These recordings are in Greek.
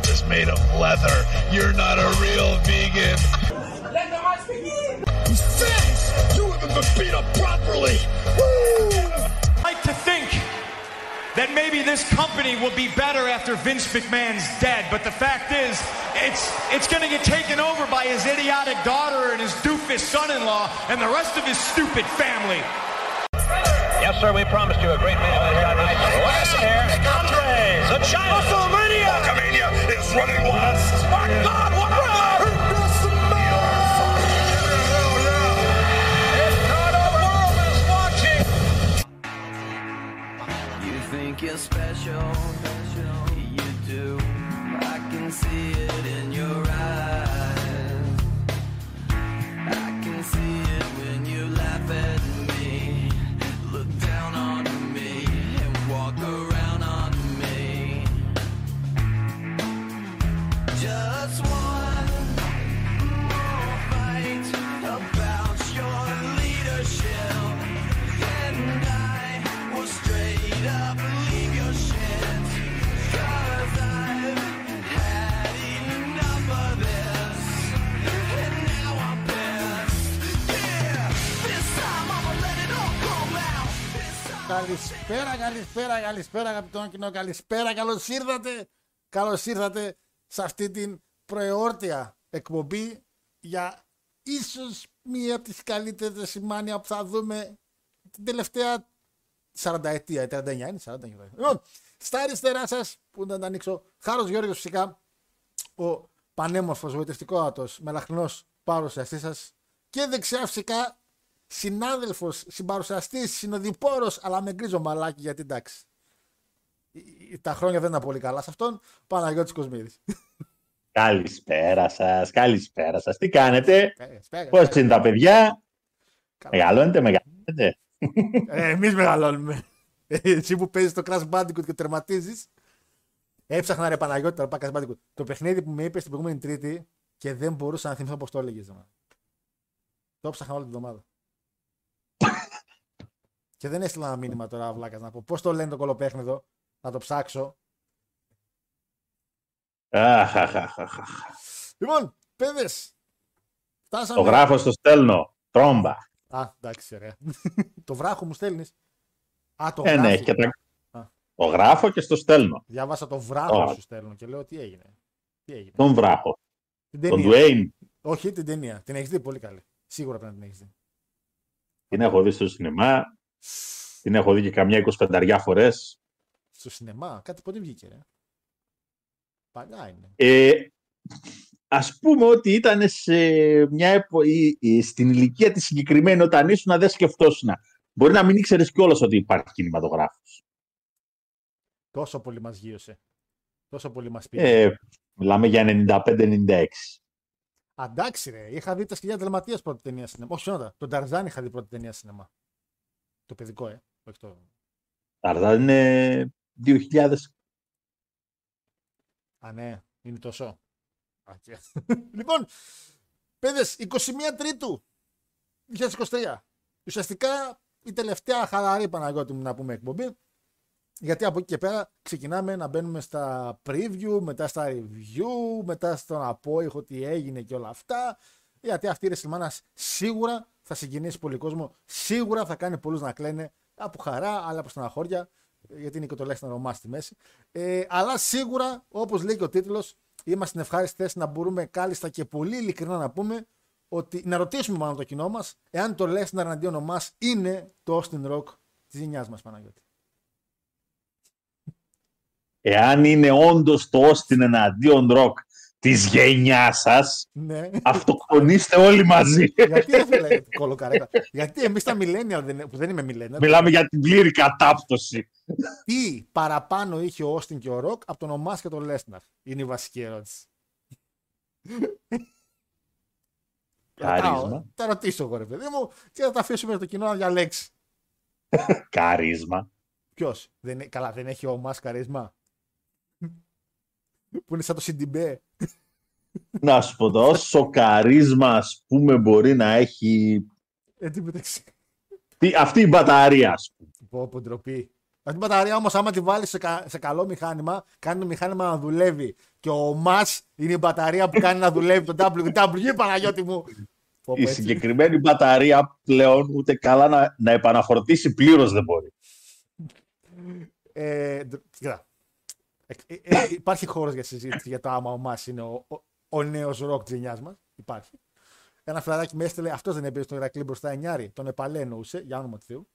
belt is made of leather. You're not a real vegan. Let the match begin! He's fat! You haven't been beat up properly! Woo! like to think that maybe this company will be better after Vince McMahon's dead, but the fact is, it's it's going to get taken over by his idiotic daughter and his doofus son-in-law and the rest of his stupid family. Yes, sir, we promised you a great main event on night. Last here, Andre, the giant. WrestleMania! Hulkamania is running west! My God, what a You think you're special, you do. I can see it in your eyes. I can see it Καλησπέρα, καλησπέρα, καλησπέρα αγαπητό κοινό, καλησπέρα, καλώς ήρθατε, καλώς ήρθατε σε αυτή την προεόρτια εκπομπή για ίσως μία από τις καλύτερες σημάνια που θα δούμε την τελευταία 40 ετία, 39 είναι, 40 είναι. Λοιπόν, στα αριστερά σας, που να τα ανοίξω, Χάρος Γιώργος φυσικά, ο πανέμορφος, βοητευτικότατος, μελαχρινός παρουσιαστής σας και δεξιά φυσικά συνάδελφος, συμπαρουσιαστής, συνοδοιπόρος, αλλά με γκρίζο μαλάκι γιατί εντάξει. Ε, Τα χρόνια δεν ήταν πολύ καλά σε αυτόν. Παναγιώτης Κοσμίδης. Καλησπέρα σας, καλησπέρα σας. Τι κάνετε, Καλησπέρα. Πώς είναι τα παιδιά, Καλά. Μεγαλώνετε, μεγαλώνετε; Ε, Εμείς μεγαλώνουμε. Ε, Εσύ που παίζεις το Crash Bandicoot και τερματίζεις. Έψαχνα ρε Παναγιώτη τώρα πάει Crash Bandicoot. Το παιχνίδι που με είπες την προηγούμενη Τρίτη και δεν μπορούσα να θυμηθώ πώς το έλεγες. Το ψάχνα όλη την εβδομάδα. Και δεν έστειλα ένα μήνυμα τώρα, βλάκας να πω. Πώς το λένε το κολοπέχνιδο, να το ψάξω. Αχ, αχ, αχ, αχ, αχ. Λοιπόν, παιδες. Το Φτάσαμε. γράφω στο στέλνω. Τρόμπα. Α, εντάξει, ωραία. το βράχο μου στέλνεις. Α, το Ε, ναι, γράφει. και τα... Α. Το γράφω και στο στέλνω. Διάβασα το βράχο Ω. σου στέλνω και λέω τι έγινε. Τι έγινε. Τον βράχο. Την Τον ταινία. Ντουέιν. Όχι την ταινία. Την έχεις δει; Πολύ καλή. Σίγουρα πρέπει να την έχεις δει. Την έχω δει στο σινεμά. Την έχω δει και καμιά 25 φορές. Στο σινεμά. Κάτι πότε βγήκε, ρε. Παλιά είναι. Ε, ας πούμε ότι ήταν σε μια επο... ή- ή στην ηλικία της συγκεκριμένη όταν ήσουν δεν σκεφτόσουν. Μπορεί να μην ήξερες κιόλας ότι υπάρχει κινηματογράφος. Τόσο πολύ μας γύρωσε. Τόσο πολύ μας πήρε. Ε, μιλάμε για 95-96. Αντάξει, ρε. Είχα δει τα σκυλιά δελματίας πρώτη ταινία σινεμά. Όχι, συγγνώμη. Τον Ταρζάν είχα δει πρώτη ταινία σινεμά. Το παιδικό, ε. Όχι το. Ταρζάν είναι 2000. Α, ναι. Είναι τόσο. Α, και- λοιπόν, παιδες, 21 Τρίτου 2023. Ουσιαστικά η τελευταία χαλαρή Παναγιώτη μου να πούμε εκπομπή. Γιατί από εκεί και πέρα ξεκινάμε να μπαίνουμε στα preview, μετά στα review, μετά στον απόϊχο τι έγινε και όλα αυτά. Γιατί αυτή η Ρεσιλμάνα σίγουρα θα συγκινήσει πολύ κόσμο, σίγουρα θα κάνει πολλούς να κλαίνε από χαρά, αλλά από στεναχώρια, γιατί είναι και το λέξη να ρωμά στη μέση. Ε, αλλά σίγουρα, όπως λέει και ο τίτλος, είμαστε στην ευχάριστη θέση να μπορούμε κάλλιστα και πολύ ειλικρινά να πούμε ότι να ρωτήσουμε μάλλον το κοινό μας εάν το Lesnar εναντίον μας είναι το Austin Rock της γενιάς μας Παναγιώτη. Εάν είναι όντως το Austin εναντίον ροκ της γενιάς σας, Ναι. αυτοκτονήστε όλοι μαζί. Γιατί δεν φίλε κολοκαρέτα; Γιατί εμείς τα millennial δεν- που δεν είμαι millennial. Μιλάμε για την πλήρη κατάπτωση. Τι παραπάνω είχε ο Austin και ο Rock από τον Ομάς και τον Lesnar. Είναι η βασική ερώτηση. Καρίσμα. Ρωτάω, Θα ρωτήσω εγώ ρε παιδί μου και θα τα αφήσουμε το κοινό να διαλέξει. Καρίσμα. Ποιος; Καλά, δεν έχει ο Ομάς καρίσμα; Που είναι σαν το Σιντιμπέ. Να σου πω το όσο καρίσμα ας πούμε μπορεί να έχει Έτσι μεταξύ. τι- αυτή η μπαταρία ας πούμε. Πω, πω, ντροπή. Αυτή η μπαταρία όμως, άμα τη βάλεις σε, κα- σε καλό μηχάνημα, κάνει το μηχάνημα να δουλεύει. Και ο Μα είναι η μπαταρία που κάνει να δουλεύει το WWE, Παναγιώτη μου. Πω, πω, Η έτσι. συγκεκριμένη μπαταρία πλέον ούτε καλά να, να επαναφορτήσει πλήρως δεν μπορεί. Ε, ντ- κοίτα. Ε, ε, ε, υπάρχει χώρος για συζήτηση για το άμα ο Μα είναι ο, ο, ο νέος ροκ της γενιάς μας. Υπάρχει. Ένα φιλαράκι με έστειλε, αυτός δεν έπαιζε στον Ηρακλή μπροστά εννιάρι. Τον Επαλέ εννοούσε, για όνομα του Θεού.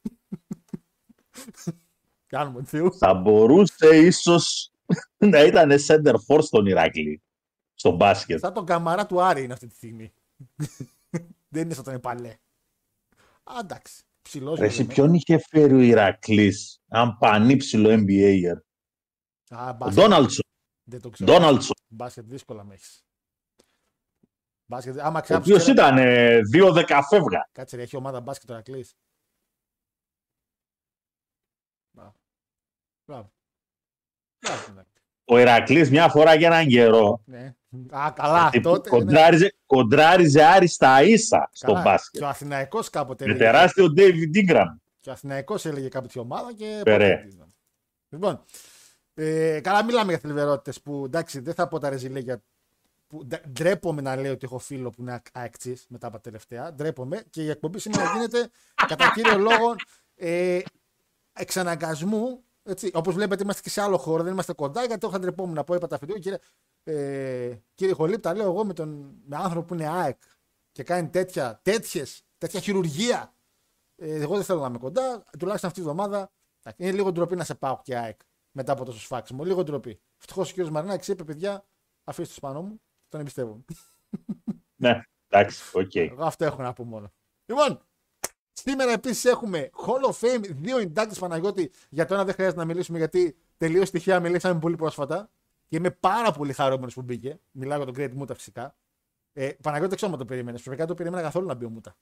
για όνομα του Θεού. Θα μπορούσε ίσως να ήταν center force στον Ηράκλη. Στο μπάσκετ. Σαν τον καμαρά του Άρη είναι αυτή τη στιγμή. δεν είναι σαν τον Επαλέ. Α, εντάξει. Ψηλός. Ρε, εσύ ποιον είχε φέρει ο Ηρακλής, αν πανύψηλο NBA. Α, Ο μπάσκετ. Ντόναλτσον. Δεν το ξέρω. Ντόναλτσον. Μπάσκετ δύσκολα με έχεις. Μπάσκετ, άμα Ο ξέρει. οποίος ήταν ε, 2-10 φεύγα. Κάτσε, ρε, έχει ομάδα μπάσκετ τώρα κλείσει. Μπράβο. Μπράβο. Μπράβο, ναι. Ο Ηρακλής μια φορά για έναν καιρό ναι. Α, καλά. ε, τότε, ναι. κοντράριζε, κοντράριζε άριστα ίσα στο Καλά. μπάσκετ. Και ο Αθηναϊκός κάποτε Με έλεγε. τεράστιο David Ingram. Και ο Αθηναϊκός έλεγε κάποτε ομάδα και. Περέ. ποτέ δεν. Λοιπόν. Ε, καλά, μιλάμε για θλιβερότητες που εντάξει, δεν θα πω τα ρεζιλέγια. Που, ντε- ντρέπομαι να λέω ότι έχω φίλο που είναι αεξή μετά από τα τελευταία. Ντρέπομαι και η εκπομπή σήμερα γίνεται κατά κύριο λόγο ε, εξαναγκασμού. Έτσι, όπως βλέπετε είμαστε και σε άλλο χώρο, δεν είμαστε κοντά γιατί έχω ντρεπόμουν να πω είπα τα φιντεό, κύριε, ε, κύριε Χολίπ, τα λέω εγώ με, τον, με άνθρωπο που είναι ΑΕΚ και κάνει τέτοια, τέτοιες, τέτοια χειρουργία. Ε, εγώ δεν θέλω να είμαι κοντά, τουλάχιστον αυτή τη βδομάδα. εντάξει, Είναι λίγο ντροπή να σε πάω και ΑΕΚ μετά από τόσος σφάξιμο. Λίγο ντροπή. Ευτυχώς ο κ. Μαρινάκης είπε, παιδιά, αφήστε το πάνω μου, τον εμπιστεύομαι. Ναι, εντάξει, οκ. Εγώ αυτό έχω να πω μόνο. Λοιπόν, σήμερα επίσης έχουμε Hall of Fame, δύο inductees Παναγιώτη. Για το ένα δεν χρειάζεται να μιλήσουμε γιατί τελείως τυχαία μιλήσαμε πολύ πρόσφατα. Και είμαι πάρα πολύ χαρούμενος που μπήκε. Μιλάω για τον Great Muta φυσικά. Ε, Παναγιώτη, δεν ξέρω αν το περίμενες. Φυσικά δεν το περίμενα καθόλου να μπει ο Μούτα.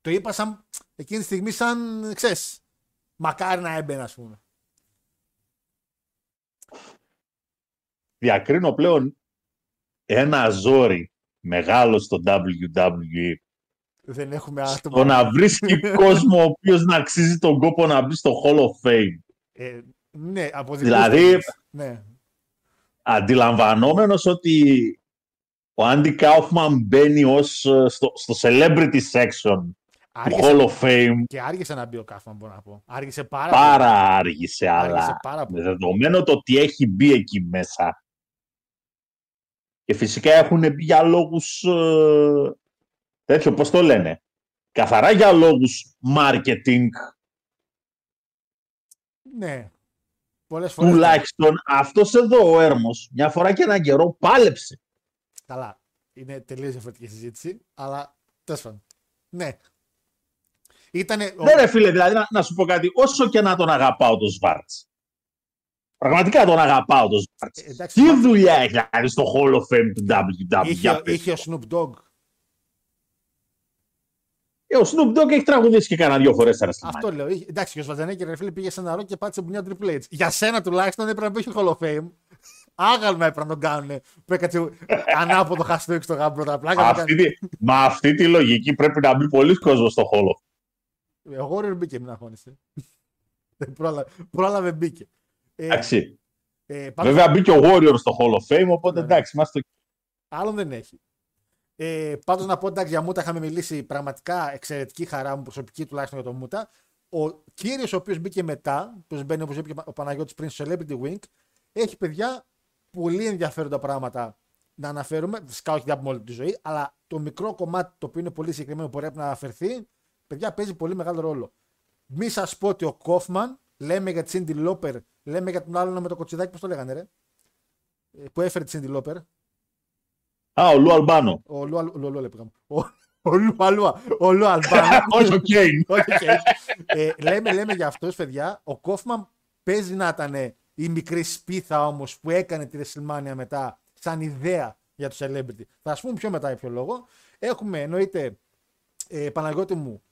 Το είπα σαν, εκείνη τη στιγμή σαν, ξέρεις, μακάρι να έμπαινε, ας πούμε. Διακρίνω πλέον ένα ζόρι μεγάλο στο WWE. Δεν έχουμε άτομα. Το να βρίσκει κόσμο ο οποίος να αξίζει τον κόπο να μπει στο Hall of Fame. Ε, ναι, από δικούς Δηλαδή- τομείς. Ναι. Αντιλαμβανόμενος ότι ο Άντι Κάουφμαν μπαίνει ως, ε, στο, στο celebrity section του Άργησε, Hall of Fame και άργησε να μπει ο Κάφμαν, μπορώ να πω. Άργησε πάρα, πάρα άργησε, πολύ. Άργησε αλλά πάρα πολύ. με δεδομένο το ότι έχει μπει εκεί μέσα και φυσικά έχουν μπει για λόγους ε, τέτοιο, πώς το λένε, καθαρά για λόγους marketing, Ναι. Πολλές φορές. τουλάχιστον αυτός εδώ ο Έρμος μια φορά και έναν καιρό πάλεψε. Καλά. Είναι τελείως διαφορετική συζήτηση, αλλά τέλος πάντων. Ναι. Ήτανε... ο- Ναι, ρε φίλε, δηλαδή να, να σου πω κάτι, όσο και να τον αγαπάω τον Σβάρτς. Πραγματικά τον αγαπάω τον Σβάρτς. Ε, εντάξει, Τι Σβάρτς- δουλειά έχει δηλαδή στο Hall of Fame του WWE. είχε, για πες. είχε ο Snoop Dogg. Ε, ο Snoop Dogg έχει τραγουδήσει και κανένα δύο φορές στα WrestleMania. Αυτό λέω. Είχε- Εντάξει, και ο Σβατζανέκη ρε φίλε πήγε σε ένα ροκ και πάτησε μπουνιά Triple H. Για σένα τουλάχιστον έπρεπε να πει Hall of Fame. Άγαλμα έπρεπε να τον κάνουν. Που έκατσε ανάποδο χαστούκι στο γάμπρο τα πλάκα. να Αυτή κάνει. τη, με αυτή τη λογική πρέπει να μπει πολλοί κόσμος στο Hall of Fame. Ο Warrior μπήκε, μην αγχώνεσαι. Δεν πρόλαβε, πρόλαβε μπήκε. Ε, Εντάξει. ε, πάντως- Βέβαια μπήκε ο Warrior στο Hall of Fame, οπότε Ναι, ναι. εντάξει, είμαστε Άλλον δεν έχει. Ε, Πάντως να πω εντάξει για Μούτα είχαμε μιλήσει πραγματικά εξαιρετική χαρά μου προσωπική τουλάχιστον για τον Μούτα. Ο κύριος ο οποίος μπήκε μετά, που μπαίνει όπως είπε και ο Παναγιώτης πριν στο Celebrity Wing, έχει παιδιά πολύ ενδιαφέροντα πράγματα να αναφέρουμε. Φυσικά όχι από όλη τη ζωή, αλλά το μικρό κομμάτι το οποίο είναι πολύ συγκεκριμένο που πρέπει να αναφερθεί, παιδιά παίζει πολύ μεγάλο ρόλο. Μη σας πω ότι ο Κόφμαν, λέμε για τη Cyndi Lauper, λέμε για τον άλλον με το κοτσιδάκι, πώς το λέγανε, ρε; Ε, Που έφερε τη Cyndi Lauper. Α, ο Λου Αλμπάνο. Ο Λου Αλ- Λου- Λου- λέγαμε. Ο- Ο Λου Αλουα. Ο Λου Αλμπάνο. Όχι ο Κέιν. Όχι, οκ. Ε, λέμε, λέμε για αυτούς, παιδιά. Ο Κόφμαν παίζει να ήταν η μικρή σπίθα όμως που έκανε τη WrestleMania μετά σαν ιδέα για το celebrity. Θα σας πούμε πιο μετά για ποιο λόγο. Έχουμε εννοείται ε, Παναγιώτη μου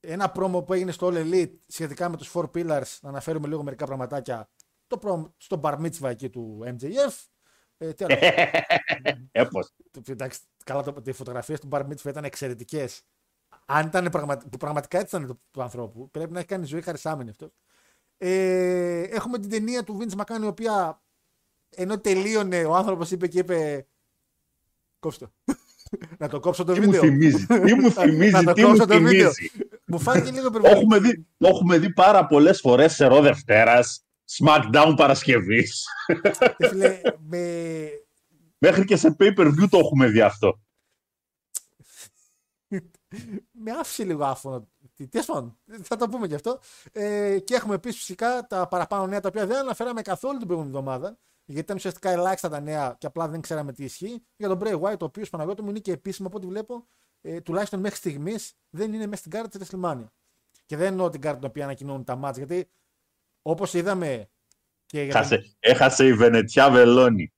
ένα πρόμο που έγινε στο All Elite σχετικά με τους Four Pillars. Να αναφέρουμε λίγο μερικά πραγματάκια. Το πρόμο στο Bar Mitzvah εκεί του MJF. Ε, τι άλλο. Έπως. Το- Εντάξει, καλά, το, οι φωτογραφίες του Bar Mitzvah ήταν εξαιρετικές. Αν ήταν πραγμα, που πραγματικά έτσι ήταν του, του ανθρώπου, πρέπει να έχει κάνει ζωή χαρισάμενη αυτός. Ε, έχουμε την ταινία του Vince McMahon η οποία ενώ τελείωνε ο άνθρωπος είπε και είπε κόψτε το. να το κόψω το Τι μου βίντεο. θυμίζει, τι μου θυμίζει, Να το τι μου κόψω το βίντεο. Θυμίζει. Μου φάνηκε λίγο Το υπερβολικό. έχουμε δει, το έχουμε δει πάρα πολλές φορές σε ρο Δευτέρα, SmackDown Παρασκευής. Ε, φίλε, με... Μέχρι και σε pay per view το έχουμε δει αυτό. με άφησε λίγο άφωνο. Τι τέλος πάντων, θα το πούμε και αυτό. Ε, και έχουμε επίσης φυσικά τα παραπάνω νέα τα οποία δεν αναφέραμε καθόλου την προηγούμενη εβδομάδα. Γιατί ήταν ουσιαστικά ελάχιστα τα νέα και απλά δεν ξέραμε τι ισχύει. Για τον Bray White, ο οποίος Παναγιώτη μου είναι και επίσημο από ό,τι βλέπω, ε, τουλάχιστον μέχρι στιγμής δεν είναι μέσα στην κάρτα της WrestleMania. Και δεν εννοώ την κάρτα την οποία ανακοινώνουν τα μάτια, γιατί όπως είδαμε. Και για τον- Έχασε, έχασε η Βενετιά Βελόνη.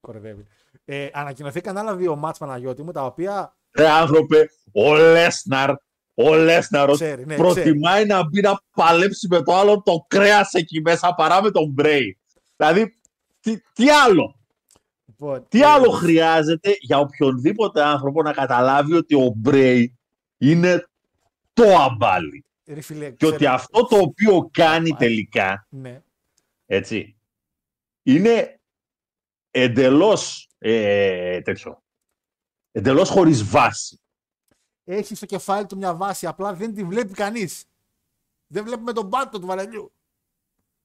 Κορυδεύει. Ε, ανακοινωθήκαν άλλα δύο μάτς Παναγιώτη μου, τα οποία Ρε άνθρωπε, ο Λέσναρ, ο Λέσναρ Ξέρει, ναι, προτιμάει να μπει να παλέψει με το άλλο το κρέας εκεί μέσα παρά με τον Μπρέι. Δηλαδή, τι, τι άλλο; Λοιπόν, Τι ε, άλλο χρειάζεται για οποιονδήποτε άνθρωπο να καταλάβει ότι ο Μπρέι είναι το αμπάλι; ρε φίλε, Και ότι ξέρω- αυτό το οποίο κάνει τελικά, Ναι. έτσι, είναι εντελώς ε, τέτοιο. Εντελώς χωρίς βάση. Έχει στο κεφάλι του μια βάση, απλά δεν τη βλέπει κανείς. Δεν βλέπουμε τον πάτο του βαρελιού.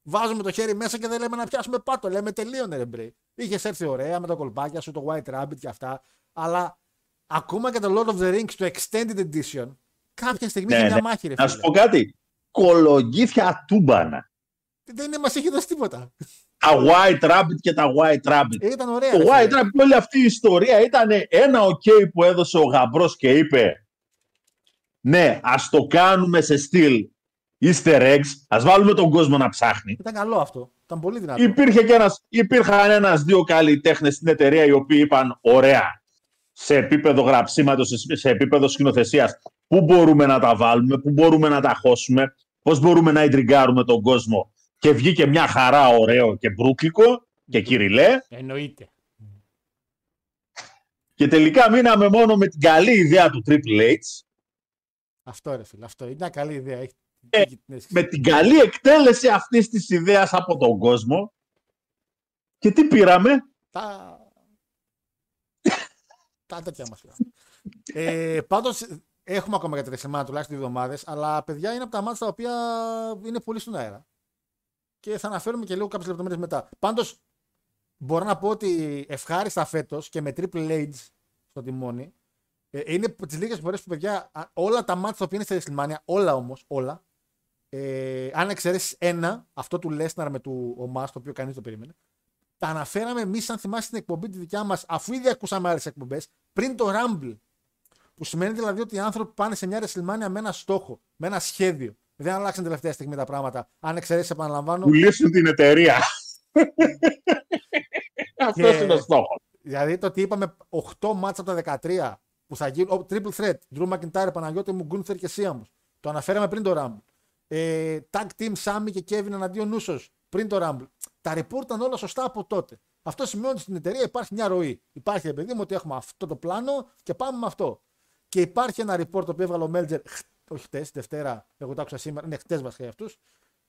Βάζουμε το χέρι μέσα και δεν λέμε να πιάσουμε πάτο. Λέμε τελείωνε ρε μπρε. Είχες έρθει ωραία με τα κολπάκια σου, το White Rabbit και αυτά. Αλλά ακόμα και το Lord of the Rings, το Extended Edition, κάποια στιγμή Ναι, είχε μια ναι. μάχη ρε Να σου φίλε. πω κάτι. Κολογίθια τούμπανα. Δεν μας έχει δώσει τίποτα. Τα White Rabbit και τα White Rabbit. Ε, Ήταν ωραία. Το ρε White φίλε. Rabbit, όλη αυτή η ιστορία ήταν ένα ok που έδωσε ο γαμπρός και είπε ναι, ας το κάνουμε σε στυλ easter eggs, ας βάλουμε τον κόσμο να ψάχνει. Ήταν καλό αυτό. Ήταν πολύ δυνατό. Υπήρχε και ένας, υπήρχαν ένας δύο καλλιτέχνες στην εταιρεία οι οποίοι είπαν ωραία σε επίπεδο γραψίματος, σε- σε επίπεδο σκηνοθεσίας πού μπορούμε να τα βάλουμε, πού μπορούμε να τα χώσουμε, πώς μπορούμε να ιντριγκάρουμε τον κόσμο και βγήκε μια χαρά ωραίο και μπρούκλικο και κυριλέ Εννοείται. και τελικά μείναμε μόνο με την καλή ιδέα του Triple H Αυτό ρε φίλε. Αυτό. Είναι μια καλή ιδέα. Έχει... Ε, έχει την αίσθηση. με την καλή εκτέλεση αυτής της ιδέας από τον κόσμο και τι πήραμε; Τα. τα τέτοια μας. ε, Πάντως έχουμε ακόμα για τη WrestleMania τουλάχιστον δύο εβδομάδες, αλλά παιδιά είναι από τα μάτια τα οποία είναι πολύ στον αέρα. Και θα αναφέρουμε και λίγο κάποιες λεπτομέρειες μετά. Πάντως μπορώ να πω ότι ευχάριστα φέτος και με Triple H στο τιμόνι, ε, είναι τις λίγες φορές που παιδιά α, όλα τα μάτια τα οποία είναι στη WrestleMania, όλα όμως, όλα, ε, αν εξαιρέσεις ένα, αυτό του Lesnar με του Ομά, το οποίο κανείς δεν το περίμενε, τα αναφέραμε εμείς, αν θυμάσαι την εκπομπή τη δικιά μας, αφού ήδη ακούσαμε άλλες εκπομπές, πριν το Rumble. Που σημαίνει δηλαδή ότι οι άνθρωποι πάνε σε μια WrestleMania με ένα στόχο, με ένα σχέδιο. Δεν αλλάξαν τελευταία στιγμή τα πράγματα. Αν εξαιρέσεις, επαναλαμβάνω. πουλήσουν την εταιρεία. Αυτός Και- είναι ο στόχος. Δηλαδή το ότι είπαμε 8 μάτσα από τα 13 που θα γίνουν. ο, Triple threat. Drew McIntyre, Παναγιώτη μου, Γκούνθερ και Σίαμου. Το αναφέραμε πριν το Rumble. Ε, tag team Σάμι και Kevin εναντίον Νούσο πριν το Rumble. Τα report ήταν όλα σωστά από τότε. Αυτό σημαίνει ότι στην εταιρεία υπάρχει μια ροή. Υπάρχει, ρε παιδί μου, ότι έχουμε αυτό το πλάνο και πάμε με αυτό. Και υπάρχει ένα report το οποίο έβγαλε ο Μέλτζερ, όχι χτες, Δευτέρα, εγώ το άκουσα σήμερα, είναι χτες βασικά για αυτούς,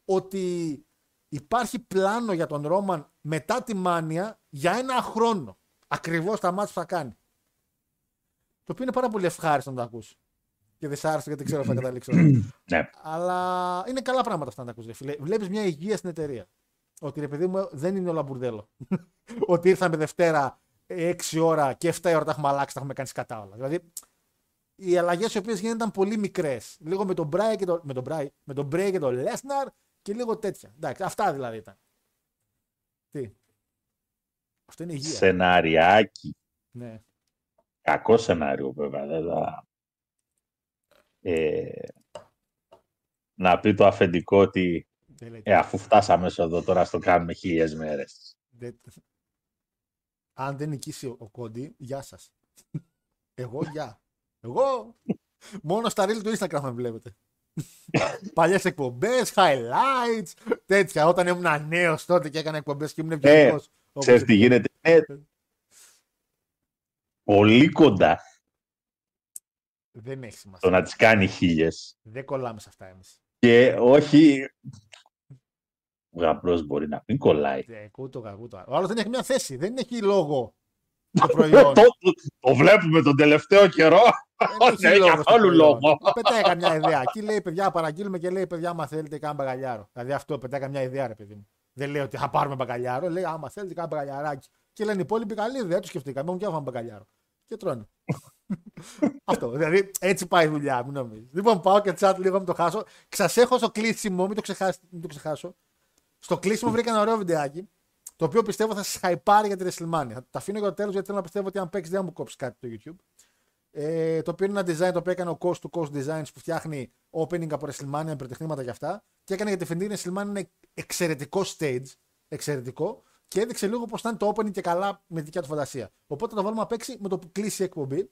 ότι υπάρχει πλάνο για τον Ρόμαν μετά τη Μάνια για ένα χρόνο. Ακριβώς τα μάτια που θα κάνει. Το οποίο είναι πάρα πολύ ευχάριστο να το ακούσει. Και δυσάρεστο γιατί δεν ξέρω αν θα καταλήξω. Ναι. Αλλά είναι καλά πράγματα αυτά να τα ακούσει. Φίλε. Βλέπεις μια υγεία στην εταιρεία. Ότι ρε παιδί μου δεν είναι όλα μπουρδέλο. ότι ήρθαμε Δευτέρα 6 ώρα και 7 ώρα τα έχουμε αλλάξει, τα έχουμε κάνει σκατά όλα. Δηλαδή οι αλλαγές οι οποίες γίνονταν πολύ μικρές. Λίγο με τον Μπράι και τον. Με τον Μπράι, με τον Μπρέι και τον Λέσναρ και λίγο τέτοια. Εντάξει, αυτά δηλαδή ήταν. Τι; Αυτό είναι υγεία. Σεναριάκι. Ναι. Κακό σενάριο βέβαια. Δεν θα... ε, να πει το αφεντικό ότι Δεν λέει ε, αφού φτάσαμε σε εδώ τώρα στο κάνουμε χίλιες μέρες. Δεν- Αν δεν νικήσει ο, ο Κόντι, γεια σας. Εγώ γεια. Εγώ μόνο στα reel του Instagram με βλέπετε. Παλιές εκπομπές, highlights, τέτοια. Όταν ήμουν νέος τότε και έκανα εκπομπές και ήμουν ευγενικός. Ξέρεις τι γίνεται. Ε, πολύ κοντά Δεν έχει σημασία. το να τις κάνει χίλιες. Δεν κολλάμε σε αυτά εμείς. Και όχι, Ο γαμπρός μπορεί να μην κολλάει. Ε, Κούτο, κούτο. Ο άλλος δεν έχει μια θέση. Δεν έχει λόγο το προϊόν. το, το, το βλέπουμε τον τελευταίο καιρό. Δεν Δεν έχει λόγος στο καθόλου προϊόν. λόγο. Πετάει καμιά ιδέα. Εκεί λέει παιδιά, παραγγείλουμε και λέει παιδιά, άμα θέλετε, κάνε μπαγκαλιάρο. Δηλαδή αυτό πετάει καμιά ιδέα, ρε παιδί μου. Δεν λέει ότι θα πάρουμε μπαγκαλιάρο. Λέει άμα θέλετε, κάνε μπαγκαλιαράκι. Και λένε οι υπόλοιποι καλή ιδέα, του σκεφτήκαμε. Μου και άφαμε μπαγκαλιάρο. Και τρώνε. Αυτό. Δηλαδή έτσι πάει η δουλειά, μην νομίζεις. Λοιπόν, πάω και chat λίγο, μην το χάσω. Ξασέχω στο κλείσιμο, μην το, ξεχάσω, μην το ξεχάσω. Στο κλείσιμο βρήκα ένα ωραίο βιντεάκι. Το οποίο πιστεύω θα σα χαϊπάρει για τη WrestleMania. Θα τα αφήνω για το τέλος γιατί θέλω να πιστεύω ότι αν παίξεις δεν θα μου κόψεις κάτι το YouTube. Ε, το οποίο είναι ένα design το οποίο έκανε ο Coast to Coast Designs που φτιάχνει opening από WrestleMania, πρωτεχνήματα και αυτά. Και έκανε για τη φετινή WrestleMania ένα εξαιρετικό stage. Εξαιρετικό. Και έδειξε λίγο πώς θα είναι το opening και καλά με τη δικιά του φαντασία. Οπότε θα το βάλουμε να παίξει με το που κλείσει η εκπομπή.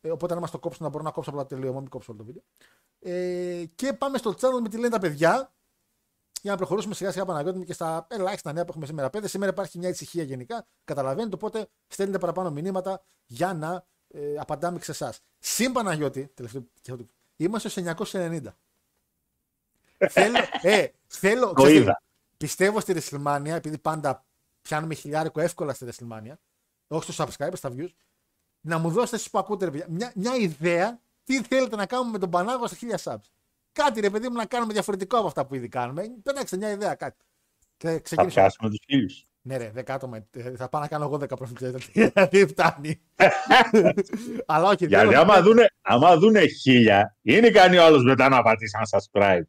Ε, οπότε να μας το κόψουν να μπορώ να κόψω απλά το τελείωμα, μην κόψω όλο το βίντεο. Ε, και πάμε στο channel με τι λένε τα παιδιά. Για να προχωρήσουμε σιγά σιγά Παναγιώτη μου και στα ελάχιστα νέα που έχουμε σήμερα. Πέντε, σήμερα υπάρχει μια ησυχία γενικά. Καταλαβαίνετε, οπότε στέλνετε παραπάνω μηνύματα για να ε, απαντάμε σε εσάς. Συν Παναγιώτη, τελευταίο, είμαστε στο 990. θέλω, ε, θέλω, Το ξέρετε, είδα. πιστεύω στη WrestleMania, επειδή πάντα πιάνουμε χιλιάρικο εύκολα στη WrestleMania, όχι στο subscribe, στα views, να μου δώσετε εσείς που ακούτε, ρε παιδιά, μια, μια ιδέα τι θέλετε να κάνουμε με τον Πανάγο στα 1000 subs. Κάτι ρε παιδί μου να κάνουμε διαφορετικό από αυτά που ήδη κάνουμε. Πέταξτε μια ιδέα, κάτι. Και Θα ξεκινήσω. πιάσουμε τους φίλου. Ναι, ρε, 10 άτομα. Ε, Θα πάω να κάνω εγώ 10 προφίλ. Δηλαδή φτάνει. Αλλά όχι, Γιατί θέλω- άμα δούνε, άμα δούνε χίλια, είναι κάνει ο άλλο μετά να πατήσει ένα subscribe.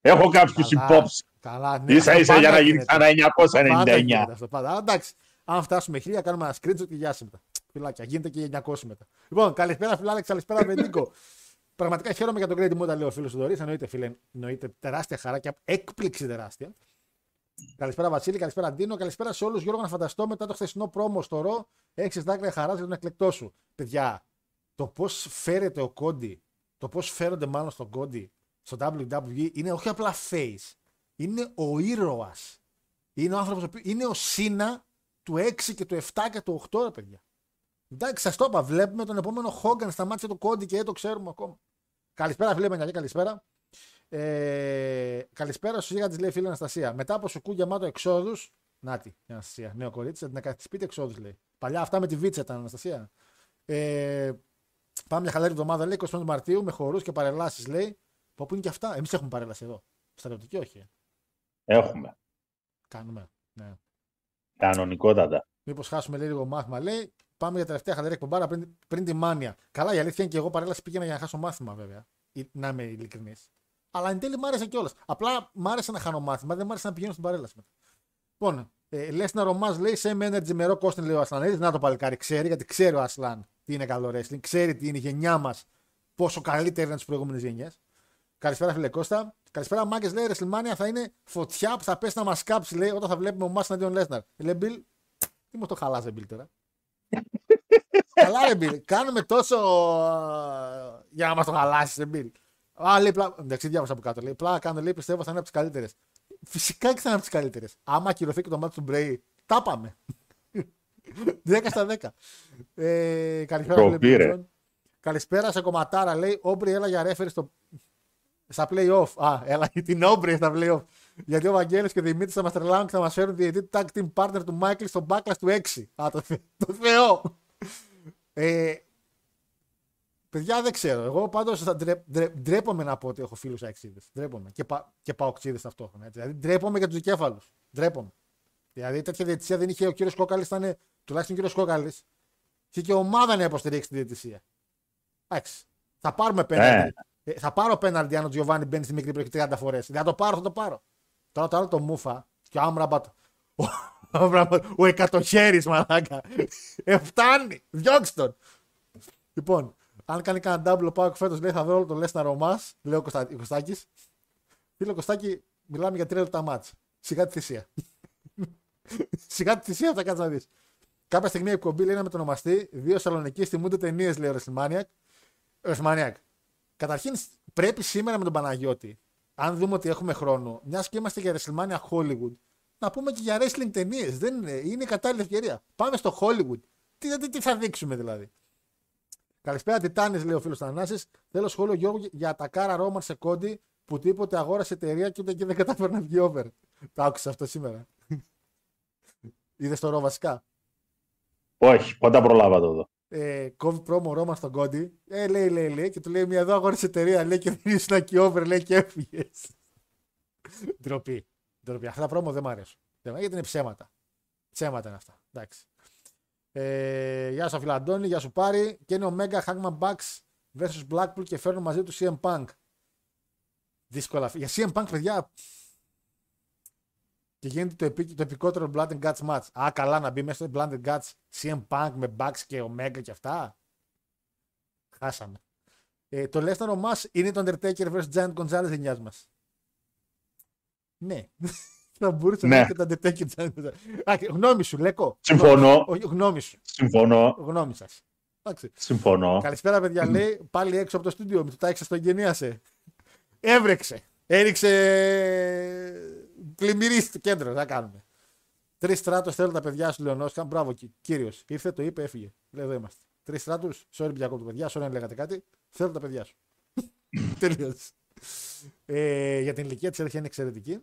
Έχω κάποιους Καλά, υπόψη. Καλά, ναι. σα ίσα Πάντα για να γίνει γίνεται. ξανά Πάντα 999. γίνεται αυτό, πάντα. Αλλά εντάξει, αν φτάσουμε 1000, κάνουμε ένα screenshot και γεια σας μετά. Φιλάκια, γίνεται και 900 μετά. Λοιπόν, καλησπέρα φιλάλεξ, καλησπέρα Βεντίκο. Πραγματικά χαίρομαι για τον Great Mood, λέει ο φίλος του Δωρής. Εννοείται, φίλε, εννοείται τεράστια χαρά και έκπληξη τεράστια. Καλησπέρα Βασίλη, καλησπέρα Ντίνο, καλησπέρα σε όλους. Γιώργο, να φανταστώ μετά το χθεσινό πρόμο στο ρο, έχεις δάκρυα χαράς για τον εκλεκτό σου. Παιδιά, το πώς φέρεται ο Κόντι, το πώς φέρονται μάλλον στον Κόντι στο WWE είναι όχι απλά face. Είναι ο ήρωας. Είναι ο άνθρωπος που είναι ο Σίνα του 6 και του 7 και του 8, ρε παιδιά. Εντάξει, σας το είπα. Βλέπουμε τον επόμενο Χόγκαν στα μάτια του Κόντι και δεν το ξέρουμε ακόμα. Καλησπέρα, φίλε Μενιακή, καλησπέρα. Ε, καλησπέρα στους γίγαντε, λέει φίλη Αναστασία. Μετά από σουκού γεμάτο εξόδου. Νάτι, η Αναστασία, νέο κορίτσι, θα την κάνει σπίτι εξόδους, λέει. Παλιά αυτά με τη βίτσα ήταν, Αναστασία. Ε, πάμε μια χαλαρή εβδομάδα, λέει, 25 Μαρτίου, με χορούς και παρελάσεις, λέει. Πω, πού είναι και αυτά. Εμείς έχουμε παρέλαση εδώ. Στρατιωτική, όχι. ε. Έχουμε. Κάνουμε. Ναι. Κανονικότατα. Μήπως χάσουμε λέει, λίγο μάθημα, λέει. Πάμε για τελευταία χαλαρή εκπομπάρα πριν, πριν τη μάνια. Καλά, η αλήθεια είναι και εγώ παρέλαση πήγαινα για να χάσω μάθημα, βέβαια. Ή- Να είμαι ειλικρινής. Αλλά εν τέλει μ' άρεσε κιόλας. Απλά μ' άρεσε να χάνω μάθημα, δεν μ' άρεσε να πηγαίνω στην παρέλαση μετά. Λοιπόν, ε, λε να ρομά, λέει σε energy μερό Κώστην, λέει ο Ασλανίδη. Να το παλικάρι, ξέρει, γιατί ξέρει ο Ασλάν τι είναι καλό wrestling, ξέρει τι είναι η γενιά μας, πόσο καλύτερη είναι τι προηγούμενες γενιές. Καλησπέρα, φίλε Κώστα. Καλησπέρα, Μάγκες. Λέει: WrestleMania θα είναι φωτιά που θα πέσει να μας κάψει, λέει, όταν θα βλέπουμε ο Μάσ εναντίον Λέσναρ. Λέει Μπιλ, τι μου το χαλάζε, Μπιλ τώρα. Καλά, ρε Μπιλ. Κάνουμε τόσο ε, για να μας το χαλάσεις, ρε Μπιλ. Α, λέει, πλά... εντάξει, διάβασα από κάτω. Λέει, πλά, κάνω, λέει, πιστεύω θα είναι από τις καλύτερες. Φυσικά και θα είναι από τις καλύτερες. Άμα ακυρωθεί και το μάτι του Μπρέι, τα πάμε. 10 στα 10. Ε, καλησπέρα, Κοπή, φίλε ρε. Μπιλ. Καλησπέρα σε κομματάρα, λέει. Όμπρι, έλα για referee στο... στα play-off. Α, έλα την Όμπρι στα play-off. Γιατί ο Βαγγέλης και ο Δημήτρης θα μας τρελάνουν και θα μας φέρουν διαιτή tag team partner του Μάικλ στο backlash του 6. Α, το, θε, το Θεό. Ε, παιδιά δεν ξέρω. Εγώ πάντως θα ντρε, ντρε, ντρέπομαι να πω ότι έχω φίλους αξίδες. Ντρέπομαι. Και, πα, και παοξίδες ταυτόχρονα. Έτσι. Δηλαδή ντρέπομαι για τους δικέφαλους. Ντρέπομαι. Δηλαδή τέτοια διαιτησία δεν είχε ο κύριος Κόκαλης, ήταν τουλάχιστον ο κύριος Κόκαλης. Είχε και ομάδα να υποστηρίξει τη διαιτησία. Εντάξει. Θα πάρουμε πέναλτι. Ε, θα πάρω πέναλτι αν ο Τζιοβάνι μπαίνει στη μικρή περιοχή 30 φορές. Δεν θα το πάρω, θα το πάρω. Τώρα το άλλο το Μούφα και ο Άμραμπατ. Ο, Άμραμπατ, ο εκατοχέρι μαλάκα. Ε, φτάνει. Διώξτε τον. Λοιπόν, αν κάνει κανένα double πάω φέτος, λέει θα δω όλο τον Λέσνα Ρωμά, λέει ο Κωστά- ο Κωστάκη. Φίλε Κωστάκη, μιλάμε για τρία λεπτά μάτς. Σιγά τη θυσία. Σιγά τη θυσία θα κάτσεις να δεις. Κάποια στιγμή η εκπομπή λέει να μετονομαστεί. Δύο Σαλονικοί θυμούνται ταινίες, λέει ο Ρεσμάνιακ. Ρεσμάνιακ. Καταρχήν, πρέπει σήμερα με τον Παναγιώτη, αν δούμε ότι έχουμε χρόνο, μιας και είμαστε για WrestleMania Hollywood, να πούμε και για wrestling ταινίες. Δεν είναι, είναι η κατάλληλη ευκαιρία. Πάμε στο Hollywood. Τι, τι, τι θα δείξουμε δηλαδή. Καλησπέρα, Τιτάνης, λέει ο φίλος Θανάσης. Θέλω σχόλιο Γιώργο για τα κάρα Ρόμαν σε κόντι που τίποτε αγόρασε εταιρεία και ούτε και δεν κατάφερε να βγει over. Το άκουσα αυτό σήμερα. Είδες το ρο βασικά; Όχι, πότε προλάβα το δω. Ε, κόβει πρόμο Ρώμα στον Κόντι. Ε, λέει, λέει, λέει. Και του λέει μια εδώ αγόρασε εταιρεία. Λέει και δεν ήσουν εκεί over, λέει και έφυγες. Ντροπή. Ντροπή. Αυτά τα πρόμο δεν μ' αρέσουν. Δεν μ' αρέσουν, Γιατί είναι ψέματα. Ψέματα είναι αυτά. Εντάξει. Ε, γεια σου Αφιλαντώνη, γεια σου Πάρη. Και είναι ο Mega Hangman Bucks vs Blackpool και φέρνουν μαζί τους CM Punk. Δύσκολα. Για CM Punk, παιδιά. Και γίνεται το, επί, το επικότερο Blood and Guts match. Α, καλά να μπει μέσα στο Blood and Guts CM Punk με Bucks και Omega και αυτά. Χάσαμε. Ε, το Lesnar ο Μας είναι το Undertaker vs Giant Gonzalez γενιάς μας. Ναι. Θα μπορούσε να Ναι. είναι και το Undertaker Giant Gonzalez. Α, και γνώμη σου, Λέκο. Συμφωνώ. Όχι, γνώμη σου. Συμφωνώ. Γνώμη σας. Εντάξει. Συμφωνώ. Καλησπέρα, παιδιά. Λέει πάλι έξω από το στούντιο. Με το τάξε στο εγγενίασε. Έβρεξε. Έριξε. Πλημμυρί στο κέντρο. Θα κάνουμε. Τρεις στράτους θέλω τα παιδιά σου, Λεωνόσκα. Μπράβο, κύριος. Ήρθε, το είπε, έφυγε. Λέει εδώ είμαστε. Τρεις στράτους. Sorry, πια του παιδιά. Sorry αν λέγατε κάτι. Θέλω τα παιδιά σου. Τελείωσε. Ε, για την ηλικία της είναι εξαιρετική.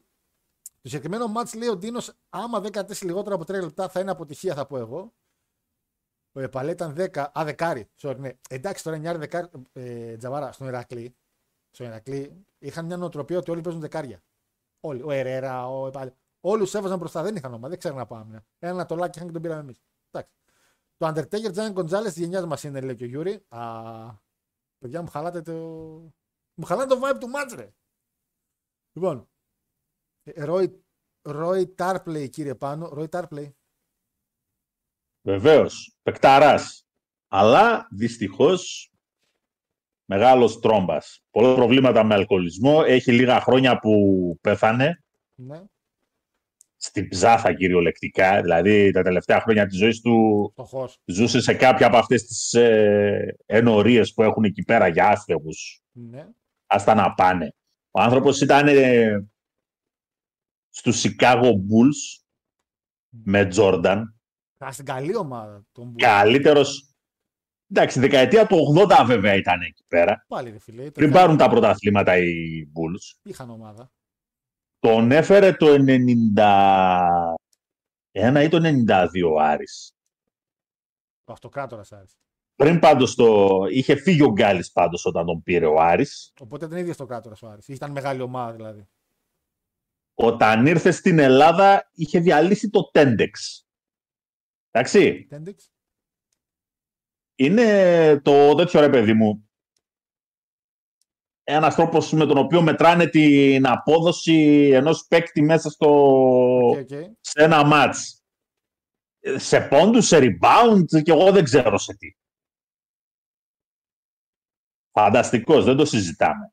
Το συγκεκριμένο μάτς λέει ο Ντίνος, άμα δεν κατέσει λιγότερο από 3 λεπτά θα είναι αποτυχία, θα πω εγώ. Ο Επαλέ ήταν 10. Α, δεκάρι. Sorry, ναι. Εντάξει, τώρα νιάρι δεκάρι. Ε, τζαβάρα, στον Ηρακλή. Στο Ηρακλή είχαν μια νοοτροπία ότι όλοι παίζουν δεκάρια. Όλοι. Ο Ερέρα, ο Επαλέ. Όλους έβαζαν μπροστά. Δεν είχαν ομάδα. Δεν ξέρουν να πάμε. Ένα Ανατολάκι είχαν και τον πήραμε εμείς. Εντάξει. Το Undertaker Giant Gonzalez της γενιάς μας είναι, λέει και ο Γιούρι. Α, παιδιά μου χαλάτε το. Μου χαλάτε το vibe του μάτς, ρε. Λοιπόν. Ρόι, Ρόι Τάρπλεϊ, κύριε Πάνο. Ρόι Τάρπλεϊ. Βεβαίως. Πεκταρά. Αλλά δυστυχώς μεγάλος τρόμπας. Πολλά προβλήματα με αλκοολισμό. Έχει λίγα χρόνια που πέθανε. Ναι. Στην ψάθα κυριολεκτικά. Δηλαδή τα τελευταία χρόνια της ζωής του Φτωχό. ζούσε σε κάποια από αυτές τις ε, ενορίες που έχουν εκεί πέρα για άστεγου. Ναι. Άστα να πάνε. Ο άνθρωπος ήταν ε, στους Chicago Bulls με Τζόρνταν. Α, στην καλή ομάδα. Τον Bulls. Καλύτερο. Εντάξει, δεκαετία του 80 βέβαια ήταν εκεί πέρα. Πάλι ρε φίλε. Πριν το πάρουν τα πρωταθλήματα οι Bulls. Είχαν ομάδα. Τον έφερε το 91 ή το 92 ο Άρης. Ο αυτοκράτορας άρεσε. Πριν πάντως το... Είχε φύγει ο Γκάλης πάντως όταν τον πήρε ο Άρης. Οπότε ήταν ίδιος αυτοκράτορας ο Άρης. Ήταν μεγάλη ομάδα δηλαδή. Όταν ήρθε στην Ελλάδα είχε διαλύσει το Tendex. Εντάξει. Tendex. Είναι το τέτοιο ρε παιδί μου. Ένας τρόπος με τον οποίο μετράνε την απόδοση ενός παίκτη μέσα στο... OK, OK. σε ένα μάτς. Σε πόντους, σε rebound και εγώ δεν ξέρω σε τι. Φανταστικός, δεν το συζητάμε.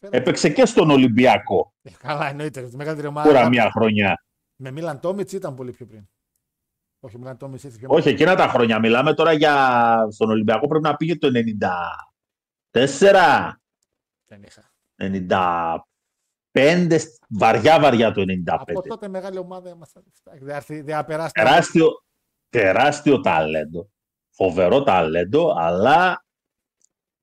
Φαίνεται. Έπαιξε και στον Ολυμπιακό Ε, Καλά, εννοείται. Τη μεγαλύτερη ομάδα. τώρα μια χρονιά. Με Μίλαν Τόμιτ ήταν πολύ πιο πριν. Όχι, ο Μίλαν Τόμιτ ήρθε πιο Όχι, εκείνα τα χρόνια. Μιλάμε τώρα για. Στον Ολυμπιακό πρέπει να πήγε το 94, Δεν είχα. 95, βαριά βαριά το 95. Από τότε μεγάλη ομάδα ήμασταν. Εντάξει, Δεν έρθει- δεν απεράσει. Τεράστιο, τεράστιο ταλέντο. Φοβερό ταλέντο, αλλά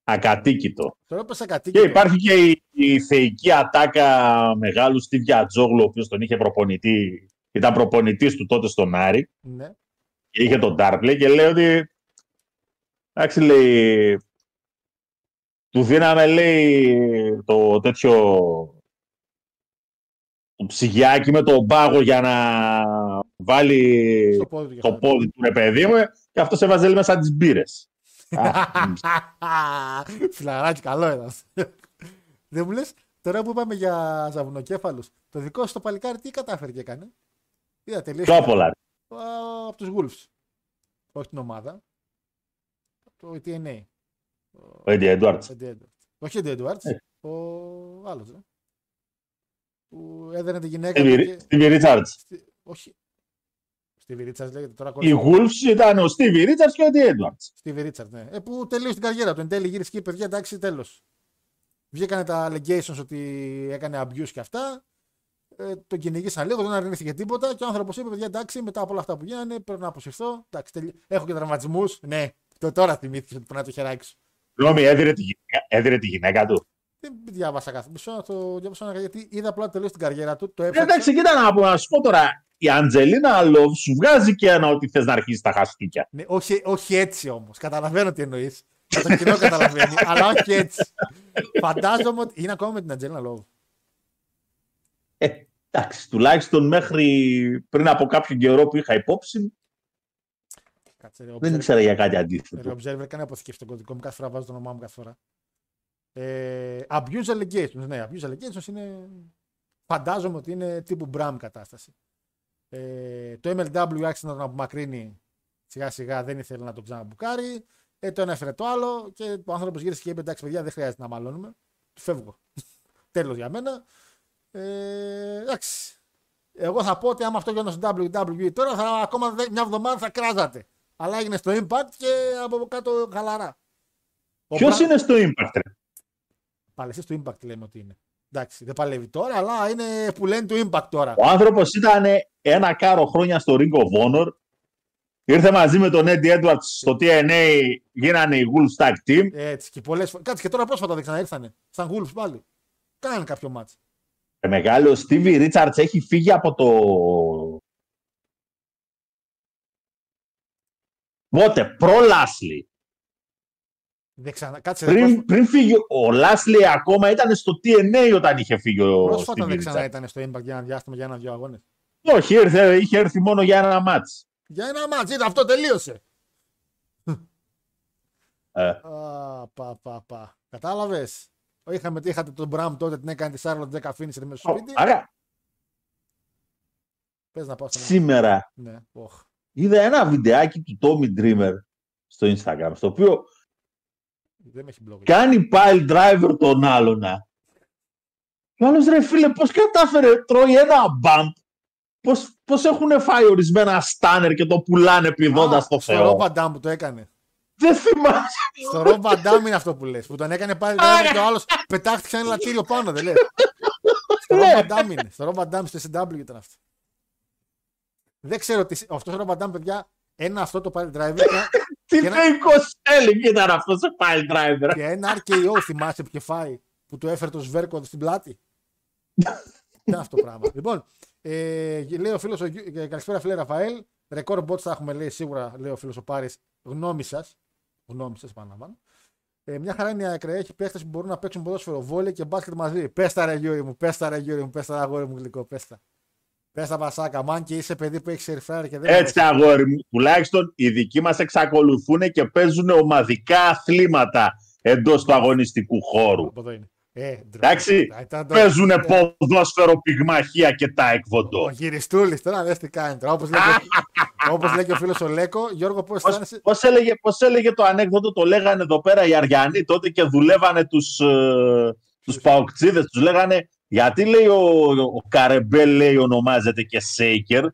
ακατοίκητο. Τώρα έπεσα κάτι. Και υπάρχει και η, η θεϊκή ατάκα μεγάλου Στίβια Τζόγλου, ο οποίος τον είχε προπονητή, ήταν προπονητής του τότε στον Άρη. Ναι. και είχε τον Ντάρπλε και λέει ότι εντάξει λέει του δίναμε λέει το τέτοιο το ψυγιάκι με τον πάγο για να βάλει Στο πόδι του. το πόδι του ρε παιδί μου και αυτός έβαζε λέει, μέσα τις μπύρες. Α, Φιλαράκι, καλό ήταν. Δεν μου λες, τώρα που είπαμε για ζαβουνοκέφαλου, το δικό σου το παλικάρι τι κατάφερε και έκανε; Είδα τελείωσε. Πιο πολλά. Από τους Wolves. Όχι την ομάδα. Το TNA. Ο Eddie Edwards. Eddie Edwards. Όχι Eddie Edwards. Ε. Ο άλλος. Ε. Που έδαινε τη γυναίκα. του Stevie και- Stevie Richards. Στη- Όχι. Stevie Richards λέγεται τώρα Οι Wolves ήταν ο Stevie Richards και ο Eddie Edwards. Stevie Richards, ναι. Ε, που τελείωσε την καριέρα του. Εν τέλει γύρισε και είπε: Παιδιά, εντάξει, τέλος. Βγήκανε τα allegations ότι έκανε abuse και αυτά. Ε, τον κυνηγήσαν λίγο, δεν αρνήθηκε τίποτα. Και ο άνθρωπος είπε: Παιδιά, εντάξει, μετά από όλα αυτά που γίνανε, πρέπει να αποσυρθώ. Εντάξει, τελει... Έχω και τραυματισμούς. Ναι, το τώρα θυμήθηκε ότι πρέπει να το χεράκι σου. Συγγνώμη, έδιρε τη γυναίκα, έδιρε τη γυναίκα του. Δεν διάβασα κάθε. Μισό να το διάβασα ένα- γιατί είδα απλά τελείως την καριέρα του. Το Ε, έφτιαξε. Εντάξει, κοίτα να, πω, να σου πω τώρα. Η Αντζελίνα Λόβ σου βγάζει και ένα ότι θες να αρχίσεις τα χαστούκια. Ναι, όχι, όχι έτσι όμως. Καταλαβαίνω τι εννοείς. Το κοινό καταλαβαίνει, αλλά όχι έτσι. Φαντάζομαι ότι είναι ακόμα με την Ατζέλινα Λόβ. Ε, εντάξει, τουλάχιστον μέχρι πριν από κάποιο καιρό που είχα υπόψη, Κάτσε, ρε, δεν observer- ήξερα για κάτι ρε, αντίθετο. Observer, κάνει αποθηκεύσει το κωδικό μου κάθε φορά βάζω το όνομά μου κάθε φορά. Ε, abuse allegations. Ναι, abuse allegations είναι. Φαντάζομαι ότι είναι τύπου Bram κατάσταση. Ε, το MLW άρχισε να τον απομακρύνει σιγά σιγά, δεν ήθελε να τον ξαναμπουκάρει. Ε, το ένα έφερε το άλλο και ο άνθρωπος γύρισε και είπε: Εντάξει, παιδιά, δεν χρειάζεται να μαλώνουμε. Φεύγω. Τέλος για μένα. Ε, εντάξει. Εγώ θα πω ότι άμα αυτό γινόταν στο WWE τώρα, θα, ακόμα δε- μια εβδομάδα θα κράζατε. Αλλά έγινε στο Impact και από κάτω χαλαρά. Ο Ποιος Bra- είναι στο Impact, ρε; Παλαιστή του Impact λέμε ότι είναι. Εντάξει, δεν παλεύει τώρα, αλλά είναι που λένε του Impact τώρα. Ο άνθρωπος ήταν ένα κάρο χρόνια στο Ring of Honor. Ήρθε μαζί με τον Eddie Edwards στο TNA, γίνανε οι Wolves Tag Team. Έτσι, και πολλές φορές. Κάτσε και τώρα πρόσφατα δεν ξαναήρθανε. Σαν Wolves πάλι. Κάνανε κάποιο μάτς. Ε, μεγάλο ο Stevie Richards έχει φύγει από το. Πότε, προ Λάσλι. Δεν ξανα... Κάτσε, δεν Πριν, πριν φύγει, ο Λάσλι ακόμα ήταν στο TNA όταν είχε φύγει ο πρόσφατα Stevie δεν ξανά Richards. ήταν στο Impact για ένα διάστημα, για ένα-δυο αγώνες. Όχι, ήρθε, είχε έρθει μόνο για ένα μάτς. Για ένα μάτς, είδα αυτό τελείωσε. Ε, Α, πα, πα, πα. Κατάλαβες; Είχαμε, είχατε τον Μπραμ τότε, την έκανε τη Charlotte 10 finisher μέσα στο σπίτι. άρα, Πες να πάω στον σήμερα Ναι, οχ. είδα ένα βιντεάκι του Tommy Dreamer στο Instagram, στο οποίο Δεν με έχει blog. κάνει pile driver τον άλλονα. Και ο άλλος ρε φίλε, πώς κατάφερε, τρώει ένα bump, πώς, πώς έχουν φάει ορισμένα στάνερ και το πουλάνε πηδώντας το Στο Θεό. Ρο Van Damme που το έκανε. Δεν θυμάσαι. Στο Ρο Van Damme είναι αυτό που λες. Που τον έκανε πάλι driver και ο άλλος πετάχτηκε σαν ένα λατήριο πάνω, δεν λες. Στο Ρο Van Damme είναι. Στο Ρο Van Damme στο SW ήταν αυτό. Δεν ξέρω τι. Αυτός ο Ρο Van Damme, παιδιά, ένα αυτό το pile driver και- Τι Και ένα- θεϊκό selling ήταν αυτός σε pile driver. και ένα RKO θυμάσαι που είχε φάει που του έφερε το σβέρκο στην πλάτη; Ήταν αυτό το πράγμα. Λοιπόν, ε, λέει ο φίλος, ε, καλησπέρα φίλε Ραφαέλ. Ρεκόρ μπότς θα έχουμε λέει σίγουρα, λέει ο φίλος ο Πάρης. Γνώμη σας. Γνώμη σας, επαναλαμβάνω. Ε, μια χαρά είναι η ΑΕΚΡΕ. Έχει παίχτες που μπορούν να παίξουν ποδόσφαιρο, βόλε και μπάσκετ μαζί. Πες τα ρε Γιώργη μου, πες τα ρε Γιώργη μου, πες τα αγόρι μου γλυκό, πες τα. Πες τα πασάκα, μαν και είσαι παιδί που έχεις σερφάρει και δεν Έτσι, αγόρι μου. Τουλάχιστον οι δικοί μας εξακολουθούν και παίζουν ομαδικά αθλήματα εντός του αγωνιστικού χώρου. Από εδώ είναι. Ε, ντροπή. Εντάξει, Α, ήταν το- Παίζουν ε, ποδόσφαιρο, πυγμαχία και τα Ο εκβοντό. γυριστούλης τώρα δεν τι κάνει τώρα. Όπως λέει, και- όπως λέει και ο φίλος ο Λέκο, Γιώργο, πώς αισθάνεσαι; Πώς έλεγε, πώς έλεγε το ανέκδοτο, το λέγανε εδώ πέρα οι Αριανοί τότε και δουλεύανε τους, ε, τους παοκτσίδες, τους λέγανε γιατί λέει ο, ο Καρεμπέ λέει ονομάζεται και Σέικερ,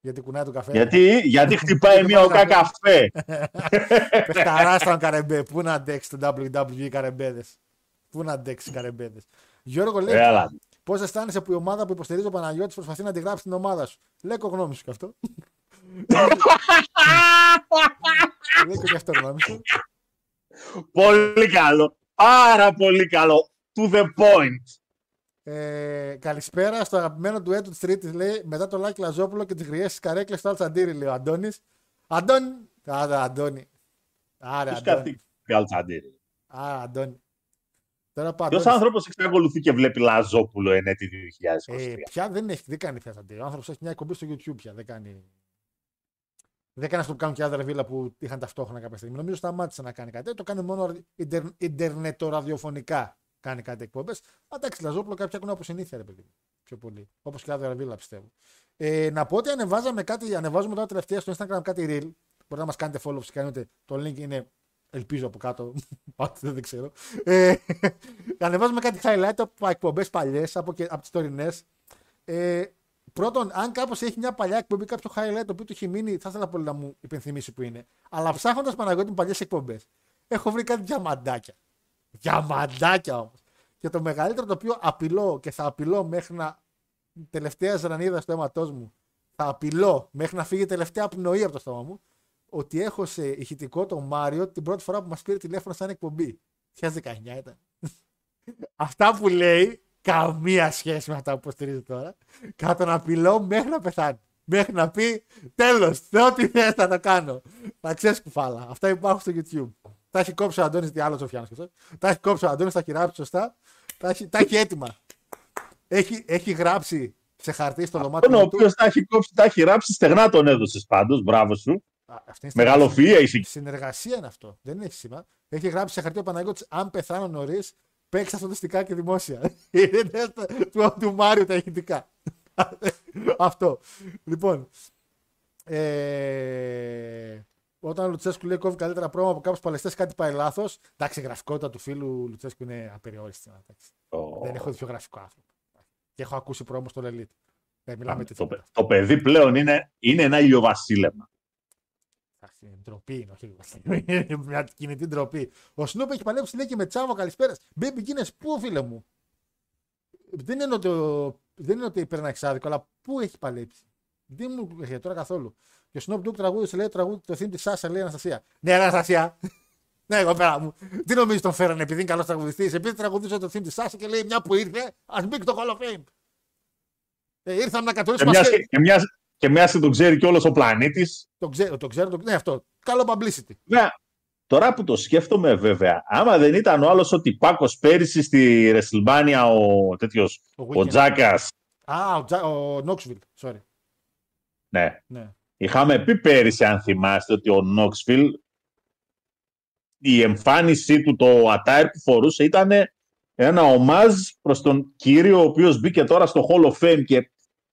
Γιατί κουνάει το καφέ. γιατί, γιατί χτυπάει μια οκά καφέ. Πεχταράσταν καρεμπέ. Πού να αντέξει το WWE καρεμπέδες. Πού να αντέξει καρεμπέδε. Γιώργο λέει, Έλα. πώς αισθάνεσαι που η ομάδα που υποστηρίζει ο Παναγιώτης προσπαθεί να αντιγράψει την ομάδα σου; Λέκο γνώμη σου κι αυτό. Λέκο κι αυτό γνώμη σου. πολύ καλό. Πάρα πολύ καλό. To the point. Ε, καλησπέρα στο αγαπημένο του έτου της Τρίτης. Λέει μετά το Λάκη Λαζόπουλο και τις γριές της καρέκλες του Αλτσαντήρη, λέει ο Αντώνης. Αντώνη. Άρα, Αντώνη. Άρα, Ποιος Αντώνη. καθήκει Αλτσαντήρη. Άρα, Αντώνη. Τώρα πάω. Ποιος άνθρωπος εξακολουθεί και βλέπει Λαζόπουλο εν έτη 2023. Ε, πια δεν, έχει, δεν κάνει πια Αλτσαντήρη. Ο άνθρωπος έχει μια εκπομπή στο YouTube πια. Δεν κάνει. Δεν κάνει αυτό που κάνουν και άλλα βίλα που είχαν ταυτόχρονα κάποια στιγμή. Νομίζω σταμάτησε να κάνει κάτι. τέτοιο. Το κάνει μόνο ιντερ, ιντερνετοραδιοφωνικά. Κάνει κάτι εκπομπές. Εντάξει, Λαζόπουλο κάποια έχουν από συνήθεια, ρε παιδί. μου. Πιο πολύ. Όπως και άλλα βίλα πιστεύω. Ε, να πω ότι ανεβάζαμε κάτι, ανεβάζουμε τώρα τελευταία στο Instagram κάτι reel. Μπορείτε να μας κάνετε follow φυσικά. εννοείται. Το link είναι, ελπίζω από κάτω. Πάτε, δεν ξέρω. Ε, ανεβάζουμε κάτι highlight από εκπομπές παλιές, από, και- από τις τωρινές. Ε, πρώτον, αν κάπως έχει μια παλιά εκπομπή, κάποιο highlight το οποίο του έχει μείνει, θα ήθελα πολύ να μου υπενθυμίσει που είναι. Αλλά ψάχνοντας Παναγιώτη παλιές εκπομπές, έχω βρει κάτι διαμαντάκια. Διαμαντάκια όμως. Και το μεγαλύτερο το οποίο απειλώ και θα απειλώ μέχρι να. τελευταία ζρανίδα στο αίματός μου. Θα απειλώ μέχρι να φύγει η τελευταία πνοή από το στόμα μου. Ότι έχω σε ηχητικό τον Μάριο την πρώτη φορά που μας πήρε τηλέφωνο σαν εκπομπή. 2019 ήταν. Αυτά που λέει, καμία σχέση με αυτά που υποστηρίζει τώρα. Κάτω να απειλώ μέχρι να πεθάνει. Μέχρι να πει τέλος, ό,τι θες θα το κάνω. Θα ξέρεις κουφάλα. Αυτά υπάρχουν στο YouTube. Τα έχει κόψει ο Αντώνης, τι άλλο Σοφιάνος και αυτό. Τα έχει κόψει ο Αντώνης, τα έχει γράψει σωστά. Τα έχει, τα έχει έτοιμα. Έχει, έχει γράψει σε χαρτί στο δωμάτιο Τον ο του. οποίος τα έχει κόψει, τα έχει ράψει, στεγνά τον έδωσες πάντως. Μπράβο σου. Α, αυτή είναι Μεγαλοφυΐα είσαι. Συνεργασία είναι αυτό. Δεν έχει σήμα. Έχει γράψει σε χαρτί ο Παναγιώτης, αν πεθάνω νωρίς, παίξει αυτό το στικά και δημόσια. Είναι τεστ του, του Μάριου τα ηχητικά. αυτό. Λοιπόν. Ε, όταν ο Λουτσέσκου λέει κόβει καλύτερα πρόγραμμα από κάποιους παλαιστές, κάτι πάει λάθος. Εντάξει, η γραφικότητα του φίλου Λουτσέσκου είναι απεριόριστη. εντάξει. Ω, Δεν έχω δει πιο γραφικό άνθρωπο. Και έχω ακούσει πρόμο στο Λελίτ. Δεν μιλάμε το, τέτοια. παι- το παιδί πλέον είναι, είναι ένα ηλιοβασίλεμα. Εντάξει, είναι ντροπή είναι, όχι είναι μια κινητή ντροπή. Ο Σνούπ έχει παλέψει λέει και με τσάβο καλησπέρας. Μπέμπι Γκίνες, πού φίλε μου; Δεν είναι ότι, ο- δεν είναι ότι παίρνει άδικο, αλλά πού έχει παλέψει; Δεν μου έρχεται τώρα καθόλου. Και ο Σνούπ Ντουκ τραγούδισε, λέει τραγούδι το theme της Σάσα, λέει Αναστασία. Ναι, ρε, Αναστασία. ναι, εγώ πέρα μου. Τι νομίζεις τον φέρανε επειδή είναι καλός τραγουδιστής; Επειδή τραγουδούσε το theme της Σάσα και λέει μια που ήρθε, ας μπει και το Hall of Fame. Ε, ήρθαμε να Και κατορίσουμε. μιας ασχέ- και, μιας, και μιας και τον ξέρει και όλο ο πλανήτης. Το ξέρω, το ξέρω. Το... Ναι, αυτό. Καλό publicity. Βέβαια, τώρα που το σκέφτομαι βέβαια, άμα δεν ήταν ο άλλος ο τυπάκος πέρυσι στη WrestleMania ο τέτοιος, Ο ο Weekend. Τζάκας, Α, ο, Τζα... ο Knoxville, sorry. ναι, Ναι. Είχαμε πει πέρυσι, αν θυμάστε, ότι ο Νόξφιλ η εμφάνισή του, το attire που φορούσε ήταν ένα ομάζ προς τον κύριο ο οποίος μπήκε τώρα στο Hall of Fame και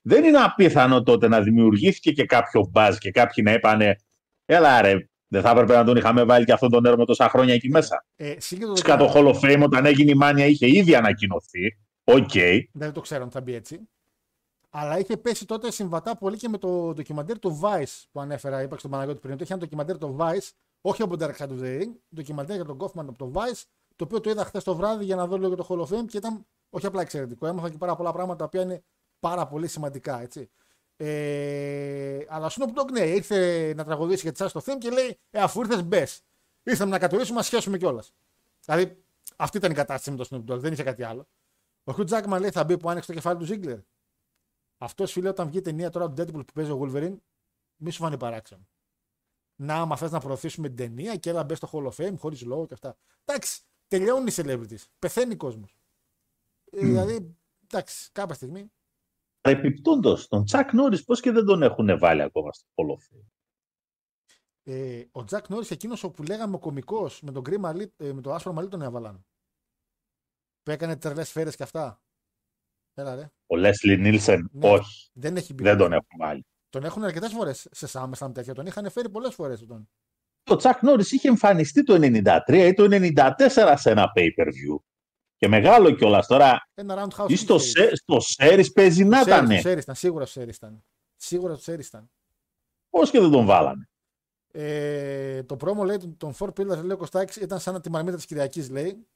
δεν είναι απίθανο τότε να δημιουργήθηκε και κάποιο buzz και κάποιοι να είπανε έλα ρε, δεν θα έπρεπε να τον είχαμε βάλει και αυτόν τον έρμο τόσα χρόνια εκεί μέσα. Ε, σύγκριτο το Φυσικά το Hall of Fame όταν έγινε η Mania είχε ήδη ανακοινωθεί. Οκ. Δεν το ξέρω αν θα μπει έτσι. Αλλά είχε πέσει τότε συμβατά πολύ και με το ντοκιμαντέρ του Vice που ανέφερα, είπα στον Παναγιώτη πριν. ότι Είχε ένα ντοκιμαντέρ του Vice, όχι από τον Dark Side of the Ring, ντοκιμαντέρ για τον Kaufman από το Vice, το οποίο το είδα χθες το βράδυ για να δω λίγο για το Hall of Fame και ήταν όχι απλά εξαιρετικό. Έμαθα και πάρα πολλά πράγματα τα οποία είναι πάρα πολύ σημαντικά. Έτσι. Ε, αλλά ο Snoop Dogg ναι, ήρθε να τραγουδήσει για τη σας στο theme και λέει ε, αφού ήρθες μπες. Ήρθαμε να κατουρίσουμε, να σχέσουμε κιόλας. Δηλαδή αυτή ήταν η κατάσταση με τον Snoop Dogg, δεν είχε κάτι άλλο. Ο Hugh Jackman λέει θα μπει που άνοιξε το κεφάλι του Ziggler. Αυτός φίλε, όταν βγει η ταινία τώρα του Deadpool που παίζει ο Wolverine, μη σου φανεί παράξενο. Να, άμα θες να προωθήσουμε την ταινία και έλα μπες στο Hall of Fame χωρίς λόγο και αυτά. Εντάξει, τελειώνουν οι celebrities. Πεθαίνει ο κόσμος. Ε, δηλαδή, εντάξει, κάποια στιγμή. Επιπτόντω, τον Τσακ Νόρις, πώς και δεν τον έχουν βάλει ακόμα στο Hall of Fame; Ε, ο Τζακ Νόρις, εκείνος που λέγαμε ο κωμικός με τον γκρι μαλλί, ε, με το άσπρο μαλλί τον έβαλαν. Που έκανε τρελές σφαίρες και αυτά. Έλα ρε. Ο Λέσλι Νίλσεν, Ναι. όχι, Δεν έχει μπει. δεν τον έχουν βάλει. Τον έχουν αρκετές φορές σε SummerSlam τέτοια. Τον είχαν φέρει πολλές φορές. Τον. Ο Τσακ Νόρις είχε εμφανιστεί το 93 ή το 94 σε ένα pay-per-view. Και μεγάλο κιόλας τώρα. Ένα roundhouse. Ή στο, kick σε, στο Series παίζει να Το Series, ήταν. το Series ήταν, σίγουρα το Series ήταν. Σίγουρα το Series ήταν. Πώς και δεν τον βάλανε. Ε, το πρόμο λέει των- των Four Pillars λέει ο Κωστάκης ήταν σαν τη μαρμίτα της Κυριακής λέει.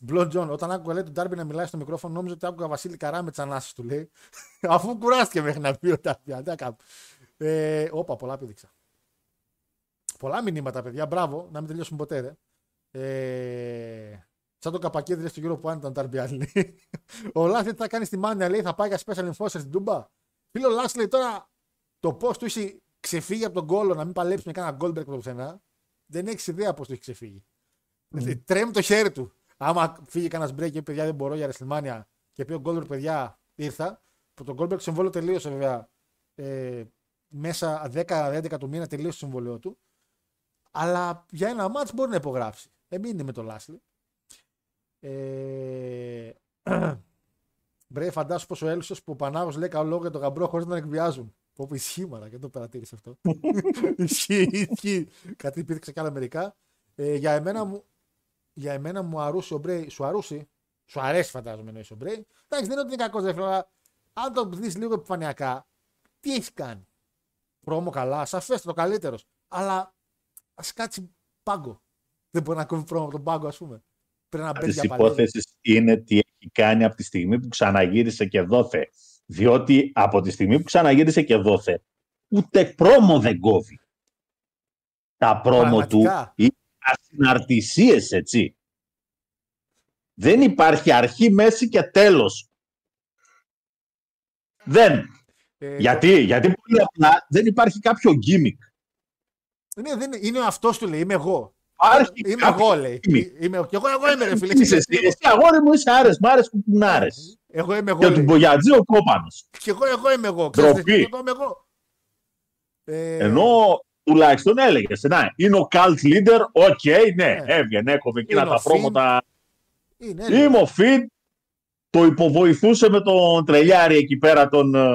Μπλον Τζον, όταν άκουγα λέει τον Ντάρμπι να μιλάει στο μικρόφωνο, νόμιζα ότι άκουγα Βασίλη Καρά με τις ανάσει του λέει. Αφού κουράστηκε μέχρι να πει ο Ντάρμπι. αντί να Ε, όπα, πολλά πήδηξα. Πολλά μηνύματα, παιδιά. Μπράβο, να μην τελειώσουμε ποτέ. Ρε. Ε, σαν το καπακίδι λέει στον κύριο που ήταν Ντάρμπι άλλη. ο Λάθη τι θα κάνει στη μάνια, λέει, θα πάει για special enforcer στην Τούμπα. Φίλο Λάθης λέει τώρα το πώ του έχει ξεφύγει από τον κόλλο να μην παλέψει με κανένα Goldberg από το πουθενά, δεν έχεις ιδέα πώς του έχει ξεφύγει. Δηλαδή, τρέμει το χέρι του. Άμα φύγει κανένας break και πει παιδιά δεν μπορώ για WrestleMania και πει ο Goldberg παιδιά ήρθα, που τον Goldberg το συμβόλαιο τελείωσε βέβαια ε, μέσα 10-11 του μήνα τελείωσε το συμβόλαιο του. Αλλά για ένα μάτς μπορεί να υπογράψει. Ε, μην είναι με τον Λάσλι. Ε, Μπρε, φαντάσου πως ο Έλσος που ο Πανάγος λέει καλό λόγο για τον γαμπρό χωρίς να τον εκβιάζουν. Πω πω ισχύει μαλα, και το παρατήρησε αυτό. ισχύει, ισχύει. Κάτι υπήρξε κι άλλα μερικά. Ε, για, εμένα μου, για εμένα μου αρούσε ο Μπρέι. Σου αρούσε. Σου αρέσει φαντάζομαι εννοείς ο Μπρέι. Εντάξει, δεν είναι ότι είναι κακός δεύτερο, αλλά αν το δεις λίγο επιφανειακά, τι έχεις κάνει; Πρόμο καλά, σαφέστατο το καλύτερος. Αλλά ας κάτσει πάγκο. Δεν μπορεί να κόβει πρόμο από τον πάγκο, ας πούμε. Πρέπει να μπαίνει Τη για παλιά. υπόθεση είναι τι έχει κάνει από τη στιγμή που ξαναγύρισε και δόθε. Διότι από τη στιγμή που ξαναγύρισε και δόθε, ούτε πρόμο δεν κόβει. Τα πρόμο του Πραγματικά. είναι ασυναρτησίες, έτσι. Δεν υπάρχει αρχή, μέση και τέλος. Δεν. Ε, Γιατί, γιατί πολύ απλά δεν υπάρχει κάποιο gimmick. το- Ναι, δεν είναι, είναι ο αυτό του λέει. Είμαι εγώ. Υπάρχει Είμαι κάποιο εγώ, λέει. gimmick. Είμαι, και εγώ, εγώ είμαι, ρε φίλε. Είσαι εσύ, εσύ αγόρι μου, είσαι άρες, μ' άρες κουκουνάρες. Εγώ είμαι εγώ. Και του λέει. Μπογιατζή ο κόπανος. Και εγώ, εγώ είμαι εγώ. Ξέρεις, Ντροπή. Εγώ είμαι εγώ. Ε, Ενώ τουλάχιστον έλεγες, να, είναι ο cult leader, OK, ναι, Ναι. έβγαινε, έκοβε εκείνα Είναι τα ο promo τα. είναι, είναι. Είμαι ο Fiend, το υποβοηθούσε με τον τρελιάρη εκεί πέρα, τον ε,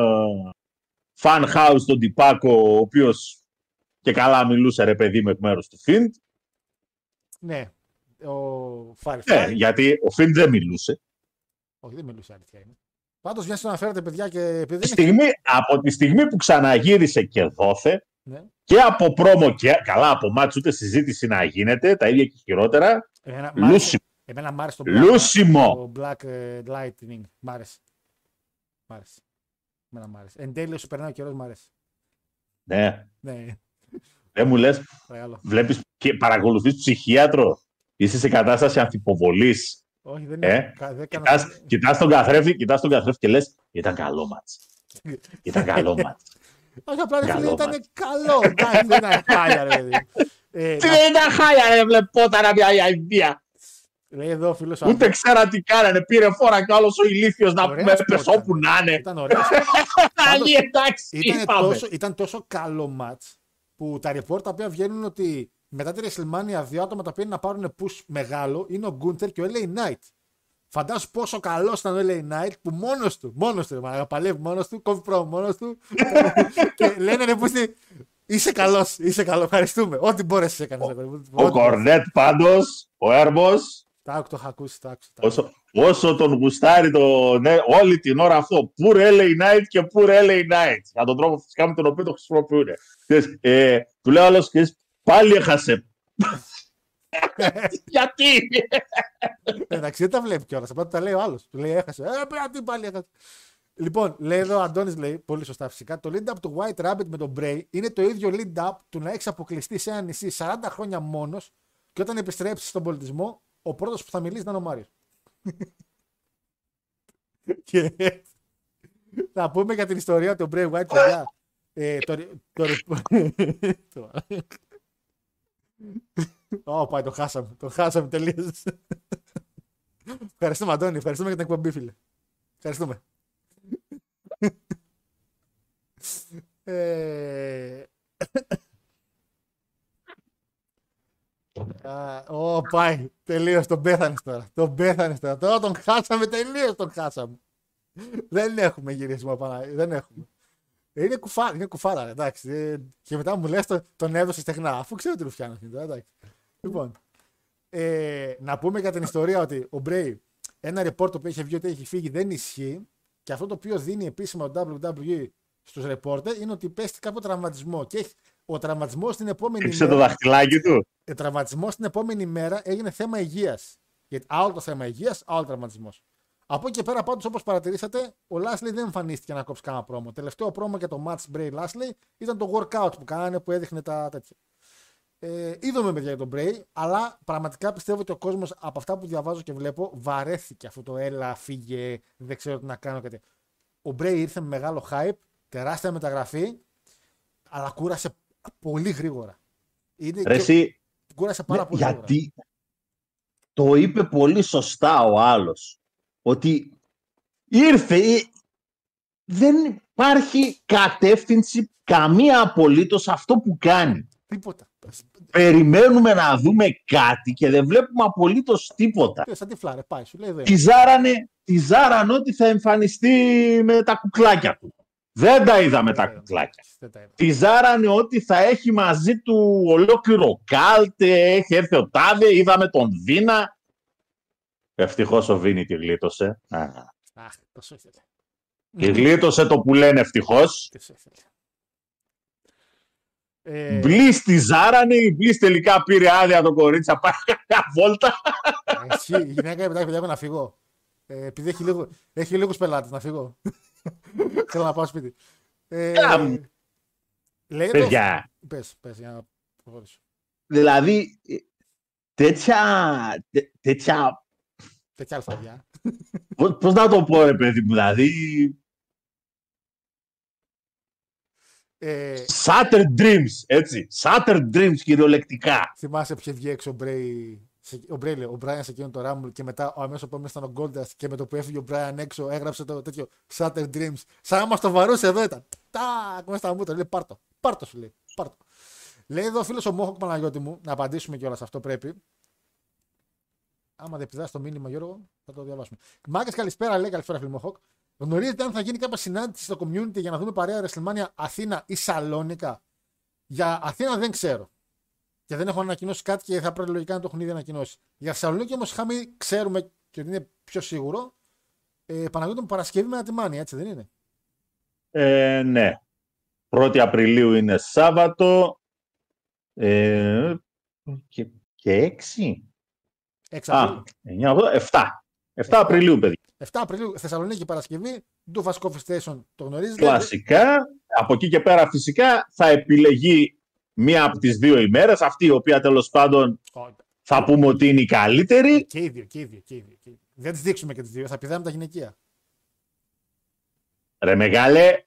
Funhouse, τον Τιπάκο, ο οποίος και καλά μιλούσε ρε παιδί με εκ μέρους του Fiend. Ναι. Ο Firefly. Ναι, γιατί ο Φιντ δεν μιλούσε. Όχι, δεν μιλούσε αλήθεια είναι. Πάντως, μια να αναφέρετε, παιδιά, και επειδή Τη δεν έχει. στιγμή, από τη στιγμή που ξαναγύρισε και δόθε, Ναι. και από πρόμο και καλά από μάτς ούτε συζήτηση να γίνεται, τα ίδια και χειρότερα, Εμένα, μ' άρεσε- λούσιμο. εμένα μ' άρεσε το Black, Λούσιμο. το Black ε, Lightning. Μ' άρεσε. Μ' άρεσε. Εμένα μ' άρεσε. Εν τέλει, όσο περνάει ο καιρός, μ' άρεσε. Ναι, Ναι, δεν μου λες, παρακαλώ. βλέπεις και παρακολουθείς ψυχίατρο, είσαι σε κατάσταση ανθυποβολής. Όχι, δεν Ε, είναι. κα- δεν έκανα- Κοιτάς, κοιτάς τον καθρέφτη, κοιτάς τον καθρέφτη και λες, ήταν καλό μάτς. Ήταν καλό μάτς. Όχι, απλά ρε φίλε, Καλό ήταν μάτς. καλό. Εντάξει, δεν ήταν χάλια, ρε παιδί. Ε, Τι δεν ήταν χάλια ρε βλεπόταρα μια αηδία. Λέει εδώ ο φίλος. Ούτε ξέρα τι κάνανε, πήρε φόρα κι άλλος ο ηλίθιος να Ωραία πούμε σπορ πες όπου ήταν. να είναι. Ήταν ωραίο. Άλλοι εντάξει, ήταν, είπαμε. τόσο, ήταν τόσο καλό match που τα report τα οποία βγαίνουν ότι μετά τη WrestleMania δύο άτομα τα οποία είναι να πάρουν push μεγάλο είναι ο Gunther και ο LA Knight. Φαντάσου πόσο καλός ήταν ο LA Knight που μόνος του, μόνος του, μα παλεύει μόνος του, κόβει πρόμο μόνος του. και λένε ρε πούστη, είσαι καλός, είσαι καλός, ευχαριστούμε. Ό,τι μπόρεσε έκανε. Ο Κορνέτ πάντως, ο Έρμος, Τα άκου, το είχα ακούσει, τα άκουσα. τα άκουσα. όσο, όσο τον γουστάρει το, ναι, όλη την ώρα αυτό. Πούρ LA Knight και πούρ LA Knight. Για τον τρόπο φυσικά με τον οποίο το χρησιμοποιούν. Ξέρεις, Ε, του λέω άλλος, ξέρεις, πάλι έχασε. Γιατί; Εντάξει, δεν τα βλέπει κιόλας. Απλά τα λέει ο άλλος. Του λέει έχασε. Ε, πρέπει τι πάλι έχασε. Λοιπόν, λέει εδώ ο Αντώνης, λέει πολύ σωστά φυσικά. Το lead up του White Rabbit με τον Bray είναι το ίδιο lead up του να έχεις αποκλειστεί σε ένα νησί 40 χρόνια μόνος και όταν επιστρέψεις στον πολιτισμό, ο πρώτος που θα μιλήσει θα είναι ο Μάριο. και θα πούμε για την ιστορία του Bray White, παιδιά. Ε, το, το, το, Ω, πάει, το χάσαμε. Το χάσαμε τελείω. Ευχαριστούμε, Αντώνη. Ευχαριστούμε για την εκπομπή, φίλε. Ευχαριστούμε. ε... Α, Ω, πάει. Τελείως. Τον πέθανες τώρα. Τον πέθανες τώρα. Τώρα τον χάσαμε τελείως. Τον χάσαμε. Δεν έχουμε γυρίσμα πάνω. Δεν έχουμε. Είναι κουφάρα, είναι κουφάρα, εντάξει. Ε, Και μετά μου λες το- τον έδωσες στεγνά, αφού ξέρω τι ρουφιάνο είναι τώρα, εντάξει. Λοιπόν, ε, να πούμε για την ιστορία ότι ο Μπρέι, ένα report που είχε βγει ότι έχει φύγει δεν ισχύει και αυτό το οποίο δίνει επίσημα ο WWE στους reporter είναι ότι πέστη κάποιο τραυματισμό και έχει, ο τραυματισμός την επόμενη Ήξε το μέρα, δαχτυλάκι του. ο τραυματισμός την επόμενη μέρα έγινε θέμα υγείας. Γιατί άλλο το θέμα υγείας, άλλο τραυματισμός. Από εκεί και πέρα, πάντως, όπως παρατηρήσατε, ο Λάσλι δεν εμφανίστηκε να κόψει κανένα πρόμο. Τελευταίο πρόμο για το match Bray Λάσλι ήταν το workout που κάνανε που έδειχνε τα τέτοια. Ε, είδαμε παιδιά για τον Bray, αλλά πραγματικά πιστεύω ότι ο κόσμος από αυτά που διαβάζω και βλέπω βαρέθηκε αυτό το έλα, φύγε, δεν ξέρω τι να κάνω. Κάτι. Ο Bray ήρθε με μεγάλο hype, τεράστια μεταγραφή, αλλά κούρασε πολύ γρήγορα. Είναι Ρε και- εσύ, κούρασε πάρα ναι, πολύ γρήγορα. γιατί το είπε πολύ σωστά ο άλλος. Ότι ήρθε, ε, δεν υπάρχει κατεύθυνση καμία απολύτως αυτό που κάνει. Τίποτα. Περιμένουμε να δούμε κάτι και δεν βλέπουμε απολύτως τίποτα. Ε, Σαν τη φλάρε, πάει, σου λέει εδώ. Τη ζάρανε, τη ζάρανε ότι θα εμφανιστεί με τα κουκλάκια του. Δεν τα είδαμε τα κουκλάκια. Δεν τα είδα. Τη ζάρανε ότι θα έχει μαζί του ολόκληρο κάλτε, έχει έρθει ο Τάδε, είδαμε τον Βίνα. Ευτυχώς ο Βίνι τη γλίτωσε. Α, Αχ, τόσο ήθελε. Τη γλίτωσε το που λένε ευτυχώς. Τόσο ήθελε. Ε, Μπλής τη ζάρανε, η Μπλής τελικά πήρε άδεια το κορίτσι να πάει μια βόλτα. Εσύ, η γυναίκα είπε: παιδιά, έχω να φύγω. Ε, επειδή έχει, λίγο, έχει λίγους πελάτες, να φύγω. Θέλω να πάω σπίτι. Ε, Καμ. λέει εδώ. Παιδιά, Πες, πες, για να προχωρήσω. δηλαδή ε, τέτοια, τέ- τέτοια Τέτοια αλφαδιά. Πώς, πώς να το πω, ρε παιδί μου, δηλαδή. Ε, Shattered Dreams, έτσι. Shattered Dreams κυριολεκτικά. θυμάσαι ποιο βγήκε έξω ο Μπρέι. Σε- Ο Μπρέι, λέει, ο Μπράιν σε εκείνο το Rumble και μετά ο αμέσως επόμενο ήταν ο Goldust και με το που έφυγε ο Μπράιν έξω έγραψε το τέτοιο Shattered Dreams. Σαν να μα το βαρούσε εδώ ήταν. Τάκ, μέσα στα μούτρα. Λέει πάρτο. Πάρτο σου λέει. Πάρτο. Λέει εδώ ο φίλος ο Μόχοκ Παναγιώτη μου, να απαντήσουμε κιόλα αυτό πρέπει. Άμα δεν πηδάς το μήνυμα, Γιώργο, θα το διαβάσουμε. Μάγκες, καλησπέρα, λέει καλησπέρα, φίλο Μόχοκ. Γνωρίζετε αν θα γίνει κάποια συνάντηση στο community για να δούμε παρέα WrestleMania Αθήνα ή Σαλόνικα; Για Αθήνα δεν ξέρω. Και δεν έχω ανακοινώσει κάτι και θα πρέπει λογικά να το έχουν ήδη ανακοινώσει. Για Θεσσαλονίκη όμως είχαμε, ξέρουμε και ότι είναι πιο σίγουρο. Ε, Παναγιώτη μου Παρασκευή με Ατιμάνι, έτσι δεν είναι; Ε, ναι. 1η Απριλίου είναι Σάββατο. Ε, και, και 6. 6 Α, Απριλίου. 9, 7. 7 Απριλίου, παιδί. 7 Απριλίου Θεσσαλονίκη Παρασκευή. Do Fast Coffee Station το γνωρίζετε. Κλασικά. Από εκεί και πέρα φυσικά θα επιλεγεί μία από τις δύο ημέρες, αυτή η οποία τέλος πάντων Ω, θα πούμε ότι είναι η καλύτερη. Και οι δύο, και οι δύο, και οι δύο. και οι δύο. Δεν τις δείξουμε και τις δύο. Θα πηδάμε τα γυναικεία. Ρε μεγάλε,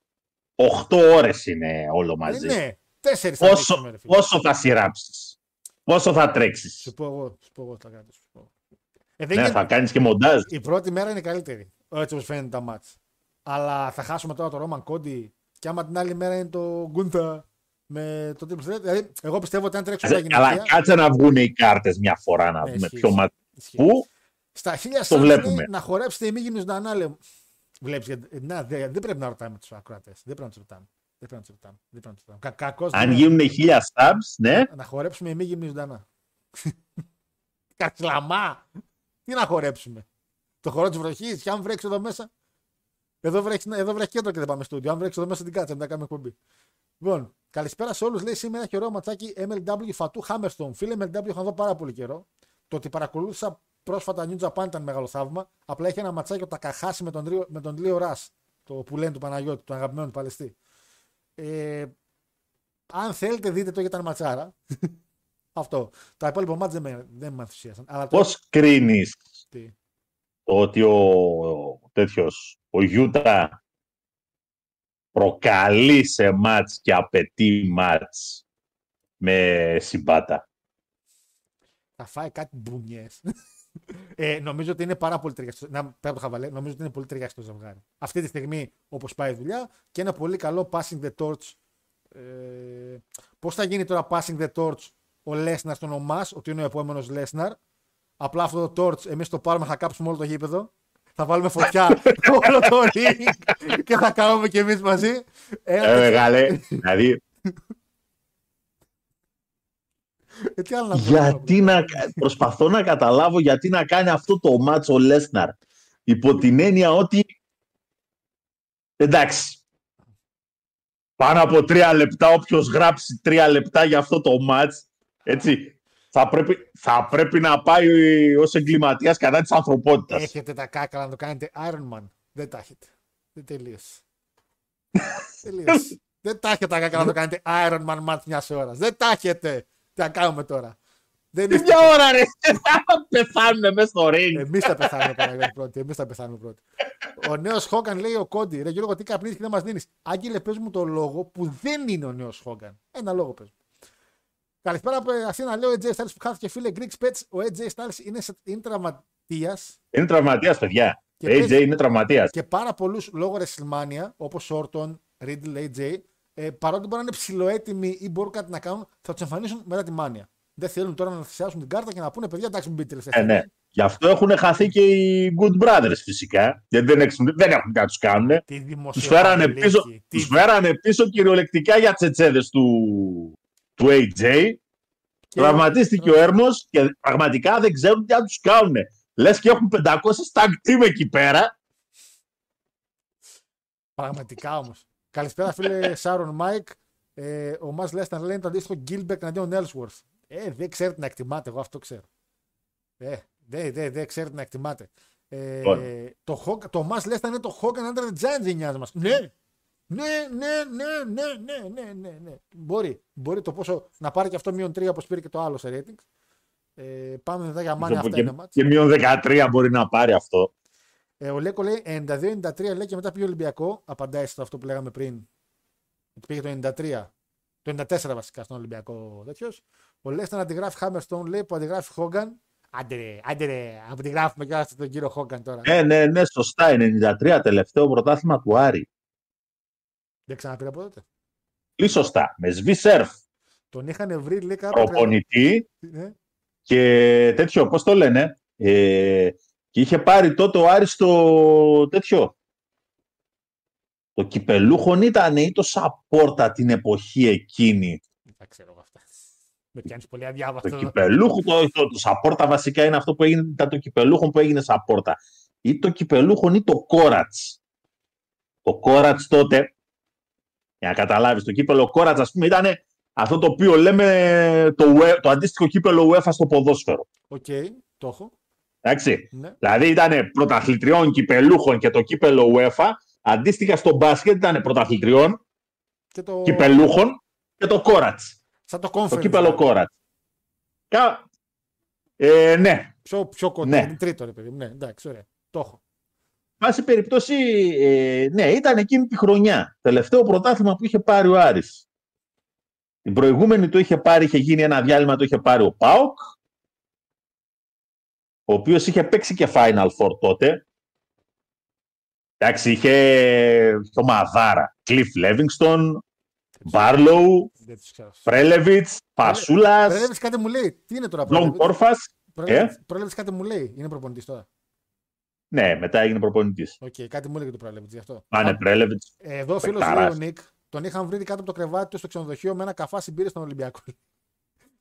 8 ώρες είναι όλο Ε, μαζί. ναι, τέσσερις θα δείξουμε, Πόσο, ρε φίλε. πόσο θα σειράψεις, πόσο θα τρέξεις. Σου πω εγώ, σου πω εγώ τι θα κάνω. σου πω εγώ. Ε, δεν Ναι, γίνεται- θα κάνεις και μοντάζ. Η πρώτη μέρα είναι καλύτερη. Έτσι όπω φαίνεται τα μάτς. Αλλά θα χάσουμε τώρα το Ρόμαν Κόντι και άμα την άλλη μέρα είναι το Γκούντα με το Triple Threat. Δηλαδή, εγώ πιστεύω ότι αν τρέξουν τα Αλλά γυναικεία. κάτσε να βγουν οι κάρτες μια φορά να Ναι, δούμε ισχύει, ποιο ισχύει. μα... ισχύει. Πού; Στα χίλια Το σας βλέπουμε. λέει να χορέψετε οι μήγυμνους να ανάλε. Βλέπεις, γιατί- να, δε- δεν πρέπει να ρωτάμε τους ακροατές. Δεν πρέπει να τους ρωτάμε. Δεν πρέπει να τους ρωτάμε. Δεν πρέπει να τους ρωτάμε. Κα, κακώς αν δεν- γίνουν χίλια subs, ναι, Να χορέψουμε οι μήγυμνοι ζωντανά. Καρκλαμά. Τι να χορέψουμε. Το χορό της βροχής, και αν βρέξει εδώ μέσα. Εδώ βρέχει, εδώ βρέχει κέντρο και δεν πάμε στο στούντιο. Αν βρέξει εδώ μέσα την κάτσα, μετά κάνουμε εκπομπή. Λοιπόν, καλησπέρα σε όλους. Λέει σήμερα έχει ωραίο ματσάκι MLW Φατού Hammerstone. Φίλε MLW, είχα δω πάρα πολύ καιρό. Το ότι παρακολούθησα πρόσφατα New Japan ήταν μεγάλο θαύμα. Απλά είχε ένα ματσάκι ο Τακαχάση με τον, Ρίο- με τον Λίο Ρα. Το που λένε του Παναγιώτη, του αγαπημένου του Παλαιστή. Ε, αν θέλετε, δείτε το γιατί ήταν ματσάρα. Αυτό. Τα υπόλοιπα μάτια δεν με, δεν με ενθουσίασαν. Αλλά το- πώς κρίνεις τι; το ότι ο, ο τέτοιος, ο Γιούτα προκαλεί σε μάτς και απαιτεί μάτς με συμπάτα. θα φάει κάτι μπουνιές. ε, νομίζω ότι είναι πάρα πολύ ταιριαστός. Να, πέρα από το χαβαλέ, νομίζω ότι είναι πολύ ταιριαστό το ζευγάρι. Αυτή τη στιγμή, όπως πάει η δουλειά, και ένα πολύ καλό passing the torch. Ε, Πώς θα γίνει τώρα passing the torch ο Λέσναρ στον Ομάς, ότι είναι ο επόμενος Λέσναρ. Απλά αυτό το torch, εμείς το πάρουμε, θα κάψουμε όλο το γήπεδο. Θα βάλουμε φωτιά όλο το ring και θα κάνουμε κι εμείς μαζί. Ένα Ε, τέτοιο- μεγάλε, δηλαδή, Ε, τι άλλο να πω, γιατί να, προσπαθώ να καταλάβω γιατί να κάνει αυτό το μάτς ο Λέσναρ. Υπό την έννοια ότι, εντάξει, πάνω από τρία λεπτά, όποιος γράψει τρία λεπτά για αυτό το μάτς, έτσι, θα πρέπει, θα πρέπει να πάει ως εγκληματίας κατά της ανθρωπότητας. Έχετε τα κάκαλα να το κάνετε Iron Man. Δεν τα έχετε. Δεν τελείωσε. τελείωσε. Δεν τα έχετε τα κάκαλα να το κάνετε Iron Man match μιας ώρας. Δεν τα έχετε. Τι να κάνουμε τώρα. Δεν Τι είστε. μια ώρα ρε, πεθάνουνε μέσα στο ring. Εμείς θα πεθάνουμε Παναγιώτη πρώτοι. Εμείς θα πεθάνουμε πρώτοι. Ο νέος Χόγκαν λέει ο Κόντι. Ρε Γιώργο, τι καπνίζεις και δεν μας δίνεις. Άγγελε, πες μου το λόγο που δεν είναι ο νέος Χόγκαν. Ένα λόγο πες. Καλησπέρα από Αθήνα. Λέω ο AJ Styles που χάθηκε φίλε Greek Spets. Ο AJ Styles είναι, σε- είναι τραυματίας Είναι τραυματίας, παιδιά. Και AJ παίζει- είναι τραυματίας. και πάρα πολλούς λόγω WrestleMania, όπως Όρτον, Riddle, AJ, ε, παρότι μπορεί να είναι ψηλοέτοιμοι ή μπορούν κάτι να κάνουν, θα τους εμφανίσουν μετά τη μάνια. Δεν θέλουν τώρα να θυσιάσουν την κάρτα και να πούνε παιδιά, εντάξει, μην μπείτε τελευταία. Ε, ναι. στιγμή». Γι' αυτό έχουν χαθεί και οι Good Brothers φυσικά. Γιατί δεν, έχουν, δεν έχουν κάτι να τους κάνουν. Τι Τους φέρανε, δημοσιογραφική, πίσω, τι- τους φέρανε πίσω κυριολεκτικά για τσετσέδες του, του AJ. και- Τραυματίστηκε ο Έρμος και πραγματικά δεν ξέρουν τι να τους κάνουν. Λες και έχουν 500 tag team εκεί πέρα. Πραγματικά όμως. Καλησπέρα, φίλε Σάρον Μάικ. Ε, Όμος Λέσναρ λέει είναι το αντίστοιχο Gillberg εναντίον Ellsworth. Ε, δεν ξέρετε να εκτιμάτε, εγώ αυτό ξέρω. Ε, δεν δε, δε ξέρετε να εκτιμάτε. Ε, Λοιπόν. το, Hog- το Μας Λέσταν είναι το Hogan Under the Giants δεν νοιάζει μας. Ναι, ναι, ναι, ναι, ναι, ναι, ναι, ναι, ναι. Μπορεί, μπορεί το πόσο να πάρει και αυτό μείον τρία όπως πήρε και το άλλο σε ratings. Ε, πάμε μετά για μάνια αυτά και, είναι μάτς. και μείον 13 μπορεί να πάρει αυτό. Ε, ο Λέκο λέει 92-93 λέει και μετά πήγε Ολυμπιακό. Απαντάει στο αυτό που λέγαμε πριν. Ότι πήγε το 93. Το 94 βασικά στον Ολυμπιακό τέτοιος. Ο Λέσταν αντιγράφει Χάμερστον λέει που αντιγράφει Χόγκαν. Άντε ρε, άντε ρε, αντιγράφουμε και τον κύριο Χόγκαν τώρα. Ναι, ναι, ναι, σωστά. 93 τελευταίο πρωτάθλημα του Άρη. Δεν ξαναπήρε από τότε. Πολύ σωστά. Με σβή σερφ. Τον είχαν βρει λέει κάποιο. Προπονητή Ναι. και τέτοιο, πώς το λένε. Ε, και είχε πάρει τότε ο Άρης το τέτοιο. Το κυπελούχον ήταν ή το σαπόρτα την εποχή εκείνη. Δεν τα ξέρω εγώ αυτά. Με πιάνεις πολύ Το αδιάβαστο. κυπελούχο, το, το, το σαπόρτα βασικά είναι αυτό που έγινε, ήταν το κυπελούχο που έγινε σαπόρτα. Ή το κυπελούχο ή το κόρατς. Το κόρατς τότε, για να καταλάβεις, το κύπελο κόρατς ας πούμε ήταν αυτό το οποίο λέμε το, ουε- το αντίστοιχο κύπελο UEFA στο ποδόσφαιρο. Οκ, το έχω. Εντάξει. Ναι. Δηλαδή ήταν πρωταθλητριών κυπελούχων και το κύπελο UEFA. Αντίστοιχα στο μπάσκετ ήταν πρωταθλητριών, Και το... κυπελούχων και το κόρατς. Σαν το Το conference. κύπελο δηλαδή. κόρατς. Κα... Ε, ναι, Πιο, πιο κοντά. Ναι. Είναι τρίτο ρε παιδί μου. Ναι, εντάξει, ωραία. Το έχω. Πάση περιπτώσει, ε, ναι, ήταν εκείνη τη χρονιά. Τελευταίο πρωτάθλημα που είχε πάρει ο Άρης. Την προηγούμενη το είχε πάρει, είχε γίνει ένα διάλειμμα, το είχε πάρει ο ΠΑΟΚ, ο οποίος είχε παίξει και Final Four τότε. Εντάξει, είχε το Μαδάρα, Κλειφ Λέβινγκστον, Μπάρλοου, Δεν τους ξέρω. Πρέλεβιτς, Φασούλας, Πρέλεβιτς κάτι μου λέει. Τι είναι τώρα, Τζον Πρέλεβιτς; Κόρφας. Πρέλεβιτς κάτι μου λέει. Είναι προπονητής τώρα. Ναι, μετά έγινε προπονητής. Οκ, κάτι μου έλεγε το Πρέλεβιτ γι' αυτό. Πάνε Α, Πρέλεβιτς. Εδώ ο φίλος Παικταράς. λέει ο Νικ, τον είχαν βρει κάτω από το κρεβάτι του στο ξενοδοχείο με ένα καφάσι μπύρε στον Ολυμπιακό.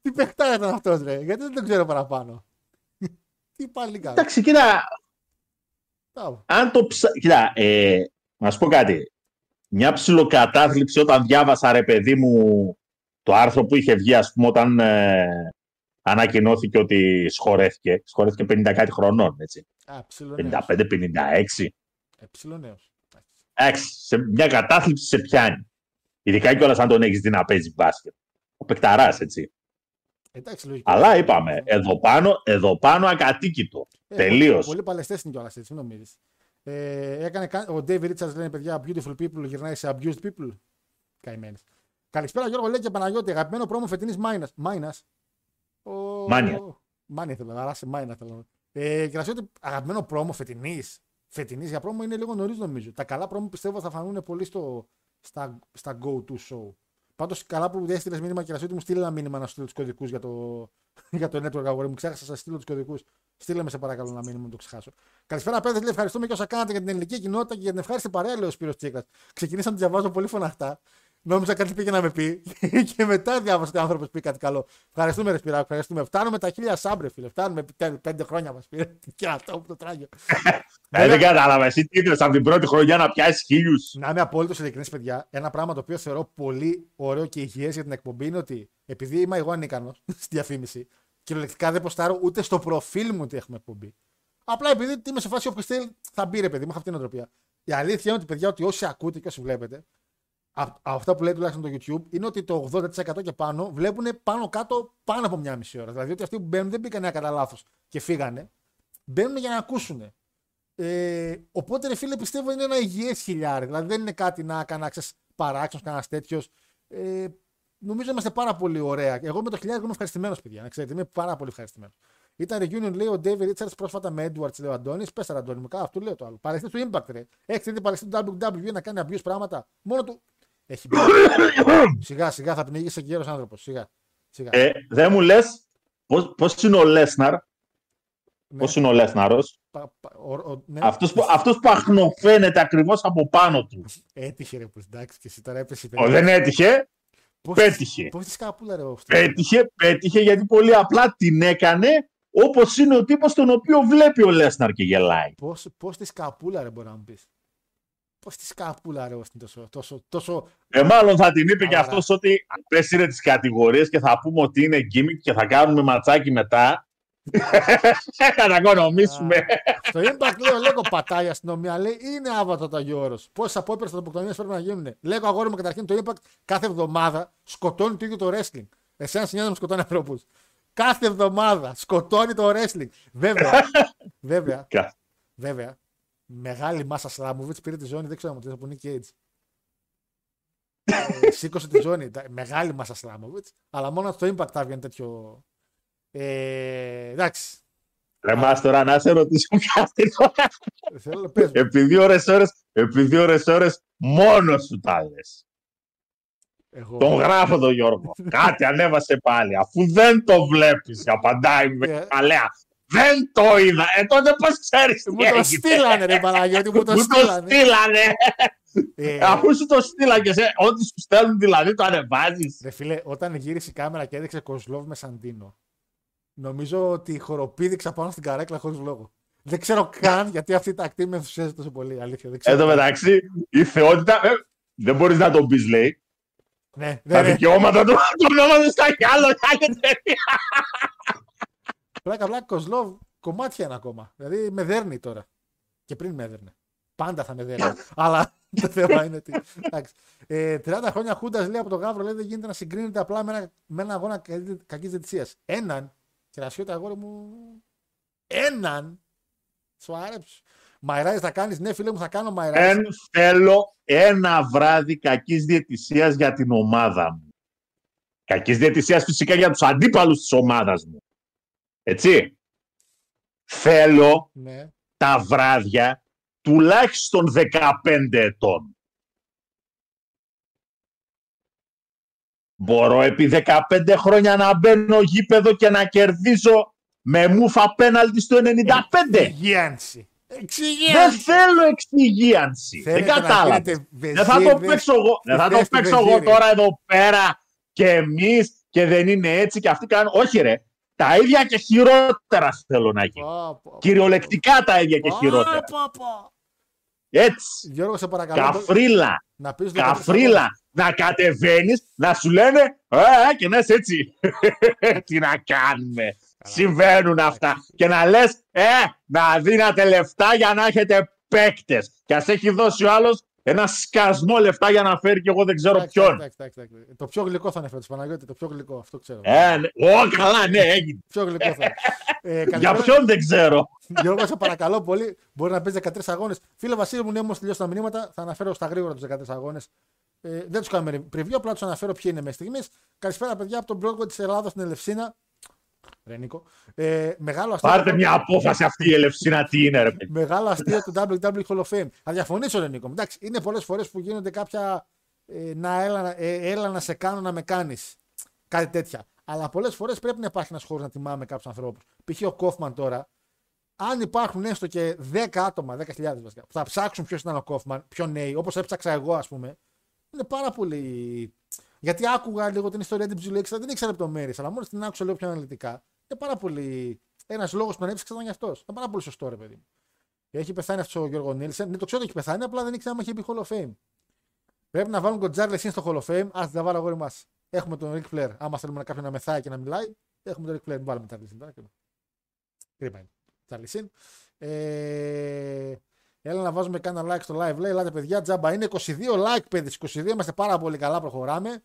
Τι παιχτάρα ήταν αυτός, ρε. Γιατί δεν τον ξέρω παραπάνω. Τι πάλι κάνω. Εντάξει, κοίτα, Μπράβο. αν το ψα... Κοίτα, ε, να σου πω κάτι. Μια ψιλοκατάθλιψη όταν διάβασα, ρε παιδί μου, το άρθρο που είχε βγει, ας πούμε, όταν ε, ανακοινώθηκε ότι σχορέθηκε. Σχορέθηκε 50 κάτι χρονών, έτσι. Α, ψιλονέος. 55-56. Ε, ψιλονέος. Εντάξει, σε μια κατάθλιψη σε πιάνει. Ειδικά κιόλας αν τον έχεις δει να παίζεις μπάσκετ. Ο παικταράς, έτσι. Εντάξει, λογικό. Αλλά είπαμε, εδώ πάνω, εδώ πάνω ακατοίκητο. Ε, τελείως. Πολλοί, πολλοί παλαιστές είναι κιόλας έτσι, μην νομίζεις. Ε, έκανε, κα- ο David Richards λένε παιδιά, beautiful people γυρνάει σε abused people. Καημένες. Καλησπέρα Γιώργο, λέει και Παναγιώτη, αγαπημένο πρόμο φετινής Μάινας. Μάινα. Ο... Μάνια. Μάνια θέλω, αλλά σε Μάινα θέλω. Ε, και να σου πω ότι αγαπημένο πρόμο φετινής. Φετινής για πρόμο είναι λίγο νωρίς νομίζω. Τα καλά πρόμο πιστεύω θα φανούν πολύ στο, στα, στα go-to show. Πάντως καλά που δεν έστειλες μήνυμα και να σου ότι μου στείλε ένα μήνυμα να στείλω τους κωδικούς για το, για το network αγόρι μου. Ξέχασα να σας στείλω τους κωδικούς. Στείλε με σε παρακαλώ ένα μήνυμα, να το ξεχάσω. Καλησπέρα, παιδε. Λέει, ευχαριστούμε και όσα κάνατε για την ελληνική κοινότητα και για την ευχάριστη παρέα, λέει ο Σπύρος Τσίκλας. Ξεκινήσα να το διαβάζω πολύ φωναχτά. Νόμιζα κάτι πήγε να με πει και μετά διάβασα ότι ο άνθρωπος πει κάτι καλό. Ευχαριστούμε, ρε Σπυράκο, ευχαριστούμε. Φτάνουμε τα χίλια σάμπρε, φίλε. Φτάνουμε πέντε, πέντε χρόνια μας πήρε. Και αυτό που το τράγιο. Ε, δεν κατάλαβα. Εσύ τι ήθελες από την πρώτη χρονιά να πιάσεις χίλιους; Να είμαι απόλυτος ειλικρινής, παιδιά, ένα πράγμα το οποίο θεωρώ πολύ ωραίο και υγιές για την εκπομπή είναι ότι επειδή είμαι εγώ ανίκανος στη διαφήμιση, κυριολεκτικά δεν ποστάρω ούτε στο προφίλ μου ότι έχουμε εκπομπή. Απλά επειδή είμαι σε φάση όπου στείλ θα μπει ρε παιδί μου, έχω αυτή την οτροπία. Η αλήθεια είναι ότι παιδιά, ότι όσοι ακούτε και όσοι βλέπετε, α- αυτά που λέει τουλάχιστον το YouTube, είναι ότι το 80% και πάνω βλέπουν πάνω κάτω πάνω από μια μισή ώρα. Δηλαδή ότι αυτοί που μπαίνουν δεν μπήκαν ένα κατά λάθος και φύγανε. Μπαίνουν για να ακούσουν. Ε, οπότε, ρε φίλε, πιστεύω είναι ένα υγιές χιλιάρι. Δηλαδή δεν είναι κάτι να κάνα ξέρεις, παράξενος, κανένας τέτοιος. Ε, νομίζω είμαστε πάρα πολύ ωραία. Εγώ με το χιλιάρι είμαι ευχαριστημένος, παιδιά. Να ξέρετε, είμαι πάρα πολύ ευχαριστημένος. Ήταν reunion, λέει ο David Richards πρόσφατα με Edwards, λέει ο Αντώνης. Πες τώρα, Αντώνη, μου κάνω αυτό λέω το άλλο. Παλαιστή του Impact, ρε. Έχεις δει παλαιστή του WWE να κάνει abuse πράγματα; Μόνο του. Έχει μπει. σιγά, σιγά θα πνίγει και γέρος άνθρωπος. Σιγά. σιγά. Ε, δεν μου λες πώς είναι ο Λέσναρ; Ναι. Πώς είναι ο Λέσναρος; Πα- πα- ο- ο- ναι. Αυτό που, αυτός που αχνοφαίνεται ακριβώς από πάνω του. Έτυχε, ρε, πους εντάξει, και εσύ τώρα έπεσε. Ο, δεν έτυχε; πέτυχε. Πώς της σκάπουλα, ρε, αυτό. Πέτυχε, πέτυχε γιατί πολύ απλά την έκανε όπως είναι ο τύπος τον οποίο βλέπει ο Λέσναρ και γελάει. Πώς, πώς της σκαπούλα ρε μπορεί να μου πεις; Πώς τη σκαπούλα ρε ώστε τόσο, τόσο, τόσο... Ε, μάλλον θα την είπε και Καλά. αυτός ότι απέσυρε τις κατηγορίες και θα πούμε ότι είναι gimmick και θα κάνουμε ματσάκι μετά. Θα τα οικονομήσουμε. Στο Impact λέει ο Λέγκο πατάει η αστυνομία, λέει είναι άβατο το Αγίου Όρος. Πόσες απόπειρες αποκτονίες πρέπει να γίνουν. Λέγω αγόρι μου καταρχήν το Impact κάθε εβδομάδα σκοτώνει το ίδιο το wrestling. Εσένα σε νοιάζει να σκοτώνει ανθρώπους. Κάθε εβδομάδα σκοτώνει το wrestling. Βέβαια, βέβαια, Κα- βέβαια. Μεγάλη μάσα Σλάμοβιτ πήρε τη ζώνη, δεν ξέρω αν μου το από Nick Cage. ε, σήκωσε τη ζώνη. τα- Μεγάλη μάσα Σλάμοβιτ, αλλά μόνο στο impact θα βγαίνει τέτοιο. Ε, εντάξει. Ρε μας τώρα να σε ρωτήσω κάτι τώρα. Θέλω, πες μου. Επί δύο ώρες ώρες, επί δύο ώρες ώρες μόνος σου τα λες. Εγώ. Τον γράφω τον Γιώργο. Κάτι ανέβασε πάλι. Αφού δεν το βλέπεις, απαντάει με Ε. καλέα. Δεν το είδα. Ε, τότε πώς ξέρεις τι Μου το έγινε. στείλανε, ρε Παναγιώτη, μου το Μου το στείλανε. στείλανε. Ε, Αφού σου το στείλανε και σε, ό,τι σου στέλνουν δηλαδή το ανεβάζεις. Ρε φίλε, όταν γύρισε η κάμερα και έδειξε Κοσλόβ με Σαντίνο, νομίζω ότι χοροπήδηξα πάνω στην καρέκλα χωρίς λόγο. Δεν ξέρω καν γιατί αυτή η τακτή με ενθουσιάζει τόσο πολύ. Αλήθεια. Δεν ξέρω. Εν τω μεταξύ, η θεότητα. ε, δεν μπορείς να τον πεις, λέει. Ναι, Τα ναι, ναι. δικαιώματα του τον ονόμαζε στα κι άλλο, άλλη εταιρεία. Πλάκα, πλάκα, Κοσλόβ κομμάτια είναι ακόμα. Δηλαδή με δέρνει τώρα. Και πριν με έδερνε. Πάντα θα με δέρνει. Αλλά το θέμα είναι ότι. εντάξει. Ε, 30 χρόνια Χούντας λέει από το Γαύρο λέει δεν γίνεται να συγκρίνεται απλά με ένα, με ένα αγώνα κακή διετησία. Έναν. Κερασιώτα αγόρι μου. Έναν. Σου άρεψε. Μαϊράδε θα κάνεις. Ναι, φίλε μου, θα κάνω μαϊράδε. Δεν θέλω ένα βράδυ κακής διαιτησίας για την ομάδα μου. Κακής διαιτησίας φυσικά για τους αντίπαλους της ομάδας μου. Έτσι. Θέλω Ναι. τα βράδια τουλάχιστον 15 ετών. Μπορώ επί 15 χρόνια να μπαίνω γήπεδο και να κερδίζω με μούφα πέναλτι στο 95. Εξυγίανση. Δεν Εξυγίανση. θέλω εξυγίανση. Δεν Θέλετε να κατάλαβα. γίνετε Δεν θα το βεζίριδες. παίξω εγώ, δεν θα το θες του παίξω εγώ βεζίρι. τώρα εδώ πέρα και εμείς και δεν είναι έτσι και αυτοί κάνουν. Όχι ρε, τα ίδια και χειρότερα θέλω να γίνει. Πω, πω, πω. Κυριολεκτικά τα ίδια και Πω, χειρότερα. πω, πω. Έτσι. Γιώργο, σε παρακαλώ. Καφρίλα. Να πεις Καφρίλα. Να κατεβαίνεις, να σου λένε Ε, και να είσαι έτσι. Τι να κάνουμε. Συμβαίνουν αυτά. Και να λες, Ε, να δίνατε λεφτά για να έχετε παίκτες. Και ας έχει δώσει ο άλλος ένα σκασμό λεφτά για να φέρει και εγώ δεν ξέρω Εντάξει, ποιον. εντάξει, εντάξει, εντάξει. Το πιο γλυκό θα είναι φέτος, Παναγιώτη. Το πιο γλυκό, αυτό ξέρω. Ε, ναι. Ω, καλά, ναι, έγινε. Πιο γλυκό θα είναι. Ε, Για καλησπέρα. ποιον δεν ξέρω. Γιώργο, σε παρακαλώ πολύ. Μπορεί να παίζει 13 αγώνες. Φίλε Βασίλη μου, ναι, όμως τελειώσει τα μηνύματα. Θα αναφέρω στα γρήγορα τους 13 αγώνες. Ε, δεν τους κάνουμε preview, απλά τους αναφέρω ποιοι είναι μέχρι στιγμή. Καλησπέρα, παιδιά, από τον Broadway της Ελλάδα στην Ελευσίνα. Ρε Νίκο. Ε, μεγάλο αστείο. Πάρτε μια απόφαση αυτή η Ελευσίνα τι είναι, ρε παιδί. Μεγάλο αστείο του WWE Hall of Fame. Θα διαφωνήσω, ρε Νίκο. Εντάξει, είναι πολλές φορές που γίνονται κάποια. Ε, να έλα, να- ε, έλα να σε κάνω να με κάνεις. Κάτι τέτοια. Αλλά πολλές φορές πρέπει να υπάρχει ένας χώρος να τιμάμε κάποιους ανθρώπους. Π.χ. ο Κόφμαν τώρα, αν υπάρχουν έστω και 10 άτομα, 10.000 βασικά, που θα ψάξουν ποιος ήταν ο Κόφμαν, πιο νέοι, όπως έψαξα εγώ, ας πούμε, είναι πάρα πολύ. Γιατί άκουγα λίγο την ιστορία την ψηλοέξα, δεν ήξερα λεπτομέρειες, αλλά μόλις την άκουσα λίγο πιο αναλυτικά. Είναι πάρα πολύ. Ένας λόγος που ανέψηξα ήταν γι' αυτός. Είναι πάρα πολύ σωστό, ρε παιδί μου. Έχει πεθάνει αυτός ο Γιώργο Νίλσεν. Ναι, το ξέρω ότι έχει πεθάνει, απλά δεν ήξερα αν είχε μπει Hall of Fame. Πρέπει να βάλουν τον Τζάρλε στο Hall of Fame. Α την τα βάλω αγόρι μας. Έχουμε τον Ric Flair. Άμα θέλουμε να κάποιον να μεθάει και να μιλάει, έχουμε τον Ric Flair. Μην βάλουμε Τζάρλε τώρα. κρίμα. Κρίμα είναι. Τζάρλε Ε, έλα να βάζουμε κάνα like στο live. Λέει, ελάτε παιδιά, τζάμπα είναι 22 like, παιδί. 22 είμαστε πάρα πολύ καλά, προχωράμε.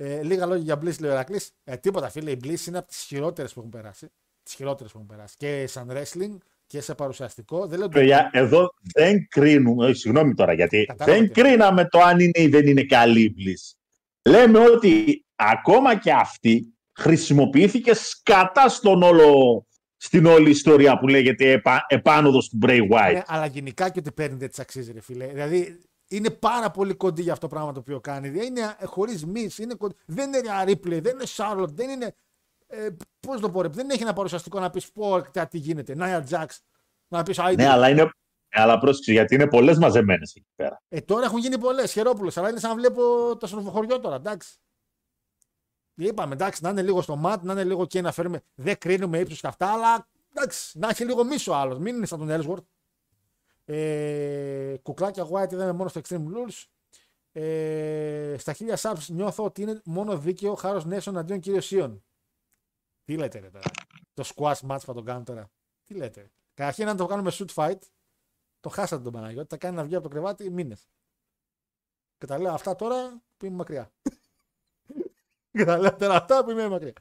Ε, λίγα λόγια για Bliss, λέει ο Ερακλής. Ε, τίποτα, φίλε. Η Bliss είναι από τις χειρότερες που έχουν περάσει. Τις χειρότερες που έχουν περάσει. Και σαν wrestling και σε παρουσιαστικό. Δεν λέω ότι- Παιδιά, εδώ δεν κρίνουμε, όχι, συγγνώμη τώρα, γιατί Κατάλαβα δεν τι. κρίναμε το αν είναι ή δεν είναι καλή η Bliss. Λέμε ότι ακόμα και αυτή χρησιμοποιήθηκε σκατά στον όλο, στην όλη ιστορία που λέγεται επα, επάνωδος του Bray Wyatt. Ναι, αλλά γενικά και ότι παίρνει δεν της αξίζει, ρε φίλε. Δηλαδή είναι πάρα πολύ κοντή για αυτό το πράγμα το οποίο κάνει. Δηλαδή, είναι χωρίς μη, είναι κοντή. Δεν είναι Rhea Ripley, δεν είναι Charlotte, δεν είναι. Ε, Πώς το πω, ρε, δεν έχει ένα παρουσιαστικό να πεις πω τε, τι γίνεται. Νάια Τζάξ, να πεις Ναι, αλλά είναι. Αλλά πρόσεξε, γιατί είναι πολλές μαζεμένες εκεί πέρα. Ε, τώρα έχουν γίνει πολλές, χαιρόπουλε, αλλά είναι σαν να βλέπω το σοφοχωριό τώρα, εντάξει. Είπαμε, εντάξει, να είναι λίγο στο ματ, να είναι λίγο και να φέρουμε. Δεν κρίνουμε ύψος και αυτά, αλλά εντάξει, να έχει λίγο μίσο άλλος. Μην είναι σαν τον Ellsworth. Ε, κουκλάκια White είδαμε μόνο στο Extreme Rules. Ε, στα χίλια subs νιώθω ότι είναι μόνο δίκαιο χάρος Nation αντίον κύριο Σίων. Τι λέτε ρε τώρα; Το squash match θα τον κάνω τώρα. Τι λέτε; ρε. Καταρχήν αν το κάνουμε shoot fight, το χάσατε τον Παναγιώτη. Θα κάνει να βγει από το κρεβάτι μήνες. Και τα λέω αυτά τώρα που είμαι μακριά. και τα λέω τώρα αυτά που είμαι μακριά.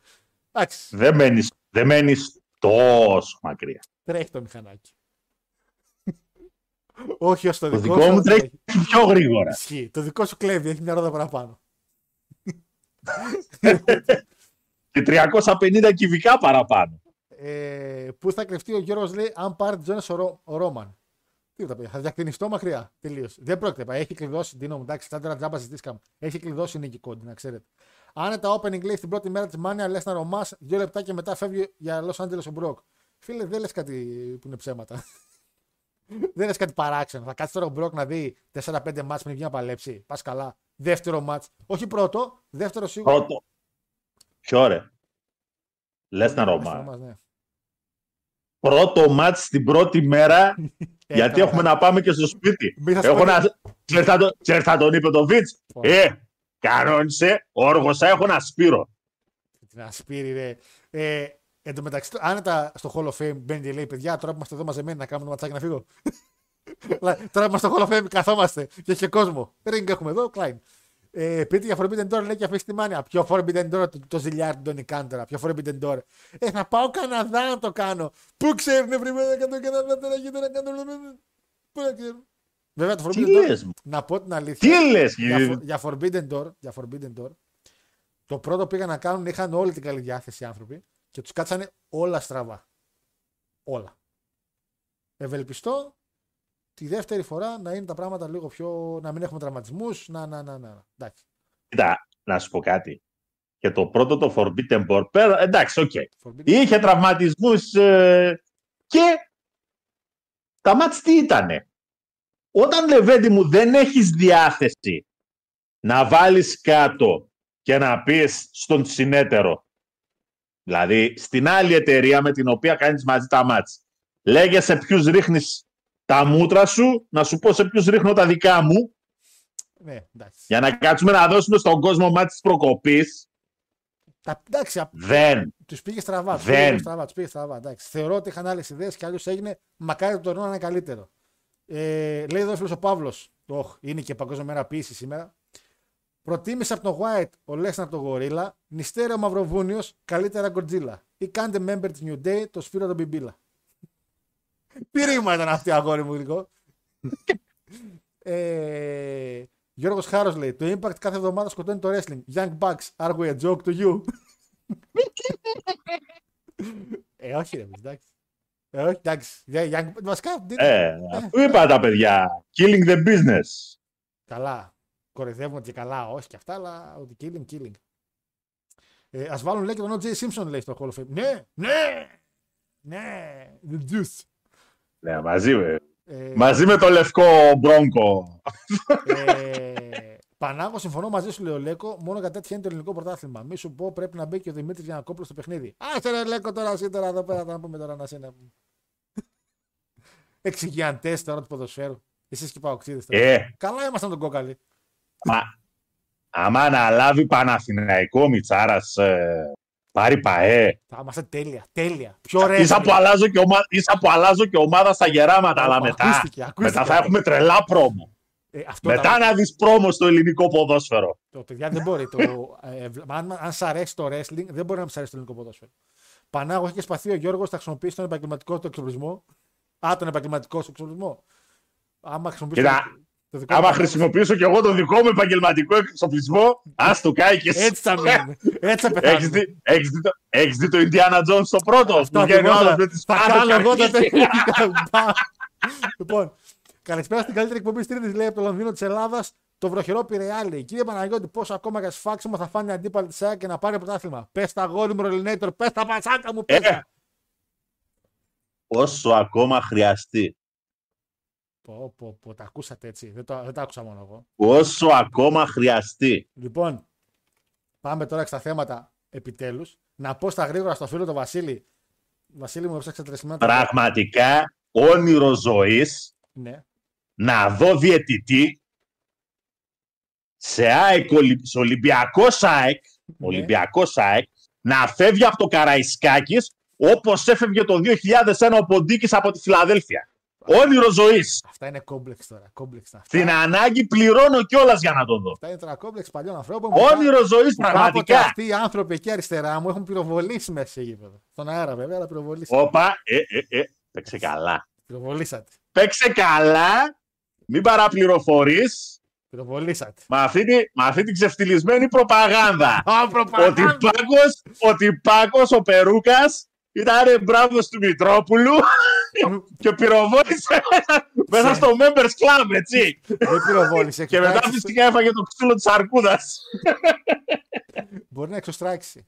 Εντάξει, Δεν μένεις, δεν μένεις τόσο μακριά. τρέχει το μηχανάκι. Όχι ως το Το δικό, δικό σου, μου δεν τρέχει πιο γρήγορα. Ισχύει. Το δικό σου κλέβει, έχει μια ρόδα παραπάνω. Και 350 κυβικά παραπάνω. Ε, πού θα κρυφτεί ο Γιώργος λέει αν πάρει τη ζώνη ο, Ρο- ο Ρόμαν. Τι θα πει, θα διακρινιστώ μακριά. Τελείως. Δεν πρόκειται. πα. Έχει κλειδώσει. Ντίνο μου, εντάξει, θα τώρα τζάμπα ζητήσκα Έχει κλειδώσει η νίκη κόντι, να ξέρετε. Άνετα opening λέει στην πρώτη μέρα της Μάνια, λες να ρομάς, δύο λεπτά και μετά φεύγει για Los Angeles ο Μπροκ. Φίλε, δεν λες κάτι που είναι ψέματα. Δεν λε κάτι παράξενο. Θα κάτσει τώρα ο Μπροκ να δει 4-5 μάτς πριν βγει να παλέψει. Πας καλά. Δεύτερο μάτς. Όχι πρώτο, δεύτερο σίγουρα. Πρώτο. Ποιο ρε. Λες να Δεύτερο Ρώμα. μάτς, ναι. Πρώτο μάτς την πρώτη μέρα, γιατί καλά. έχουμε να πάμε και στο σπίτι. Μην θα σου Έχω πω να... Ξέρεις θα τον- ξέρεις θα τον είπε το Βίτς; Πω. Ε, κανόνισε, όργωσα, έχω ένα σπύρο. Την ασπίρι, ρε. Ε, εν τω μεταξύ, άνετα στο Hall of Fame μπαίνει και λέει: Παιδιά, τώρα που είμαστε εδώ μαζεμένοι να κάνουμε το ματσάκι να φύγω. Αλλά τώρα που είμαστε στο Hall of Fame, καθόμαστε και έχει και κόσμο. Ring έχουμε εδώ, Klein. Ε, πείτε για Forbidden Door, λέει και αφήσει τη μάνια. Ποιο Forbidden Door, το, το ζηλιάρι του Ντόνι Κάντερα. Ποιο Forbidden Door. Ε, θα πάω Καναδά να το κάνω. Πού ξέρουν βρήματα να κάνω Καναδά τώρα γίνεται να κάνω. Πού να ξέρουν. Βέβαια το Τι Forbidden Door, λες, μου. να πω την αλήθεια. Τι λες, για, κύριε. Fo- για, Forbidden Door, για Forbidden Door, το πρώτο που πήγαν να κάνουν είχαν όλη την καλή διάθεση οι άνθρωποι και τους κάτσανε όλα στραβά. Όλα. Ευελπιστώ τη δεύτερη φορά να είναι τα πράγματα λίγο πιο. να μην έχουμε τραυματισμούς. Να, να, να, να. Εντάξει. Κοίτα, να σου πω κάτι. Και το πρώτο το Forbidden Door, πέρα, εντάξει, OK. Forbidden- Είχε τραυματισμούς ε, και τα μάτς τι ήτανε; Όταν Λεβέντη μου δεν έχεις διάθεση να βάλεις κάτω και να πεις στον συνέταιρο, δηλαδή στην άλλη εταιρεία με την οποία κάνεις μαζί τα μάτς, λέγε σε ποιους ρίχνεις τα μούτρα σου, να σου πω σε ποιους ρίχνω τα δικά μου, Ναι, εντάξει. για να κάτσουμε να δώσουμε στον κόσμο μάτς της προκοπής, Τα, εντάξει, δεν. τους πήγε στραβά. Τους Δεν. πήγε στραβά, τους πήγε στραβά. Εντάξει. Θεωρώ ότι είχαν άλλες ιδέες και αλλιώ έγινε. Μακάρι το τωρινό να είναι καλύτερο. Ε, λέει εδώ ο φίλος ο Παύλος. Όχ, είναι και παγκόσμια μέρα ποιήση σήμερα. Προτίμησε από τον White ο Λέσνα από τον Γορίλα. Νηστέριο Μαυροβούνιος, καλύτερα Γκοτζίλα. Ή κάντε member της New Day, το σφύρο τον Μπιμπίλα. Τι ρήμα ήταν αυτή, αγόρι μου γλυκό. ε, Γιώργος Χάρος λέει: Το Impact κάθε εβδομάδα σκοτώνει το wrestling. Young Bucks, are we a joke to you? ε, όχι, ρε, εντάξει. Ε, όχι, εντάξει. Για- Young... Βασικά, δεν- Ε, αφού είπα τα παιδιά, killing the business. καλά. Κορυδεύουμε και καλά, όχι και αυτά, αλλά ότι killing, killing. Ε, ας βάλουν λέει και τον O.J. Simpson λέει στο Hall of Fame. Ναι, ναι, ναι, the juice. Ναι, μαζί, με- Ε, μαζί με το λευκό μπρόγκο. ε, Πανάγος, συμφωνώ μαζί σου, λέει ο Λέκο. Μόνο κατά τέτοια είναι το ελληνικό πρωτάθλημα. Μη σου πω, πρέπει να μπει και ο Δημήτρης Γιανακόπουλος στο παιχνίδι. Άσε ρε Λέκο τώρα, εσύ τώρα εδώ πέρα, να πούμε τώρα να σε να πούμε. Εξηγιαντές τώρα του ποδοσφαίρου. Εσείς και οι παοξίδες τώρα. Ε, Καλά ήμασταν τον κόκαλη. Μα, άμα αναλάβει Παναθηναϊκό Μιτσάρας, ε, πάρει ΠαΕ. Θα είμαστε τέλεια. Τέλεια. Πιο ωραία. Ίσα που, αλλάζω και ομα... ίσα που αλλάζω και ομάδα στα γεράματα, αλλά μετά, Ακούστηκε, ακούστηκε. μετά θα έχουμε τρελά πρόμο. Ε, αυτό Μετά τα- να δεις πρόμο στο ελληνικό ποδόσφαιρο. Το παιδιά δεν μπορεί. Το, ε, βλ- αν, αν σ' αρέσει το wrestling, δεν μπορεί να μ' σ' αρέσει το ελληνικό ποδόσφαιρο. Πανάγο έχεις και σπαθεί ο Γιώργος, θα χρησιμοποιήσει τον επαγγελματικό του εξοπλισμό. Α, τον επαγγελματικό σου εξοπλισμό. Άμα χρησιμοποιήσει. Κοίτα, το, το δικό Άμα μου- χρησιμοποιήσω κι εγώ το δικό μου επαγγελματικό εξοπλισμό, ας το κάει και εσύ. Έτσι θα μείνουμε. Έτσι θα Έχεις πεθάνουμε. δει, έχεις δει, το, έχεις δει το Indiana Jones το πρώτο, Αυτό που βγαίνει ο ακριβώς άλλος θα- με τις Θα πάνω κάνω εγώ τα καρχίες. τέτοια. Λοιπόν, καλησπέρα στην καλύτερη εκπομπή της Τρίτης, λέει από το Λονδίνο της Ελλάδας, το βροχερό Πειραιά. λέει. Κύριε Παναγιώτη, πόσο ακόμα για σφάξιμο θα φάνει αντίπαλη της ΣΑΚ και να πάρει πρωτάθλημα; Πες τα γόρι μου, Ρολινέιτορ, πες τα πατσάκα μου, πες. Ε. Όσο ακόμα χρειαστεί. Πω, πω, πω, τα ακούσατε έτσι. Δεν το, δεν τα άκουσα μόνο εγώ. Όσο ακόμα χρειαστεί. Λοιπόν, πάμε τώρα στα θέματα επιτέλους. Να πω στα γρήγορα στο φίλο του Βασίλη. Βασίλη μου έψαξε τρεσμένα. Πραγματικά όνειρο ζωής Ναι. να δω διαιτητή σε, ΑΕΚ, Ολυ- σε Ολυμπιακός ΣΑΕΚ, Ναι. Ολυμπιακός ΣΑΕΚ να φεύγει από το Καραϊσκάκης όπως έφευγε το 2001 ο Ποντίκης από τη Φιλαδέλφια. Όνειρο ζωής. Αυτά είναι κόμπλεξ τώρα. Κόμπλεξ αυτά. Την ανάγκη πληρώνω κιόλας για να το δω. Αυτά είναι τώρα κόμπλεξ παλιών ανθρώπων. Όνειρο ζωής που Κάποτε πραγματικά. αυτοί οι άνθρωποι εκεί αριστερά μου έχουν πυροβολήσει μέσα σε γήπεδο. Στον αέρα βέβαια, αλλά πυροβολήσατε. Όπα, ε, ε, ε, παίξε καλά. Πυροβολήσατε. Παίξε καλά, μην παραπληροφορείς Πυροβολήσατε. με αυτή, τη, με αυτή την ξεφτυλισμένη προπαγάνδα. Α, ότι προπαγάνδα. Πάκος, ότι Πάκος ο Περούκας ήταν μπράβος του Μητρόπουλου και πυροβόλησε μέσα στο members club, έτσι. Δεν πυροβόλησε. Και μετά Εξωστράξει- φυσικά έφαγε το ξύλο της αρκούδας. Μπορεί να εξωστράξει.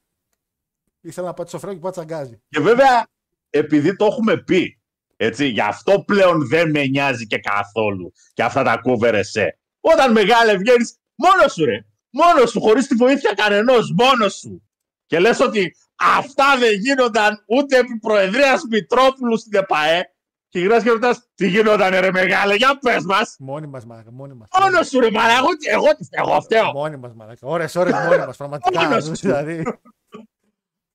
Ήθελα να πατήσω φρέο και πάτσα γκάζι. Και βέβαια, επειδή το έχουμε πει, έτσι, γι' αυτό πλέον δεν με νοιάζει και καθόλου και αυτά τα cover εσέ. Όταν μεγάλε βγαίνεις, μόνος σου ρε. Μόνος σου, χωρίς τη βοήθεια κανενός, μόνος σου. Και λες ότι αυτά δεν γίνονταν ούτε επί Προεδρίας Μητρόπουλου στην ΕΠΑΕ. Και γυρνάς και ρωτάς, τι γίνονταν ρε μεγάλε, για πες μας. Μόνοι μας, μαλάκα. Μόνοι μας. Μόνο σου ρε μαλάκα, εγώ, τι- εγώ, τι- εγώ φταίω. Μόνοι μας, μαλάκα. Ωρες, ώρες μόνοι μας. Πραγματικά. Μόνος σου. δηλαδή.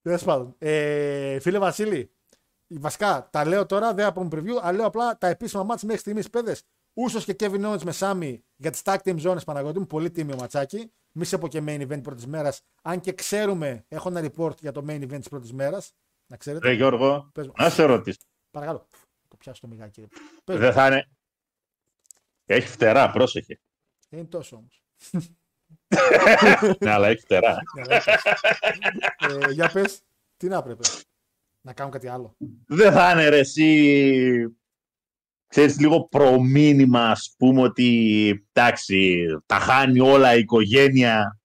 Τέλος πάντων. Ε, φίλε Βασίλη, βασικά τα λέω τώρα, δεν από preview, αλλά λέω απλά τα επίσημα μάτς μέχρι στιγμής παιδες. Ούσος και Kevin Owens με Σάμι για τις tag team zones Παναγιώτη μου. Πολύ τίμιο ματσάκι. Μη σε πω και main event πρώτης μέρας. Αν και ξέρουμε, έχω ένα report για το main event της πρώτης μέρας. Να ξέρετε. Ρε Γιώργο, Πες μου. να σε ρωτήσω. Παρακαλώ. Το πιάσω το μιγάκι. ρε. Πες μου. Δεν θα είναι. Έχει φτερά, πρόσεχε. Δεν είναι τόσο όμως. ναι, αλλά έχει φτερά. ε, για πες, τι να πρέπει. Να κάνω κάτι άλλο. δεν θα είναι ρε εσύ ξέρεις λίγο προμήνυμα ας πούμε ότι εντάξει τα χάνει όλα η οικογένεια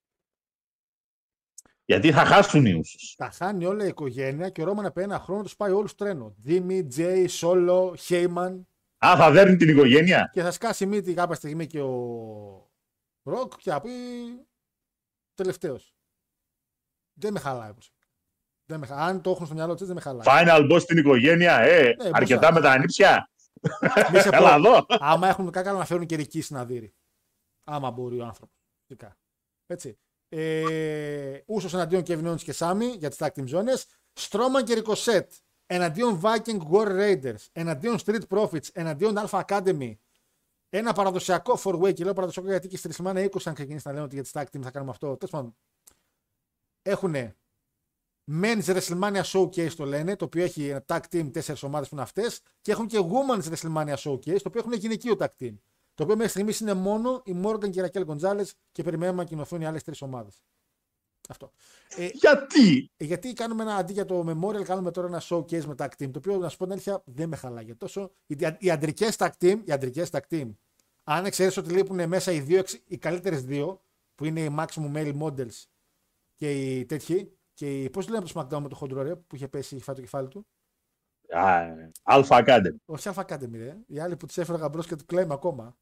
γιατί θα χάσουν οι ούσους. Τα χάνει όλα η οικογένεια και ο Ρόμαν επί ένα χρόνο τους πάει όλους τρένο. Δήμη, Τζέι, Σόλο, Χέιμαν Α, θα δέρνει την οικογένεια. και θα σκάσει μύτη κάποια στιγμή και ο Ροκ και θα πει τελευταίος. Δεν με χαλάει προσωπικά. Δεν με χα- Αν το έχουν στο μυαλό τους, δεν με χαλάει. Final boss στην οικογένεια, ε, Ναι, αρκετά πώς με τα ανήψια. Μη σε πω, Έλα εδώ. άμα έχουν κακά να φέρουν και ρική συναδύρη. Άμα μπορεί ο άνθρωπος. Φυσικά. Έτσι. Ε, Ούσος εναντίον Kevin Owens και Σάμι για τις tag team zones. Στρώμαν και Ricochet εναντίον Viking War Raiders, εναντίον Street Profits, εναντίον Alpha Academy. Ένα παραδοσιακό four way και λέω παραδοσιακό γιατί και στη WrestleMania 20 αν ξεκινήσει να λένε ότι για τις tag team θα κάνουμε αυτό. Τέλος πάντων, έχουν Men's WrestleMania Showcase το λένε, το οποίο έχει ένα tag team, τέσσερις ομάδες που είναι αυτές. Και έχουν και Women's WrestleMania Showcase, το οποίο έχουν γυναικείο tag team. Το οποίο μέχρι στιγμής είναι μόνο η Morgan και η Ρακέλ Γκοντζάλε και περιμένουμε να κοινωθούν οι άλλες τρεις ομάδες. Αυτό. Ε, Γιατί; ε, γιατί κάνουμε ένα αντί για το Memorial, κάνουμε τώρα ένα showcase με tag team. Το οποίο να σου πω την αλήθεια δεν με χαλάει. Γιατί τόσο οι, οι αντρικές tag team, οι αντρικές tag team, αν εξαιρέσει ότι λείπουν μέσα οι, δύο, εξ- οι καλύτερες δύο, που είναι οι Maximum Male Models και οι τέτοιοι, και οι, πώς λένε από το SmackDown με το χοντρό ρε, που είχε πέσει, είχε φάει το κεφάλι του; Α, ε, Alpha Academy. Όχι Alpha Academy, ρε. Οι άλλοι που τους έφεραγα μπρο και του κλαίμε ακόμα.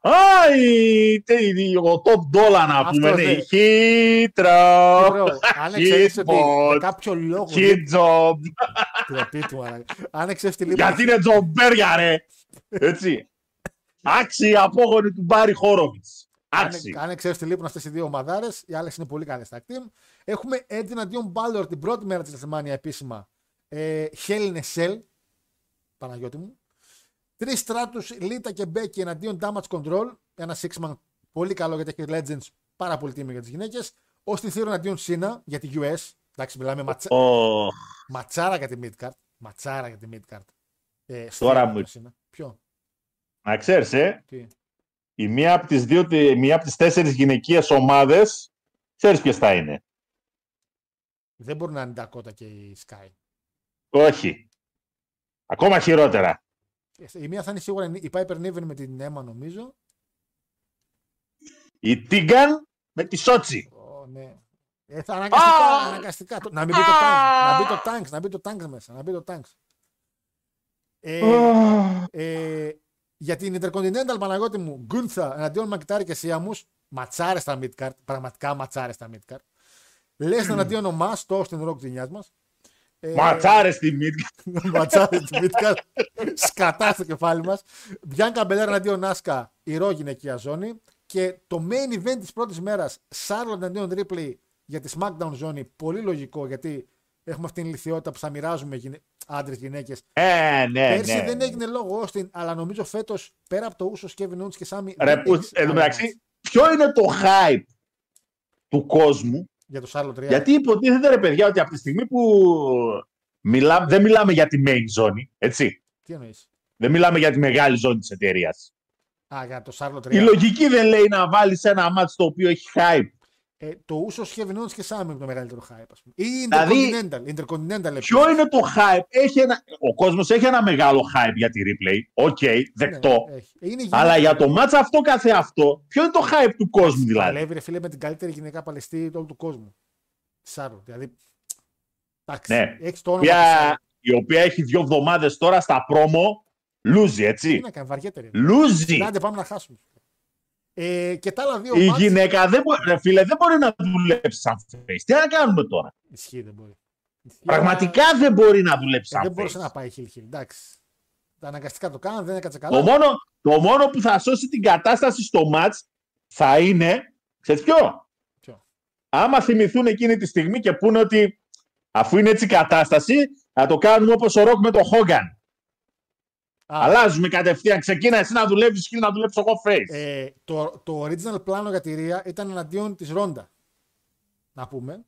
Α, η, τε- ο top dollar να Αυτός, πούμε. ναι. Ναι. Χίτρο. Bro, αν εξαιρέσει ότι Hitbot, για κάποιο λόγο. Hit job. Τροπή του, μαλάκα. Αν εξαιρέσει τη λύπη. Γιατί είναι τζομπέρια, ρε. Έτσι. Άξιοι απόγονοι του Μπάρι Χόροβιτς. Άξιοι. Αν, αν εξαιρέσει τη λείπουν αυτέ οι δύο ομαδάρες, οι άλλες είναι πολύ καλές στα team. Έχουμε Edge εναντίον Balor την πρώτη μέρα της WrestleMania επίσημα. Ε, Hell in a Cell. Παναγιώτη μου. Τρεις στράτους Λίτα και Μπέκι εναντίον Damage Control. Ένα six-man πολύ καλό γιατί έχει Legends. Πάρα πολύ τίμιο για τις γυναίκες. Ω την Theory εναντίον Σίνα για τη US. Εντάξει, μιλάμε ματσα... Ω, ματσάρα για τη Midcard. Ματσάρα για τη Midcard. Ε, Τώρα Theory μου- εναντίον Cena. Ποιο; να ξέρεις, ε, Τι; η μία από τις, δύο, τη- μία από τις τέσσερις γυναικείες ομάδες, ξέρεις ποιες θα είναι. Δεν μπορεί να είναι η Dakota και η Sky. Όχι. Ακόμα χειρότερα. Η μία θα είναι σίγουρα η Piper Niven με την Emma νομίζω. Η Τίγκαν με τη Σότσι. Ω, ναι. Ε, θα αναγκαστικά, Α! αναγκαστικά. Το- Να μην μπει το tanks, να μπει το tanks, να μπει το tanks μέσα, να μπει το tanks. Ε, ε, για την Intercontinental Παναγιώτη μου, Γκούνθα εναντίον Μακτάρη και Σίαμους, ματσάρες στα midcard, πραγματικά ματσάρες στα midcard. Λες εναντίον ο Μας, το Austin Rock της γενιάς μας. Ε, Ματσάρε στη Μίτκα. Ματσάρε τη midcard, σκατά στο κεφάλι μας. Μπιάνκα Μπελέρα εναντίον Νάσκα, η ρο γυναικεία ζώνη. Και το main event της πρώτης μέρας, Charlotte εναντίον Ripley για τη SmackDown ζώνη, πολύ λογικό γιατί έχουμε αυτή την ηλικιότητα που θα μοιράζουμε γυναίκε. άντρες, γυναίκες. Ε, ναι, Πέρσι ναι. δεν έγινε λόγο Όστιν, αλλά νομίζω φέτος πέρα από το ούσος Kevin Owens και Σάμι. Ρε, που, εν τω μεταξύ, ποιο είναι το hype του κόσμου, Για το Σάρλοτ Ρία. γιατί υποτίθεται ρε παιδιά ότι από τη στιγμή που μιλά, δεν μιλάμε για τη main ζώνη, έτσι. Τι εννοείς; Δεν μιλάμε για τη μεγάλη ζώνη της εταιρείας. Α, για το Σάρλοτ Ρία. Η λογική δεν λέει να βάλεις ένα ματς το οποίο έχει hype. Ε, το Usos Kevin Owens και Σάμι είναι το μεγαλύτερο hype, ας πούμε. Ή Δηλαδή, Intercontinental. Intercontinental επίσης. Ποιο είναι το hype; Έχει ένα... Ο κόσμος έχει ένα μεγάλο hype για τη Ripley. Οκ, δεκτό. Ναι, έχει. Είναι η Αλλά γυναίκα- για το μάτς αυτό καθε αυτό, ποιο είναι το hype του κόσμου δηλαδή; Παλεύει ρε φίλε με την καλύτερη γυναίκα παλαιστή του όλου του κόσμου. Σάρλο. Δηλαδή. Εντάξει. Ναι. Έχεις το όνομα της Οποία, Σάρλο. η οποία έχει δύο εβδομάδες τώρα στα πρόμο λούζει, Τι έτσι. να κάνει, βαριέται ρε. Λούζει. Άντε πάμε να χάσουμε. Ε, και τα άλλα δύο Η μάτς- γυναίκα δεν μπορεί, ρε φίλε, δεν μπορεί να δουλέψει σαν face. Τι να κάνουμε τώρα; Ισχύει, δεν μπορεί. Ισχύει, Πραγματικά δεν μπορεί να δουλέψει αλλά, ε, σαν δεν μπορούσε να face. πάει χιλ χιλ. Εντάξει. Τα αναγκαστικά το κάναν, δεν έκατσε Το καλά. μόνο, το μόνο που θα σώσει την κατάσταση στο μάτς θα είναι, ξέρεις ποιο, Ποιο; άμα θυμηθούν εκείνη τη στιγμή και πούνε ότι αφού είναι έτσι η κατάσταση, θα το κάνουμε όπως ο Ροκ με τον Χόγκαν. Α, Αλλάζουμε κατευθείαν. Ξεκίνα εσύ να δουλεύεις και να δουλέψω εγώ face. ε, το, το original πλάνο για τη Ρία ήταν εναντίον της Ρόντα. Να πούμε.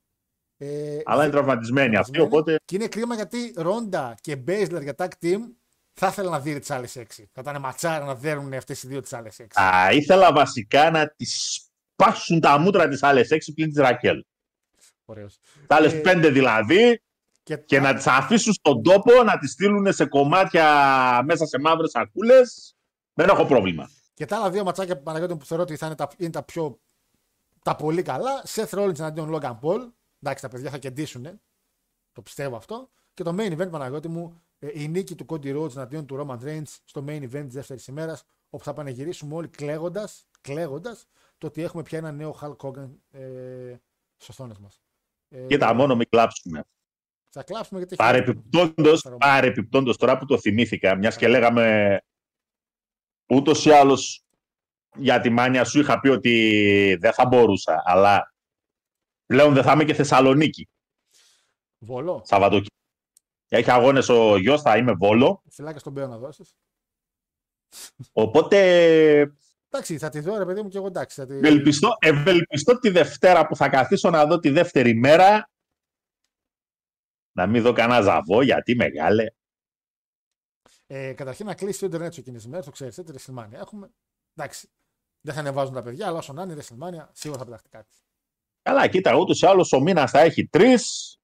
Ε, Αλλά είναι τραυματισμένη αυτή, τραυματισμένη. οπότε Και είναι κρίμα γιατί Ρόντα και Μπέισλερ για tag team θα ήθελα να δει τις άλλες έξι. Θα ήταν ματσάρα να δέρουν αυτές οι δύο τις άλλες έξι. θα ήθελα βασικά να τις σπάσουν τα μούτρα της άλλες έξι πλην της Ρακέλ. Ωραίος. Τα άλλες Ε, πέντε δηλαδή Και, και να τις αφήσουν στον τόπο, να τις στείλουν σε κομμάτια μέσα σε μαύρες σακούλες. Δεν έχω πρόβλημα. και τα άλλα δύο ματσάκια που Παναγιώτη μου, που θεωρώ ότι θα είναι τα, είναι τα πιο. τα πολύ καλά. Seth Rollins εναντίον Logan Paul. Εντάξει, τα παιδιά θα κεντήσουν. Το πιστεύω αυτό. Και το main event, Παναγιώτη μου, ε, η νίκη του Cody Rhodes εναντίον του Roman Reigns στο main event της δεύτερης ημέρας, όπου θα πανεγυρίσουμε όλοι κλαίγοντας κλαίγοντας, το ότι έχουμε πια ένα νέο Hulk Hogan ε, στι οθόνε μας. Ε, Κοίτα, μόνο μην κλάψουμε. Θα κλάψουμε γιατί. έχει- Παρεπιπτόντως, παρεπιπτόντως, τώρα που το θυμήθηκα, μιας και λέγαμε ούτως ή άλλως για τη μάνια σου είχα πει ότι δεν θα μπορούσα, αλλά πλέον δεν θα είμαι και Θεσσαλονίκη, Βολό. Σαββατοκύριακο. Έχει αγώνες ο γιος, θα είμαι Βόλο, Φυλάκια στον Μπέο να δώσεις. οπότε Εντάξει, θα τη δω ρε παιδί μου και εγώ εντάξει. Θα τη... ευελπιστώ, ευελπιστώ τη Δευτέρα που θα καθίσω να δω τη δεύτερη μέρα να μην δω κανένα ζαβό, γιατί μεγάλε. Ε, καταρχήν να κλείσει το Ιντερνετ σου εκείνη τη μέρα, το ξέρεις, έτσι, WrestleMania. Έχουμε. Εντάξει. Δεν θα ανεβάζουν τα παιδιά, αλλά όσο να είναι η WrestleMania, σίγουρα θα πεταχτεί κάτι. Καλά, κοίτα, ούτως ή άλλως ο μήνας θα έχει τρεις.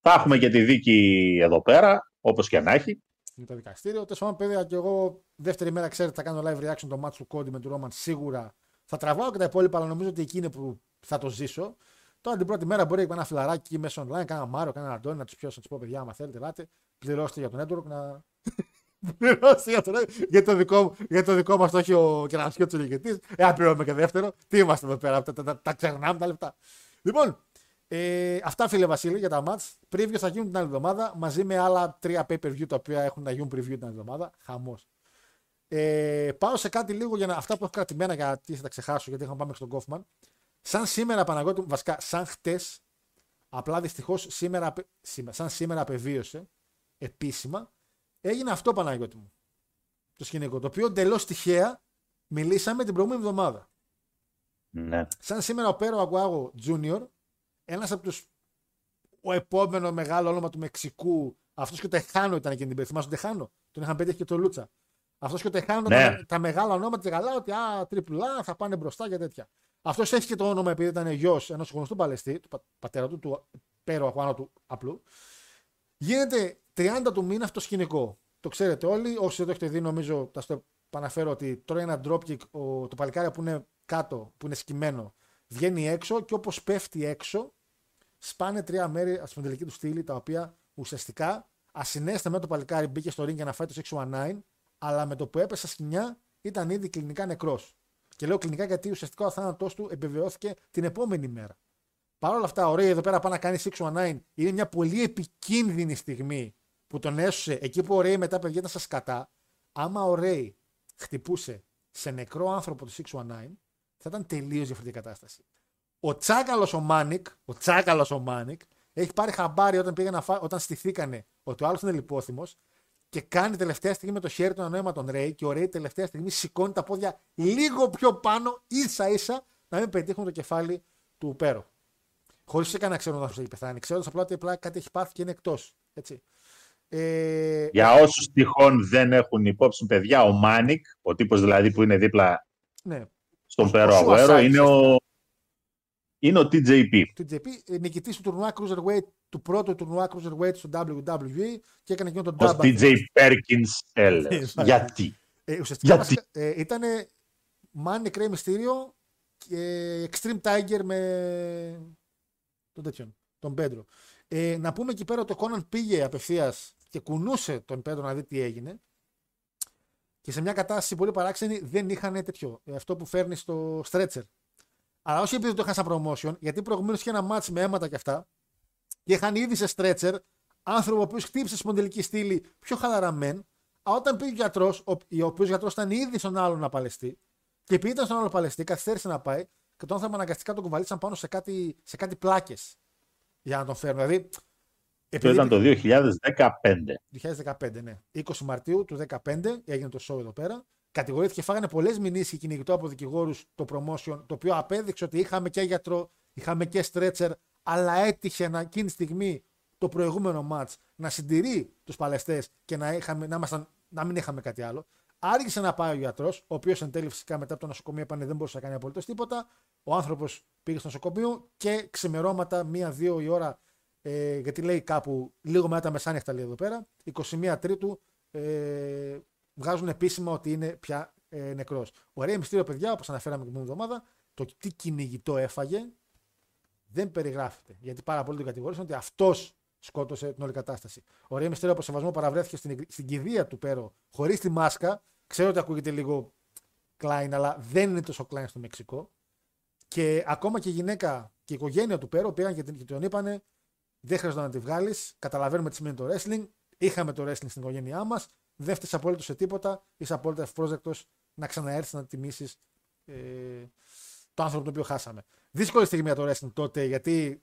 Θα έχουμε και τη δίκη εδώ πέρα, όπως και να έχει. Είναι το δικαστήριο. Τέλος πάντων, παιδιά, και εγώ δεύτερη μέρα ξέρετε θα κάνω live reaction το match του Cody με του Roman σίγουρα. Θα τραβάω και τα υπόλοιπα, αλλά νομίζω ότι εκεί είναι που θα το ζήσω. Τώρα την πρώτη μέρα μπορεί να ένα φιλαράκι μέσα online, κάνα Μάριο, κάνα Αντώνη, να τους πιώσω, να τους πω παιδιά, άμα θέλετε, ελάτε, πληρώστε για το network να. πληρώστε για το network. Για το δικό, μου- για το δικό μας το έχει ο κερασιό του ηγετή. Ε, αν πληρώνουμε και δεύτερο, τι είμαστε εδώ πέρα, τα, τα, τα, τα ξεχνάμε τα λεφτά. Λοιπόν, ε, αυτά φίλε Βασίλη για τα match. Preview θα γίνουν την άλλη εβδομάδα μαζί με άλλα τρία pay per view τα οποία έχουν να γίνουν preview την άλλη εβδομάδα. Χαμός. Ε, πάω σε κάτι λίγο για να, αυτά που έχω κρατημένα γιατί θα τα ξεχάσω γιατί είχαμε πάμε στον Kaufman. Σαν σήμερα Παναγιώτη, μου, βασικά σαν χτες, απλά δυστυχώς σήμερα, απε- σήμερα, σαν σήμερα απεβίωσε επίσημα, έγινε αυτό Παναγιώτη μου. Το σκηνικό. Το οποίο εντελώς τυχαία μιλήσαμε την προηγούμενη εβδομάδα. Ναι. Σαν σήμερα ο Πέρο Αγκουάγο Junior, ένας από τους. Ο επόμενο μεγάλο όνομα του Μεξικού, αυτός και ο Τεχάνο ήταν εκείνη την περίοδο. Θυμάσαι τον Τεχάνο, τον είχαν πετύχει και το Λούτσα. Αυτός και ο Τεχάνο ήταν Ναι. τα, τα μεγάλα ονόματα τη καλά, ότι α, τριπλά θα πάνε μπροστά και τέτοια. Αυτός έχει και το όνομα επειδή ήταν γιος ενός γνωστού παλαιστή, του πα- πατέρα του, του Πέρο Αγκουάγο του απλού. Γίνεται 30 του μήνα αυτό το σκηνικό. Το ξέρετε όλοι. Όσοι δεν το έχετε δει, νομίζω θα στο επαναφέρω ότι τρώει ένα dropkick ο, το παλικάρι που είναι κάτω, που είναι σκυμμένο, βγαίνει έξω και όπως πέφτει έξω, σπάνε τρία μέρη στην τελική του στήλη, τα οποία ουσιαστικά ασυνέστε με το παλικάρι μπήκε στο ring για να φάει το 619, αλλά με το που έπεσε σκηνιά ήταν ήδη κλινικά νεκρός. Και λέω κλινικά γιατί ουσιαστικά ο θάνατός του επιβεβαιώθηκε την επόμενη μέρα. Παρ' όλα αυτά, ο Ρέι εδώ πέρα πάει να κάνει 619. Είναι μια πολύ επικίνδυνη στιγμή που τον έσωσε εκεί που ο Ρέι μετά παιδιά ήταν στα σκατά. Άμα ο Ρέι χτυπούσε σε νεκρό άνθρωπο το 619, θα ήταν τελείως διαφορετική κατάσταση. Ο τσάκαλος ο Μάνικ, ο τσάκαλος ο Μάνικ, έχει πάρει χαμπάρι όταν, πήγαν να φά... όταν στηθήκανε ότι ο άλλος είναι λιπόθυμος και κάνει τελευταία στιγμή με το χέρι του νόημα στον Ρέι και ο Ρέι τελευταία στιγμή σηκώνει τα πόδια λίγο πιο πάνω, ίσα ίσα, να μην πετύχουν το κεφάλι του Πέρο. Χωρίς φυσικά να ξέρουν ότι έχει πεθάνει. Ξέροντας απλά ότι απλά κάτι έχει πάθει και είναι εκτός. Ε, Για όσους τυχόν δεν έχουν υπόψη, παιδιά, ο Μάνικ, ο τύπος δηλαδή που είναι δίπλα ναι. στον Ο- Πέρο ο Αγουέρο, Suicide, είναι ο, είναι ο TJP. του JP, ε, νικητής του τουρνουά Cruiserweight, του πρώτου τουρνουά Cruiserweight στο WWE και έκανε εκείνο τον Ο dub. TJ Perkins Ellis. Ε, Γιατί; Ε, ουσιαστικά Γιατί; βασικά, ε, ήταν Money Cray Mysterio και Extreme Tiger με τον τέτοιον, τον Πέντρο. Ε, να πούμε εκεί πέρα ότι ο Κόναν πήγε απευθείας και κουνούσε τον Πέντρο να δει τι έγινε. Και σε μια κατάσταση πολύ παράξενη δεν είχαν τέτοιο. ε, αυτό που φέρνει στο stretcher. Αλλά όχι επειδή το είχαν σαν promotion, γιατί προηγουμένως είχε ένα match με αίματα και αυτά. Και είχαν ήδη σε stretcher άνθρωπο ο οποίος χτύπησε σπονδυλική στήλη πιο χαλαρά μεν. Αλλά όταν πήγε ο γιατρός, ο, ο οποίος γιατρός ήταν ήδη στον άλλον να παλαιστεί, και επειδή ήταν στον άλλο παλαιστή, καθυστέρησε να πάει και τον άνθρωπο αναγκαστικά τον κουβαλήσαν πάνω σε κάτι, σε κάτι πλάκες για να τον φέρουν. Δηλαδή, Αυτό ήταν το 2015. 2015, ναι. 20 Μαρτίου του 2015 έγινε το show εδώ πέρα. Κατηγορήθηκε, φάγανε πολλές μηνύσεις και κυνηγητό από δικηγόρους το promotion, το οποίο απέδειξε ότι είχαμε και γιατρό, είχαμε και stretcher, αλλά έτυχε να, εκείνη τη στιγμή το προηγούμενο match να συντηρεί τους παλαιστές και να, είχαμε, να, ήμασταν, να μην είχαμε κάτι άλλο. Άργησε να πάει ο γιατρός, ο οποίος εν τέλει φυσικά μετά από το νοσοκομείο πάνε δεν μπορούσε να κάνει απολύτως τίποτα. Ο άνθρωπος πήγε στο νοσοκομείο και ξημερώματα, μία-δύο η ώρα, ε, γιατί λέει κάπου λίγο μετά τα μεσάνυχτα λέει εδώ πέρα, 21 Τρίτου ε, βγάζουν επίσημα ότι είναι πια ε, νεκρός. Ωραία μυστήριο, παιδιά, όπως αναφέραμε και την εβδομάδα, το τι κυνηγητό έφαγε δεν περιγράφεται. Γιατί πάρα πολλοί τον κατηγορήσαν ότι αυτός σκότωσε την όλη κατάσταση. Ο Ρέι Μυστήριο από σεβασμό παραβρέθηκε στην, στην κηδεία του Πέρο χωρίς τη μάσκα. Ξέρω ότι ακούγεται λίγο κλάιν, αλλά δεν είναι τόσο κλάιν στο Μεξικό. Και ακόμα και η γυναίκα και η οικογένεια του Πέρο πήγαν και την- και τον είπανε δεν χρειάζεται να τη βγάλεις. Καταλαβαίνουμε τι σημαίνει το wrestling. Είχαμε το wrestling στην οικογένειά μας. Δεν φταίεις απολύτω σε τίποτα. Είσαι απόλυτα ευπρόσδεκτος να ξαναέρθεις να τιμήσεις ε, το άνθρωπο τον οποίο χάσαμε. Δύσκολη στιγμή για το wrestling τότε γιατί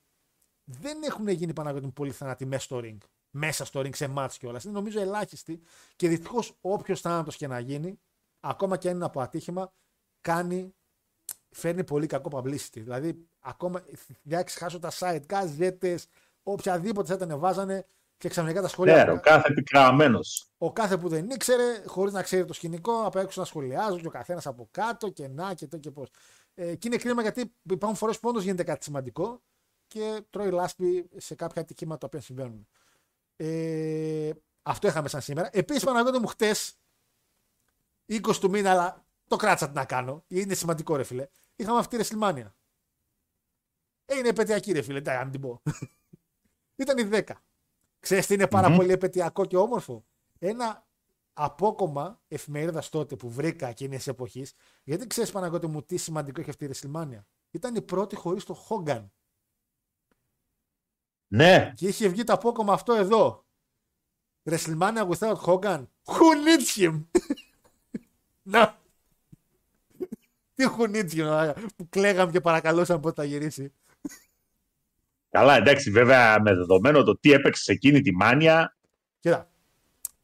δεν έχουν γίνει Παναγιώτη πολύ θανάτοι μέσα στο ring. Μέσα στο ring σε μάτς κιόλας. Είναι νομίζω ελάχιστοι και δυστυχώς όποιος θάνατος και να γίνει, ακόμα και αν είναι από ατύχημα, κάνει, φέρνει πολύ κακό publicity. Δηλαδή, ακόμα διάξει χάσω τα site, γκαζέτε, οποιαδήποτε θα ήταν βάζανε και ξαφνικά τα σχόλια. Ξέρω, Ναι, κάθε πικραμένο. Ο κάθε που δεν ήξερε, χωρίς να ξέρει το σκηνικό, απ' έξω να σχολιάζουν και ο καθένας από κάτω και να και το και πώς. Ε, και είναι κρίμα γιατί υπάρχουν φορές που όντως γίνεται κάτι σημαντικό και τρώει λάσπη σε κάποια ατυχήματα τα οποία συμβαίνουν. Ε, αυτό είχαμε σαν σήμερα. Επίσης, Παναγιώτη μου χτες, 20 του μήνα, αλλά το κράτησα τι να κάνω. Είναι σημαντικό, ρε φίλε. Είχαμε αυτή τη WrestleMania. Ε, είναι επαιτειακή, ρε φίλε. Εντάξει, αν την πω. Ήταν η 10. Ξέρεις τι είναι πάρα Μμμ. πολύ επαιτειακό και όμορφο; Ένα απόκομμα εφημερίδας τότε που βρήκα εκείνης της εποχής, γιατί ξέρεις Παναγιώτη μου τι σημαντικό έχει αυτή η WrestleMania. Ήταν η πρώτη χωρίς το Hogan. Ναι, Και είχε βγει το απόκομμα αυτό εδώ. WrestleMania without Hogan. Who needs him? Να. Τι who needs him, μαλάκα, που κλαίγαμε και παρακαλούσαμε πότε θα γυρίσει. Καλά, εντάξει, βέβαια με δεδομένο το τι έπαιξες σε εκείνη τη μάνια. Κοίτα,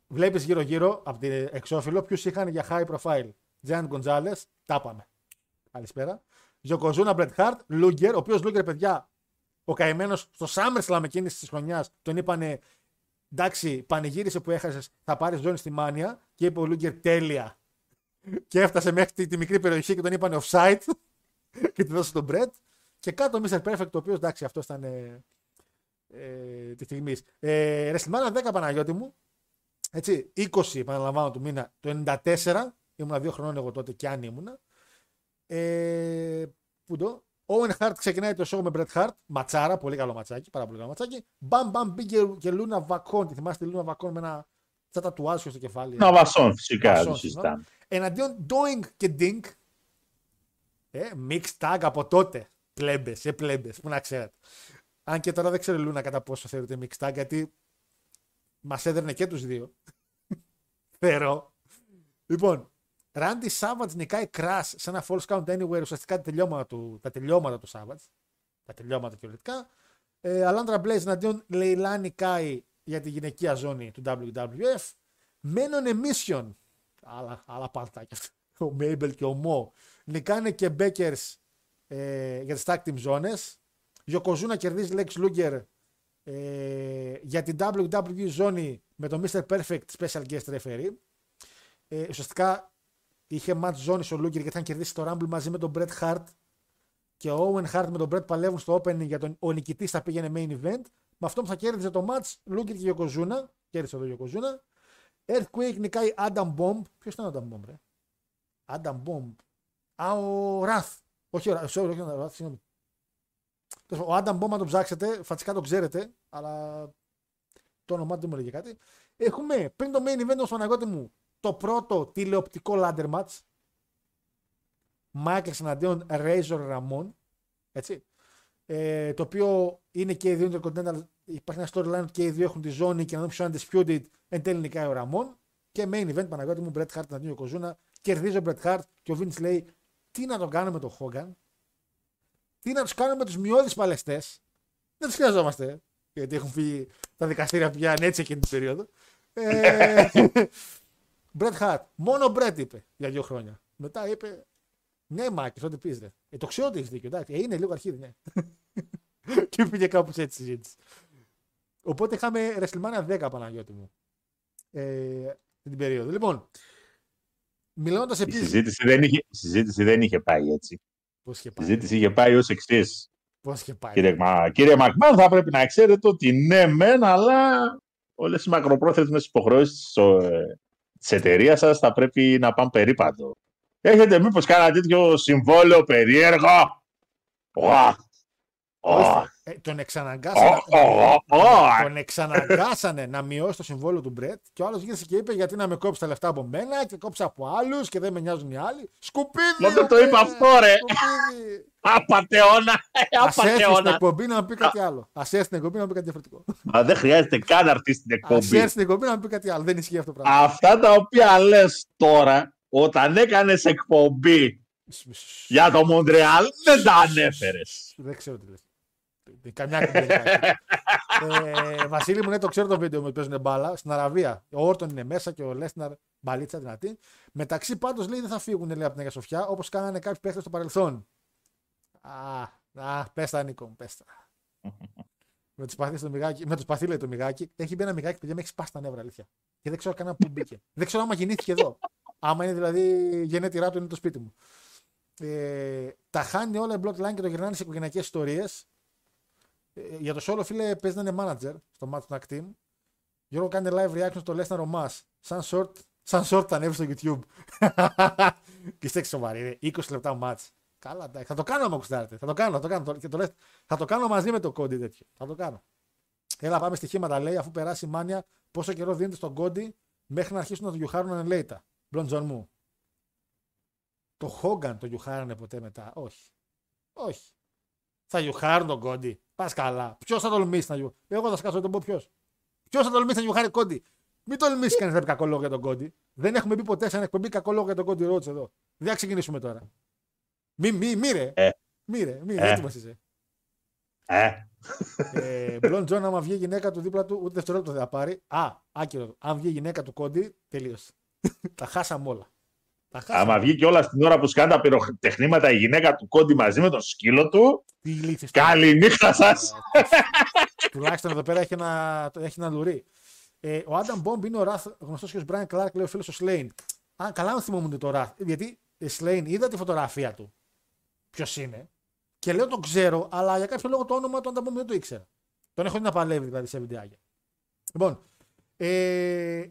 βλέπεις γύρω-γύρω από την εξώφυλλο ποιους είχαν για high profile. Giant Gonzalez, τα πάμε. Καλησπέρα. Ζοκοζούνα Μπρετ Χάρτ, Λούγκερ, ο οποίος Λούγκερ, παιδιά, ο καημένος στο SummerSlam εκείνης της χρονιάς, τον είπανε εντάξει, πανηγύρισε που έχασες, θα πάρεις ζώνη στη μάνια. Και είπε ο Λούγκερ τέλεια. Και έφτασε μέχρι τη, τη μικρή περιοχή και τον είπανε offside. και τη δώσε τον Μπρετ. Και κάτω ο Mr. Perfect, ο οποίος εντάξει, αυτός ήταν ε, ε, τη στιγμή. Ε, WrestleMania 10 Παναγιώτη μου. Έτσι, 20 επαναλαμβάνω του μήνα, το 94. Ήμουνα δύο χρόνων εγώ τότε και αν ήμουνα. Ε, πού το; Owen Hart ξεκινάει το show με Bret Hart. Ματσάρα, πολύ καλό ματσάκι. Πάρα πολύ καλό ματσάκι. Μπαμ, μπαμ, μπήκε και Λούνα Βακόν. Τη θυμάστε τη Λούνα Βακόν με ένα σαν τατουάζ στο κεφάλι; Να βασόν, φυσικά, Βασόν, δεν συζητάμε. Εναντίον Doing και Dink. Ε, mixed tag από τότε. Πλέμπες, ε, πλέμπες, που να ξέρετε. Αν και τώρα δεν ξέρω η Λούνα κατά πόσο θεωρείται mixed tag, γιατί μας έδερνε και τους δύο. Θεωρώ. Λοιπόν, Randy Savage νικάει Crash σε ένα false count anywhere, ουσιαστικά τα τελειώματα του, τα τελειώματα του Savage. Τα τελειώματα κυριολεκτικά. Ε, Αλάντρα Blaze εναντίον Λεϊλάνη Κάι για τη γυναικεία ζώνη του WWF. Men on a Mission. Άλλα, άλλα παρτάκια αυτά. Ο Μέιμπελ και ο Μο. Νικάνε και Μπέκερς ε, για τις tag team ζώνες. Γιοκοζούνα κερδίζει Lex Luger ε, για την WWE ζώνη με τον Mr. Perfect Special Guest Referee. Ε, ουσιαστικά είχε match ζώνη ο Luger γιατί είχαν κερδίσει το Rumble μαζί με τον Bret Hart και ο Owen Hart με τον Bret παλεύουν στο opening για τον ο νικητής θα πήγαινε main event. Με αυτό που θα κέρδιζε το match Luger και Yokozuna. Κέρδισε το Yokozuna. Earthquake νικάει Adam Bomb. Ποιος ήταν ο Adam Bomb, ρε; Adam Bomb. Α, ο Wrath. Όχι, ο Wrath, sorry, όχι ο Wrath, συγγνώμη. Τέλος πάντων, Ο Adam Bomb, αν το ψάξετε, φατσικά το ξέρετε, αλλά το όνομά του δεν μου έλεγε κάτι. Έχουμε πριν το main event, στον αγώτη μου, το πρώτο τηλεοπτικό ladder match. Michaels εναντίον Razor Ramon. Έτσι. Ε, το οποίο είναι και οι δύο Intercontinental. Υπάρχει ένα storyline ότι και οι δύο έχουν τη ζώνη και να δούμε ποιος είναι undisputed. Εν τέλει νικάει ο Ραμόν. Και main event Παναγιώτη μου, Bret Hart εναντίον Κοζούνα. Κερδίζει ο Bret Hart και ο Vince λέει τι να το κάνουμε με τον Hogan. Τι να τους κάνουμε με τους μειώδεις παλαιστές; Δεν τους χρειαζόμαστε. Γιατί έχουν φύγει τα δικαστήρια πια έτσι εκείνη την περίοδο. Ε, Bret Hart. Μόνο Bret είπε για δύο χρόνια. Μετά είπε ναι, Μάκης, ό,τι πεις. Ε, το ξέρω ότι έχεις δίκιο. Εντάξει, ε, είναι λίγο αρχίδι, ναι. και πήγε κάπως έτσι η συζήτηση. Οπότε είχαμε WrestleMania 10 Παναγιώτη μου. Ε, την περίοδο. Λοιπόν, μιλώντας Η επίση. συζήτηση δεν είχε, η συζήτηση δεν είχε πάει έτσι. Πώς είχε Η πάει; συζήτηση είχε πάει ως εξής. Πώς είχε πάει; Κύριε, Μα, κύριε Μακμάν, θα πρέπει να ξέρετε ότι ναι, μεν, αλλά όλες οι μακροπρόθεσμες υποχρεώσεις της εταιρείας σας θα πρέπει να πάνε περίπατο. Έχετε μήπως κάνα τέτοιο συμβόλαιο περίεργο; Ω, ω, Ε, τον εξαναγκάσανε. ω, ω, ω. Τον εξαναγκάσανε να μειώσει το συμβόλαιο του Μπρετ και ο άλλος γύρισε και είπε: Γιατί να με κόψεις τα λεφτά από μένα και κόψει από άλλους και δεν με νοιάζουν οι άλλοι. Σκουπίδι! Μα δεν ρε, το είπα παιδί, αυτό, ρε. σκουπίδι. Απατεώνα. Α έρθει στην Απατεώνα. εκπομπή να πει κάτι άλλο. Α έρθει στην εκπομπή να πει κάτι διαφορετικό. Μα δεν χρειάζεται καν να έρθει στην Α εκπομπή. έρθει στην εκπομπή να πει κάτι άλλο. Δεν ισχύει αυτό το πράγμα. Αυτά τα οποία λες τώρα, όταν έκανες εκπομπή για το Μοντρεάλ, δεν τα ανέφερες. Δεν ξέρω τι λες. Καμιά εκπομπή. δεν υπάρχει. ε, Βασίλη μου, ναι, το ξέρω το βίντεο με παίζουν μπάλα. Στην Αραβία. Ο Όρτον είναι μέσα και ο Λέσναρ μπαλίτσα δυνατή. Μεταξύ πάντως λέει δεν θα φύγουν λέει, από την Αγία Σοφιά όπως κάνανε κάποιοι παίχτες στο παρελθόν. Α, α πες τα Νίκο, πες τα. με τους παθείς το μιγάκι, με τους παθείς λέει το μιγάκι. Έχει μπει ένα μιγάκι, παιδιά, με έχει σπάσει τα νεύρα, αλήθεια. Και δεν ξέρω κανένα που μπήκε. δεν ξέρω άμα γεννήθηκε εδώ. Άμα είναι δηλαδή γενέτειρά του είναι το σπίτι μου. Ε, τα χάνει όλα η Bloodline και το γυρνάνε σε οικογενειακές ιστορίες. Ε, για το solo, φίλε, παίζει να είναι manager στο match του Actin. Γιώργο κάνει live reaction στο Lesnar ο Mas. Σαν short, σαν short θα ανέβει στο YouTube. και είστε σοβαροί, ρε. 20 λεπτά match. Καλά, εντάξει. Θα το κάνω άμα κουστάρετε. Θα το κάνω, θα το κάνω. Και το λες, θα το κάνω μαζί με το κόντι τέτοιο. Θα το κάνω. Έλα, πάμε στοιχήματα, λέει, αφού περάσει η μάνια, πόσο καιρό δίνεται στον κόντι μέχρι να αρχίσουν να το γιουχάρουν ανελέητα. Μπλον Τζον μου. Το Χόγκαν το γιουχάρανε ποτέ μετά; Όχι. Όχι. Θα γιουχάρουν τον Κόντι. Πας καλά. Ποιος θα τολμήσει να γιουχάρει. Εγώ θα σκάσω τον πω ποιος. Ποιος θα τολμήσει να γιουχάρει Κόντι. Μην τολμήσεις κανείς να πει κακό λόγο για τον Κόντι. Δεν έχουμε πει ποτέ σαν εκπομπή κακό λόγο για τον Κόντι Ρότς εδώ. Δεν θα ξεκινήσουμε τώρα. Μη, μη, μη ρε. Ε. Μη ρε, μη, Ε. έτοιμος είσαι. Ε, Ε, Μπλον Τζον, άμα βγει η γυναίκα του δίπλα του, ούτε δευτερόλεπτο δεν θα πάρει. Α, άκυρο. Αν βγει η γυναίκα του Κόντι, τελείωσε. Τα χάσαμε όλα. Τα χάσαμε. άμα βγει και όλα στην ώρα που σκάνε τα πυροτεχνήματα η γυναίκα του Κόντι μαζί με τον σκύλο του, Τι ηλίθιες. καληνύχτα σας. Τουλάχιστον εδώ πέρα έχει ένα, έχει ένα λουρί. Ε, ο Άνταμ Μπόμπ είναι ο Ραθ, γνωστός και ως Brian Clark, λέει ο φίλος ο Σλέιν. Α, καλά αν θυμόμουν το Ραθ. Γιατί Σλέιν είδα τη φωτογραφία του. Ποιος είναι. Και λέω τον ξέρω, αλλά για κάποιο λόγο το όνομα του Άνταμ Μπόμπ δεν το ήξερα. Τον έχω δει να παλεύει δηλαδή σε βιντεάκια. Λοιπόν, ε,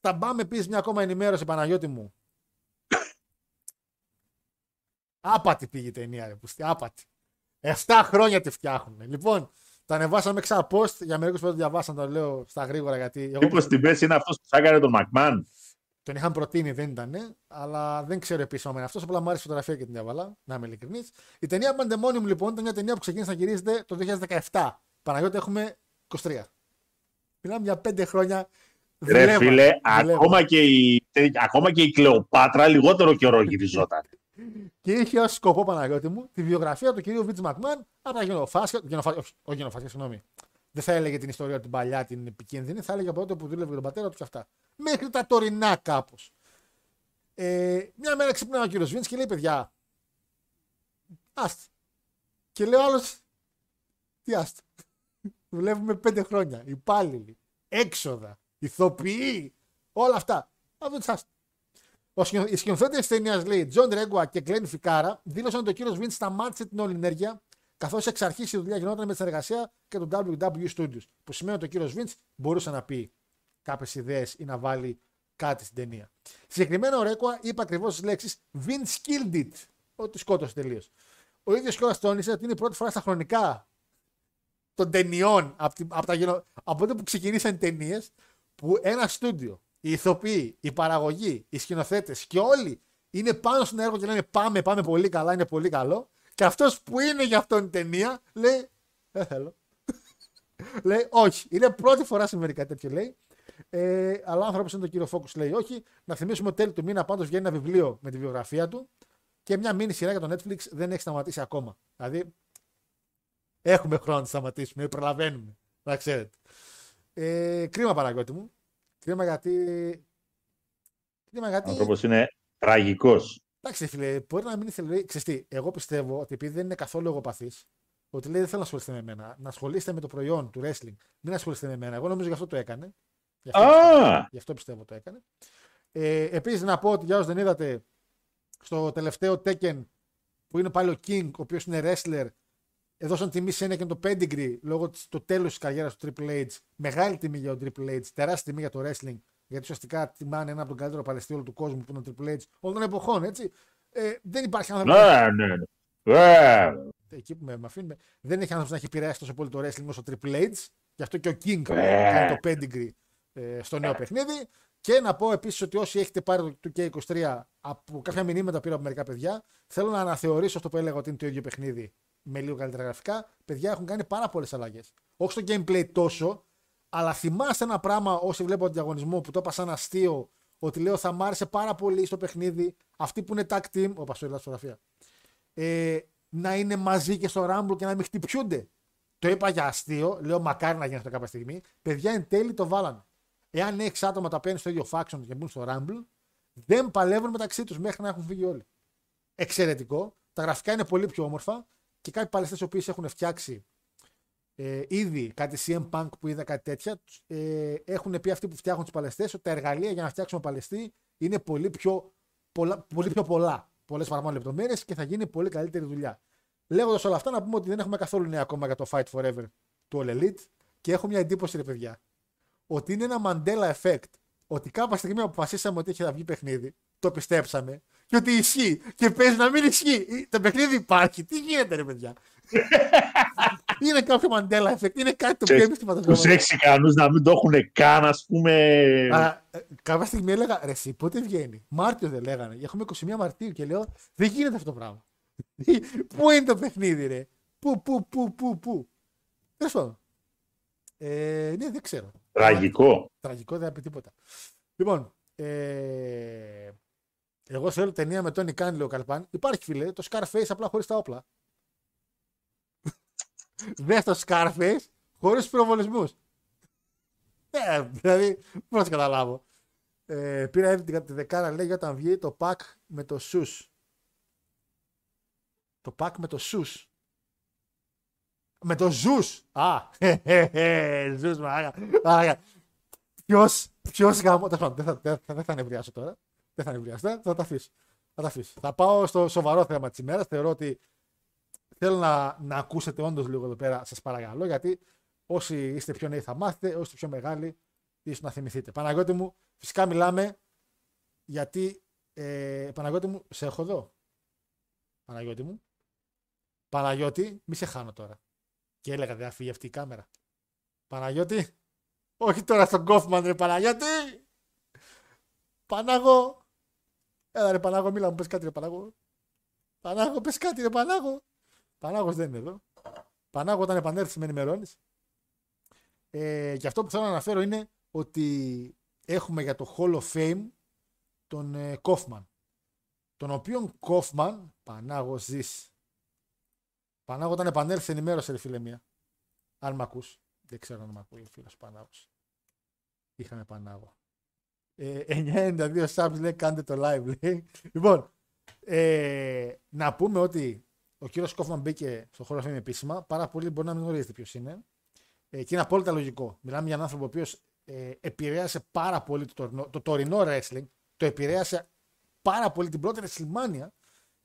θα πάμε επίση μια ακόμα ενημέρωση, Παναγιώτη μου. Άπατη πήγε η ταινία, ρε πουστή, άπατη. 7 χρόνια τη φτιάχνουν. Λοιπόν, τα ανεβάσαμε ξανά post για μερικούς που δεν το διαβάσαν, το λέω στα γρήγορα γιατί. Εγώ Μήπως στην μέση είναι αυτός που σάκαρε τον Μακμάν; τον είχαν προτείνει, δεν ήταν, αλλά δεν ξέρω επίσης αν είναι αυτός. Απλά μου άρεσε η φωτογραφία και την έβαλα, να είμαι ειλικρινής. Η ταινία Pandemonium λοιπόν ήταν μια ταινία που ξεκίνησε να γυρίζεται το 2017. Παναγιώτη έχουμε 23. Μιλάμε για 5 χρόνια. Ρε δουλεύαν, φίλε, δουλεύαν. ακόμα και, η, ακόμα και η Κλεοπάτρα λιγότερο καιρό γυριζόταν. Και είχε ως σκοπό Παναγιώτη μου τη βιογραφία του κυρίου Βίτς Μακμάν από τα γενοφάσια. γενοφάσια όχι, όχι γενοφάσια, συγγνώμη. Δεν θα έλεγε την ιστορία την παλιά, την επικίνδυνη, θα έλεγε από τότε που δούλευε με τον πατέρα του και αυτά. Μέχρι τα τωρινά κάπως. Ε, μια μέρα ξυπνάει ο κύριος Βινς και λέει: Παιδιά, άστα. Και λέει ο άλλος: Τι άστα. Δουλεύουμε πέντε χρόνια. Υπάλληλοι, έξοδα, ηθοποιοί, όλα αυτά. Αυτό τι άστα. Ο σκηνο- Οι σκηνοθέτες της ταινίας λέει Τζον Ρέγκουα και Γκλέν Φικάρα δήλωσαν ότι ο κύριος Βινς σταμάτησε την όλη ενέργεια καθώς εξ αρχής η δουλειά γινόταν με τη συνεργασία και το WWE Studios. Που σημαίνει ότι ο κύριος Βινς μπορούσε να πει κάποιες ιδέες ή να βάλει κάτι στην ταινία. Συγκεκριμένα ο Ρέγκουα είπε ακριβώς τις λέξεις Vince killed it. Ότι σκότωσε τελείως. Ο ίδιος κιόλας τόνισε ότι είναι η πρώτη φορά στα χρονικά των ταινιών από, την- από, τα, γενο- από τότε που ξεκινήσαν οι ταινίες που ένα στούντιο, οι ηθοποιοί, η παραγωγή, οι σκηνοθέτες και όλοι είναι πάνω στον έργο και λένε Πάμε, πάμε πολύ καλά, είναι πολύ καλό. Και αυτός που είναι για αυτόν η ταινία λέει Δεν θέλω. λέει Όχι. Είναι πρώτη φορά συμβαίνει κάτι τέτοιο λέει. Ε, αλλά ο άνθρωπος είναι τον κύριο Φόκου λέει όχι. Να θυμίσουμε ότι τέλη του μήνα πάντως βγαίνει ένα βιβλίο με τη βιογραφία του και μια μήνυ σειρά για το Netflix δεν έχει σταματήσει ακόμα. Δηλαδή έχουμε χρόνο να σταματήσουμε, προλαβαίνουμε. Να ξέρετε. Ε, κρίμα Παναγιώτη μου. Κρίμα γιατί. Κρίμα Ο γιατί. άνθρωπος είναι τραγικός. Εντάξει, φίλε, μπορεί να μην ήθελε. Ξέρεις τι, εγώ πιστεύω ότι επειδή δεν είναι καθόλου εγωπαθής, ότι λέει δεν θέλω να ασχοληθείτε με εμένα. Να ασχολείστε με το προϊόν του wrestling. Μην ασχοληθείτε με εμένα. Εγώ νομίζω γι' αυτό το έκανε. Γι' αυτό, πιστεύω, Α! γι αυτό πιστεύω το έκανε. Ε, Επίσης να πω ότι για όσους δεν είδατε, στο τελευταίο Tekken που είναι πάλι ο King, ο οποίος είναι wrestler, έδωσαν τιμή σε ένα και το pedigree λόγω της- του τέλου της καριέρας του Triple H. Μεγάλη τιμή για τον Triple H, τεράστια τιμή για το wrestling. Γιατί ουσιαστικά τιμάνε ένα από τον καλύτερο παλαιστή όλου του κόσμου που είναι ο Triple H όλων των εποχών, έτσι. Ε, δεν υπάρχει άνθρωπο. Ναι, ναι, ναι. Ε, Εκεί που με, με αφήνουμε. Δεν έχει άνθρωπος να έχει επηρεάσει τόσο πολύ το wrestling όσο ο Triple H. Γι' αυτό και ο King Ε. κάνει το pedigree ε, στο νέο παιχνίδι. Και να πω επίσης ότι όσοι έχετε πάρει το 2K23 από κάποια μηνύματα πήρα από μερικά παιδιά, θέλω να αναθεωρήσω αυτό που έλεγα ότι είναι το ίδιο παιχνίδι με λίγο καλύτερα γραφικά. Παιδιά έχουν κάνει πάρα πολλές αλλαγές. Όχι στο gameplay τόσο, αλλά θυμάστε ένα πράγμα όσοι βλέπω τον διαγωνισμό που το είπα σαν αστείο, ότι λέω θα μ' άρεσε πάρα πολύ στο παιχνίδι αυτοί που είναι tag team, όπα στο φωτογραφία, ε, να είναι μαζί και στο Rumble και να μην χτυπιούνται. Το είπα για αστείο, λέω μακάρι να γίνει αυτό κάποια στιγμή. Παιδιά εν τέλει το βάλανε. Εάν έχει άτομα τα παίρνει στο ίδιο faction και μπουν στο Rumble, δεν παλεύουν μεταξύ τους μέχρι να έχουν φύγει όλοι. Εξαιρετικό. Τα γραφικά είναι πολύ πιο όμορφα και κάποιοι παλαιστές οι οποίοι έχουν φτιάξει ε, ήδη κάτι CM Punk που είδα κάτι τέτοια, ε, έχουν πει αυτοί που φτιάχνουν τους παλαιστές ότι τα εργαλεία για να φτιάξουμε παλαιστή είναι πολύ πιο πολλά. Πολύ πιο πολλά. Πολλές παραπάνω λεπτομέρειες και θα γίνει πολύ καλύτερη δουλειά. Λέγοντας όλα αυτά, να πούμε ότι δεν έχουμε καθόλου νέα ακόμα για το Fight Forever του All Elite και έχω μια εντύπωση, ρε παιδιά, ότι είναι ένα Mandela effect. Ότι κάποια στιγμή αποφασίσαμε ότι έχει να βγει παιχνίδι, το πιστέψαμε και ότι ισχύει και παίζει να μην ισχύει. Το παιχνίδι υπάρχει. Τι γίνεται, ρε παιδιά; είναι κάποιο Mandela effect. Είναι κάτι το οποίο εμεί Τους φανταζόμαστε. έχεις ικανούς να μην το έχουν καν, ας πούμε. Α, ε, κάποια στιγμή έλεγα, ρε εσύ, πότε βγαίνει; Μάρτιο δεν λέγανε. Έχουμε 21 Μαρτίου και λέω, δεν γίνεται αυτό το πράγμα. πού είναι το παιχνίδι, ρε; Πού, πού, πού, πού, πού; Τέλος πάντων. Ε, ναι, δεν ξέρω. Τραγικό. Τραγικό δεν θα πει τίποτα. Λοιπόν, ε, εγώ θέλω ταινία με τον Ικάν, λέει ο Καλπάν. Υπάρχει, φίλε, το Scarface απλά χωρίς τα όπλα. Δες το Scarface χωρίς πυροβολισμούς. Ε, δηλαδή, πώς να το καταλάβω. Ε, πήρα ήδη τη δεκάρα, λέει, όταν βγει το pack με το σους. Το pack με το σους. Με το ζους. Α, ζους, μάγα. Ποιος, ποιος γάμο. τέλος πάντων, Δεν θα, δεν θα, δεν θα νευριάσω τώρα. Δεν θα νευριάσω. Θα, θα τα αφήσω. Θα τα αφήσω. Θα πάω στο σοβαρό θέμα της ημέρας. Θεωρώ ότι θέλω να, να ακούσετε όντως λίγο εδώ πέρα, σας παρακαλώ, γιατί όσοι είστε πιο νέοι θα μάθετε, όσοι είστε πιο μεγάλοι, ίσως να θυμηθείτε. Παναγιώτη μου, φυσικά μιλάμε γιατί. Ε, Παναγιώτη μου, σε έχω εδώ. Παναγιώτη μου. Παναγιώτη, μη σε χάνω τώρα. Και έλεγα δεν θα φύγει αυτή η κάμερα. Παναγιώτη, όχι τώρα στον Κόφμαν ρε Παναγιώτη. Πανάγο. Έλα ρε Πανάγο, μίλα μου, πες κάτι ρε Πανάγο. Πανάγο, πες κάτι ρε Πανάγο. Πανάγος δεν είναι εδώ. Πανάγο όταν επανέλθεις με ενημερώνεις. Ε, και αυτό που θέλω να αναφέρω είναι ότι έχουμε για το Hall of Fame τον ε, Kaufman. τον οποίον Κόφμαν, Πανάγο ζεις. Πανάγο όταν επανέλθεις ενημέρωσε ρε φίλε μία. Αν μ' ακούς. Δεν ξέρω αν μ' ακούει ο φίλος Πανάγος. Είχαμε Πανάγο. Ε, 992 subs λέει κάντε το live λέει. Λοιπόν, ε, να πούμε ότι ο κύριος Κόφμαν μπήκε στο χώρο αυτό επίσημα. Πάρα πολλοί μπορεί να μην γνωρίζετε ποιος είναι. Ε, και είναι απόλυτα λογικό. Μιλάμε για έναν άνθρωπο ο οποίος ε, επηρέασε πάρα πολύ το τωρινό, το τωρινό wrestling. Το επηρέασε πάρα πολύ την πρώτη WrestleMania.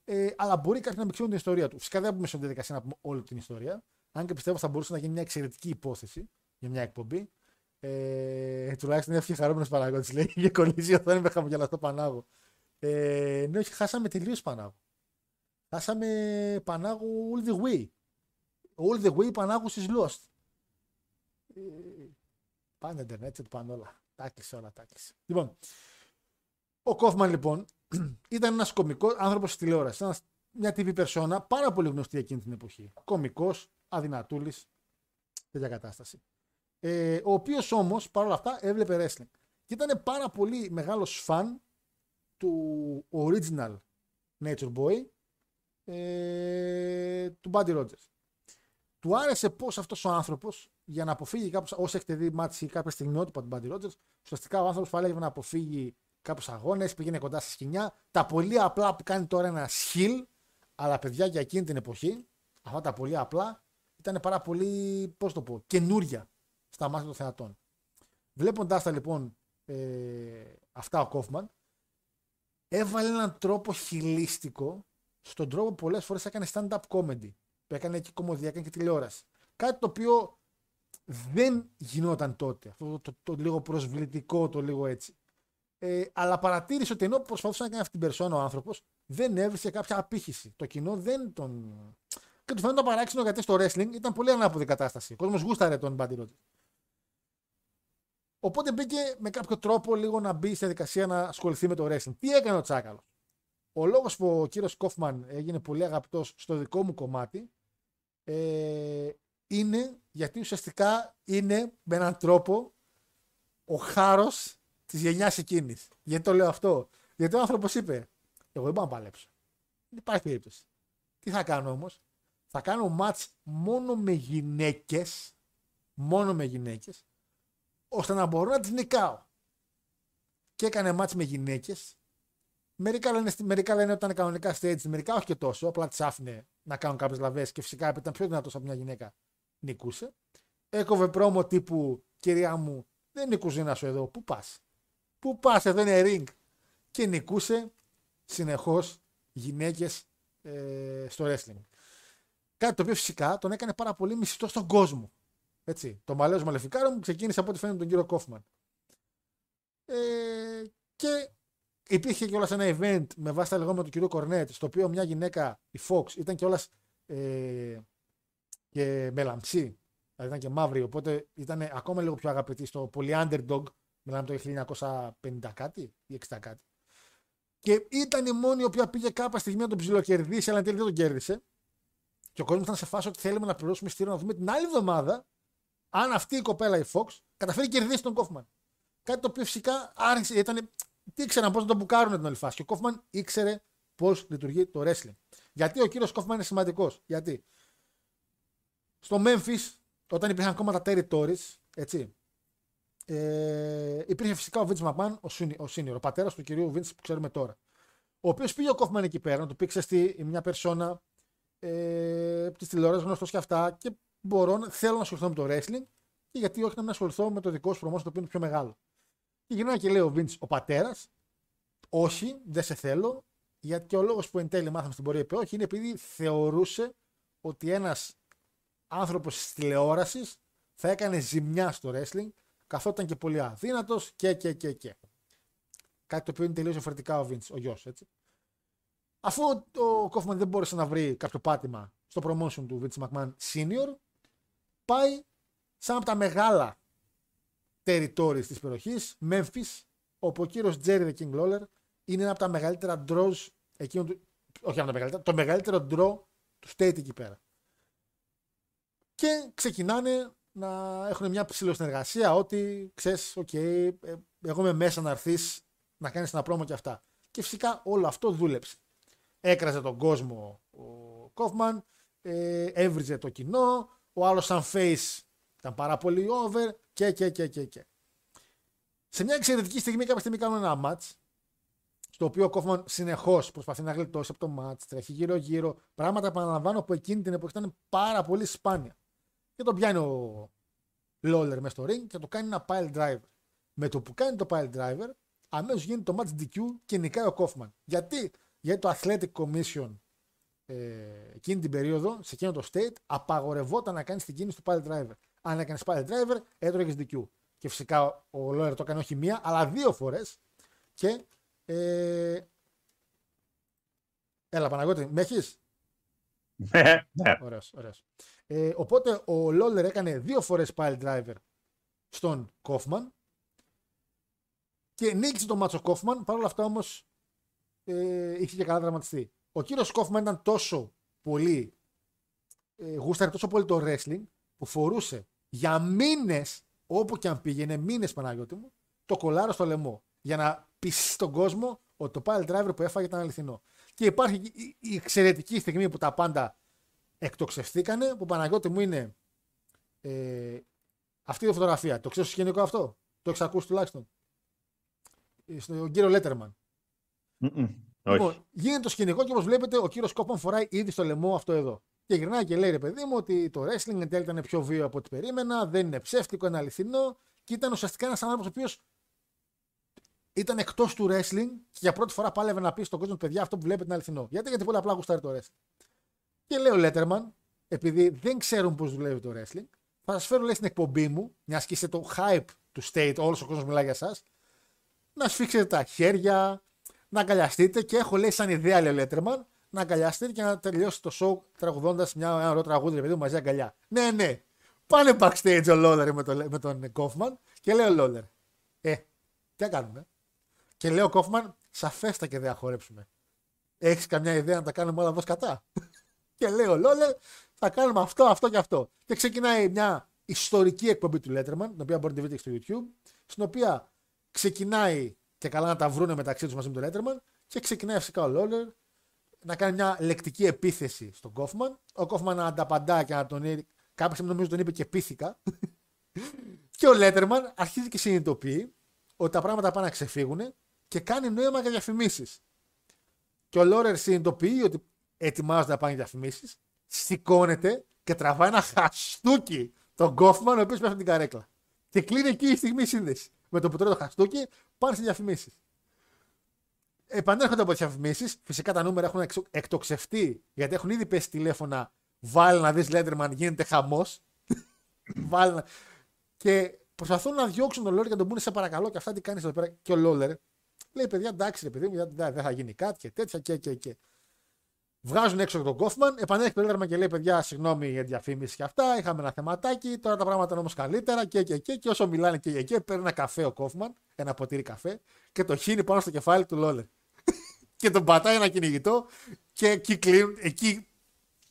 Ε, αλλά μπορεί κάποιοι να μην ξέρουν την ιστορία του. Φυσικά δεν έχουμε στη διαδικασία να πούμε όλη την ιστορία. Αν και πιστεύω θα μπορούσε να γίνει μια εξαιρετική υπόθεση για μια εκπομπή. Ε, τουλάχιστον είναι χαρούμενο παραγωγή. Λέει: Είχε κολλήσει η οθόνη με χαμογελαστό Πανάγο. Ε, ναι, όχι, χάσαμε τελείως Πανάγο. Χάσαμε Πανάγο all the way. All the way Πανάγο is lost. Ε, πάνε Ιντερνετ, του πάνε όλα. Τα όλα, τα Λοιπόν, ο Κόφμαν λοιπόν ήταν ένας κωμικός άνθρωπος τη τηλεόραση. Ένας, μια TV περσόνα πάρα πολύ γνωστή εκείνη την εποχή. Κωμικός, αδυνατούλης, τέτοια κατάσταση. Ε, ο οποίος όμως παρόλα αυτά έβλεπε wrestling. Και ήταν πάρα πολύ μεγάλος φαν του original Nature Boy ε, του Buddy Rogers. Του άρεσε πώς αυτός ο άνθρωπος για να αποφύγει κάπως, όσοι έχετε δει μάτια ή κάποια στιγμιότυπα του Buddy Rogers, ουσιαστικά ο άνθρωπος έλεγε να αποφύγει κάποιους αγώνες, πήγαινε κοντά στη σκηνιά. Τα πολύ απλά που κάνει τώρα ένα σχιλ, αλλά παιδιά για εκείνη την εποχή, αυτά τα πολύ απλά ήταν πάρα πολύ, πώς το πω, καινούρια στα μάτια των θεατών. Βλέποντάς τα λοιπόν ε, αυτά ο Κόφμαν, έβαλε έναν τρόπο χιλίστικο στον τρόπο πολλές φορές έκανε stand-up comedy. Που έκανε και κομμωδία, έκανε και τηλεόραση. Κάτι το οποίο δεν γινόταν τότε. Αυτό το, το, λίγο προσβλητικό, το λίγο έτσι. Ε, αλλά παρατήρησε ότι ενώ προσπαθούσε να κάνει αυτή την περσόνα ο άνθρωπος, δεν έβρισε κάποια απήχηση. Το κοινό δεν τον. Και τους φαίνεται παράξενο γιατί στο wrestling ήταν πολύ ανάποδη κατάσταση. Ο κόσμος γούσταρε τον Buddy Rogers. Οπότε μπήκε με κάποιο τρόπο λίγο να μπει στη διαδικασία να ασχοληθεί με το wrestling. Τι έκανε ο Τσάκαλος; Ο λόγος που ο κύριος Κόφμαν έγινε πολύ αγαπητός στο δικό μου κομμάτι ε, είναι γιατί ουσιαστικά είναι με έναν τρόπο ο χάρος της γενιάς εκείνης. Γιατί το λέω αυτό; Γιατί ο άνθρωπος είπε, εγώ δεν μπορώ να παλέψω. Δεν υπάρχει περίπτωση. Τι θα κάνω όμως; Θα κάνω μάτς μόνο με γυναίκες, μόνο με γυναίκες, ώστε να μπορώ να τις νικάω. Και έκανε μάτς με γυναίκες Μερικά λένε, μερικά λένε ότι ήταν κανονικά stage, μερικά όχι και τόσο. Απλά τις άφηνε να κάνουν κάποιες λαβές και φυσικά ήταν πιο δυνατός από μια γυναίκα. Νικούσε. Έκοβε πρόμο τύπου κυρία μου, δεν είναι η κουζίνα σου εδώ. Πού πας; Πού πας, εδώ είναι ring. Και νικούσε συνεχώς γυναίκες ε, στο wrestling. Κάτι το οποίο φυσικά τον έκανε πάρα πολύ μισθό στον κόσμο. Έτσι. Το μαλέο μαλεφικάρο μου ξεκίνησε από ό,τι φαίνεται τον κύριο Κόφμαν. Ε, και Υπήρχε κιόλας ένα event με βάση τα λεγόμενα του κυρίου Κορνέτ, στο οποίο μια γυναίκα, η Fox, ήταν κιόλας ε, και με λαμψή, δηλαδή ήταν και μαύρη, οπότε ήταν ακόμα λίγο πιο αγαπητή στο πολύ underdog, μιλάμε το 1950 κάτι ή 60 κάτι. Και ήταν η μόνη η οποία πήγε κάποια στιγμή να τον ψιλοκερδίσει, αλλά εν τέλει δεν τον κέρδισε. Και ο κόσμος ήταν σε φάση ότι θέλουμε να πληρώσουμε στήριο να δούμε την άλλη εβδομάδα αν αυτή η κοπέλα η Fox καταφέρει να κερδίσει τον Κόφμαν. Κάτι το οποίο φυσικά άρχισε, ήταν τι ήξεραν πώς να τον μπουκάρουν την όλη φάση. Και ο Κόφμαν ήξερε πώς λειτουργεί το wrestling. Γιατί ο κύριος Κόφμαν είναι σημαντικός. Γιατί στο Memphis, όταν υπήρχαν ακόμα τα territories, έτσι, ε, υπήρχε φυσικά ο Vince McMahon, ο, Senior, ο, senior, ο πατέρας του κυρίου Vince που ξέρουμε τώρα. Ο οποίος πήγε ο Κόφμαν εκεί πέρα, να του πει στη μια περσόνα ε, της τηλεόρασης γνωστός και αυτά και μπορώ, θέλω να ασχοληθώ με το wrestling και γιατί όχι να μην ασχοληθώ με το δικό σου προμόσιο το οποίο είναι πιο μεγάλο. Και γυρνάει και λέει ο Βίντ, ο πατέρας, όχι, δεν σε θέλω, γιατί και ο λόγος που εν τέλει μάθαμε στην πορεία είπε όχι είναι επειδή θεωρούσε ότι ένας άνθρωπος της τηλεόρασης θα έκανε ζημιά στο wrestling, καθόταν και πολύ αδύνατος και, και, και, και. Κάτι το οποίο είναι τελείως διαφορετικά ο Βίντ, ο γιος, έτσι. Αφού ο Κόφμαν δεν μπόρεσε να βρει κάποιο πάτημα στο promotion του Vince McMahon Senior, πάει σε ένα από τα μεγάλα territories της περιοχής, Memphis, όπου ο κύριος Τζέρι The King Lawler είναι ένα από τα μεγαλύτερα draws εκείνο του, όχι από τα μεγαλύτερα, το μεγαλύτερο draw του state εκεί πέρα. Και ξεκινάνε να έχουν μια συνεργασία ότι ξέρεις, οκ, okay, ε, εγώ είμαι μέσα να έρθεις να κάνεις ένα promo και αυτά. Και φυσικά όλο αυτό δούλεψε. έκραζε τον κόσμο ο Κόφμαν, ε, έβριζε το κοινό, ο άλλος σαν face ήταν πάρα πολύ over και και και και και. Σε μια εξαιρετική στιγμή κάποια στιγμή κάνουν ένα match στο οποίο ο Κόφμαν συνεχώς προσπαθεί να γλιτώσει από το match, τρέχει γύρω-γύρω. Πράγματα επαναλαμβάνω που εκείνη την εποχή ήταν πάρα πολύ σπάνια. Και τον πιάνει ο Λόλερ μέσα στο ring και το κάνει ένα pile driver. Με το που κάνει το pile driver, αμέσως γίνεται το match DQ και νικάει ο Κόφμαν. Γιατί, Γιατί το Athletic Commission ε, εκείνη την περίοδο, σε εκείνο το state, απαγορευόταν να κάνεις την κίνηση του pile driver. Αν έκανες pile driver, έτρωγες DQ. Και φυσικά ο Λόερ το έκανε όχι μία, αλλά δύο φορές. Και. Ε... Έλα, Παναγώτη, με έχεις; Ναι, ναι. Ωραίος, ωραίος. Ε, οπότε ο Λόλερ έκανε δύο φορές pile driver στον Κόφμαν και νίκησε τον Μάτσο Κόφμαν. Παρ' όλα αυτά όμως ε, είχε και καλά δραματιστεί. Ο κύριος Κόφμαν ήταν τόσο πολύ ε, γούσταρε τόσο πολύ το wrestling που φορούσε για μήνες όπου και αν πήγαινε, μήνες Παναγιώτη μου, το κολάρο στο λαιμό για να πείσει στον κόσμο ότι το pile driver που έφαγε ήταν αληθινό. Και υπάρχει η- η εξαιρετική στιγμή που τα πάντα εκτοξευθήκανε, που Παναγιώτη μου είναι ε, αυτή η φωτογραφία. Το ξέρεις στο σκηνικό αυτό; Το έχεις ακούσει τουλάχιστον; Ε, Στον κύριο Λέτερμαν. Μμμ. Λοιπόν, Όχι. γίνεται το σκηνικό και όπως βλέπετε, ο κύριος Κόπαν φοράει ήδη στο λαιμό αυτό εδώ. Και γυρνάει και λέει ρε παιδί μου ότι το wrestling εν τέλει ήταν πιο βίαιο από ό,τι περίμενα, δεν είναι ψεύτικο, είναι αληθινό. Και ήταν ουσιαστικά ένας άνθρωπος ο οποίος ήταν εκτός του wrestling και για πρώτη φορά πάλευε να πει στον κόσμο, παιδιά, αυτό που βλέπετε είναι αληθινό. Γιατί, γιατί πολύ απλά γουστάρει το wrestling. Και λέει ο Λέτερμαν, επειδή δεν ξέρουν πώς δουλεύει το wrestling, θα σας φέρω λέει στην εκπομπή μου, μιας και είστε το hype του state, όλος ο κόσμος μιλάει για εσά, να σφίξετε τα χέρια, να αγκαλιαστείτε και έχω λέει σαν ιδέα, λέει ο Λέτερμαν, να αγκαλιαστείτε και να τελειώσει το show τραγουδώντας μια ένα ωραίο τραγούδι, ρε παιδί μου, μαζί αγκαλιά. Ναι, ναι. Πάνε backstage ο Λόλερ με, το, με τον Κόφμαν και λέει ο Λόλερ. Ε, τι να κάνουμε. Και λέει ο Κόφμαν, σαφέστα και δεν θα χορέψουμε. Έχεις καμιά ιδέα να τα κάνουμε όλα εδώ κατά; και λέει ο Λόλερ, θα κάνουμε αυτό, αυτό και αυτό. Και ξεκινάει μια ιστορική εκπομπή του Letterman, την οποία μπορείτε να δείτε και στο YouTube, στην οποία ξεκινάει και καλά να τα βρούνε μεταξύ τους μαζί με τον Letterman και ξεκινάει φυσικά ο Λόλερ να κάνει μια λεκτική επίθεση στον Κόφμαν. Ο Κόφμαν να ανταπαντά και να τον. Κάποια στιγμή νομίζω τον είπε και πίθηκα. και ο Λέτερμαν αρχίζει και συνειδητοποιεί ότι τα πράγματα πάνε να ξεφύγουν και κάνει νόημα για διαφημίσεις. Και ο Λόρερ συνειδητοποιεί ότι ετοιμάζονται να πάνε για διαφημίσεις, σηκώνεται και τραβάει ένα χαστούκι τον Κόφμαν, ο οποίος πέφτει από την καρέκλα. Και κλείνει εκεί η στιγμή η σύνδεση. Με το που τρώει το χαστούκι, πάνε σε διαφημίσεις. Επανέρχονται από τις διαφημίσεις. Φυσικά τα νούμερα έχουν εξο- εκτοξευτεί γιατί έχουν ήδη πέσει τηλέφωνα. Βάλει να δεις Λέντερμαν, γίνεται χαμός. Βάλει να... Και προσπαθούν να διώξουν τον Λόλερ και να τον πούνε σε παρακαλώ και αυτά τι κάνεις εδώ πέρα. Και ο Λόλερ λέει: Παιδιά, εντάξει, ρε παιδί μου, δεν δεν θα γίνει κάτι και τέτοια και και και. Βγάζουν έξω τον Κόφμαν, επανέρχεται ο Λέντερμαν και λέει: Παιδιά, συγγνώμη για τη διαφήμιση και αυτά. Είχαμε ένα θεματάκι, τώρα τα πράγματα είναι όμως καλύτερα και και και. Και όσο μιλάνε και και και, παίρνει ένα καφέ ο Κόφμαν, ένα ποτήρι καφέ και το χύνει πάνω στο κεφάλι του Λόλερ. και τον πατάει ένα κυνηγητό και εκεί, κλείνουν, εκεί